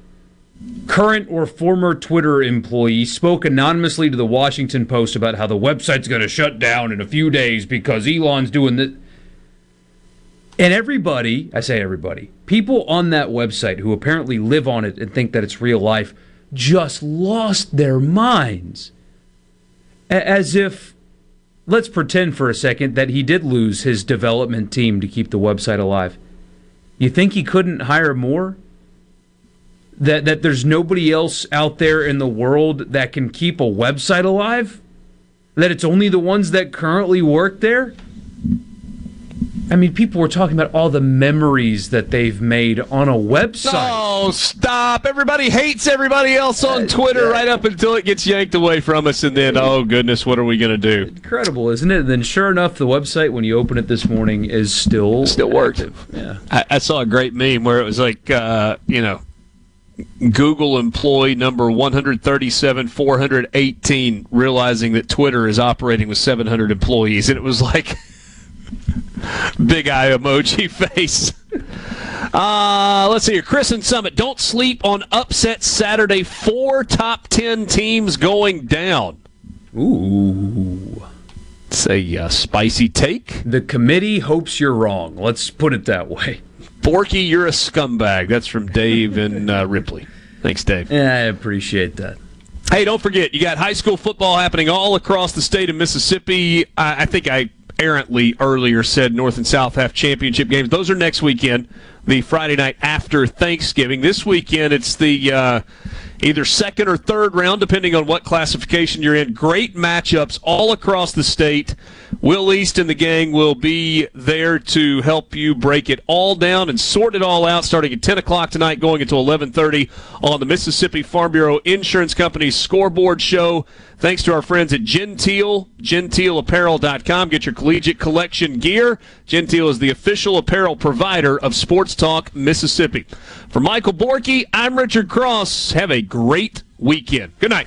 current or former Twitter employee spoke anonymously to the Washington Post about how the website's going to shut down in a few days because Elon's doing this. And everybody, I say everybody, people on that website who apparently live on it and think that it's real life just lost their minds. As if, let's pretend for a second that he did lose his development team to keep the website alive. You think he couldn't hire more? That, that there's nobody else out there in the world that can keep a website alive? That it's only the ones that currently work there? I mean, people were talking about all the memories that they've made on a website. Oh, stop. Everybody hates everybody else on Twitter right up until it gets yanked away from us, and then, oh, goodness, what are we going to do? Incredible, isn't it? And Then, sure enough, the website, when you open it this morning, is still Still active. Yeah. I, I saw a great meme where it was like, uh, you know, Google employee number 137, 418, realizing that Twitter is operating with 700 employees. And it was like, big eye emoji face. Uh, let's see here. Chris and Summit, don't sleep on upset Saturday. Four top 10 teams going down. Ooh. It's a uh, spicy take. The committee hopes you're wrong. Let's put it that way. Forky, you're a scumbag. That's from Dave and uh, Ripley. Thanks, Dave. Yeah, I appreciate that. Hey, don't forget, you got high school football happening all across the state of Mississippi. I, I think I errantly earlier said North and South have championship games. Those are next weekend, the Friday night after Thanksgiving. This weekend, it's the uh, either second or third round, depending on what classification you're in. Great matchups all across the state. Will East and the gang will be there to help you break it all down and sort it all out starting at 10 o'clock tonight, going until 11.30 on the Mississippi Farm Bureau Insurance Company's scoreboard show. Thanks to our friends at Genteel, genteelapparel.com. Get your collegiate collection gear. Genteel is the official apparel provider of Sports Talk Mississippi. For Michael Borky, I'm Richard Cross. Have a great weekend. Good night.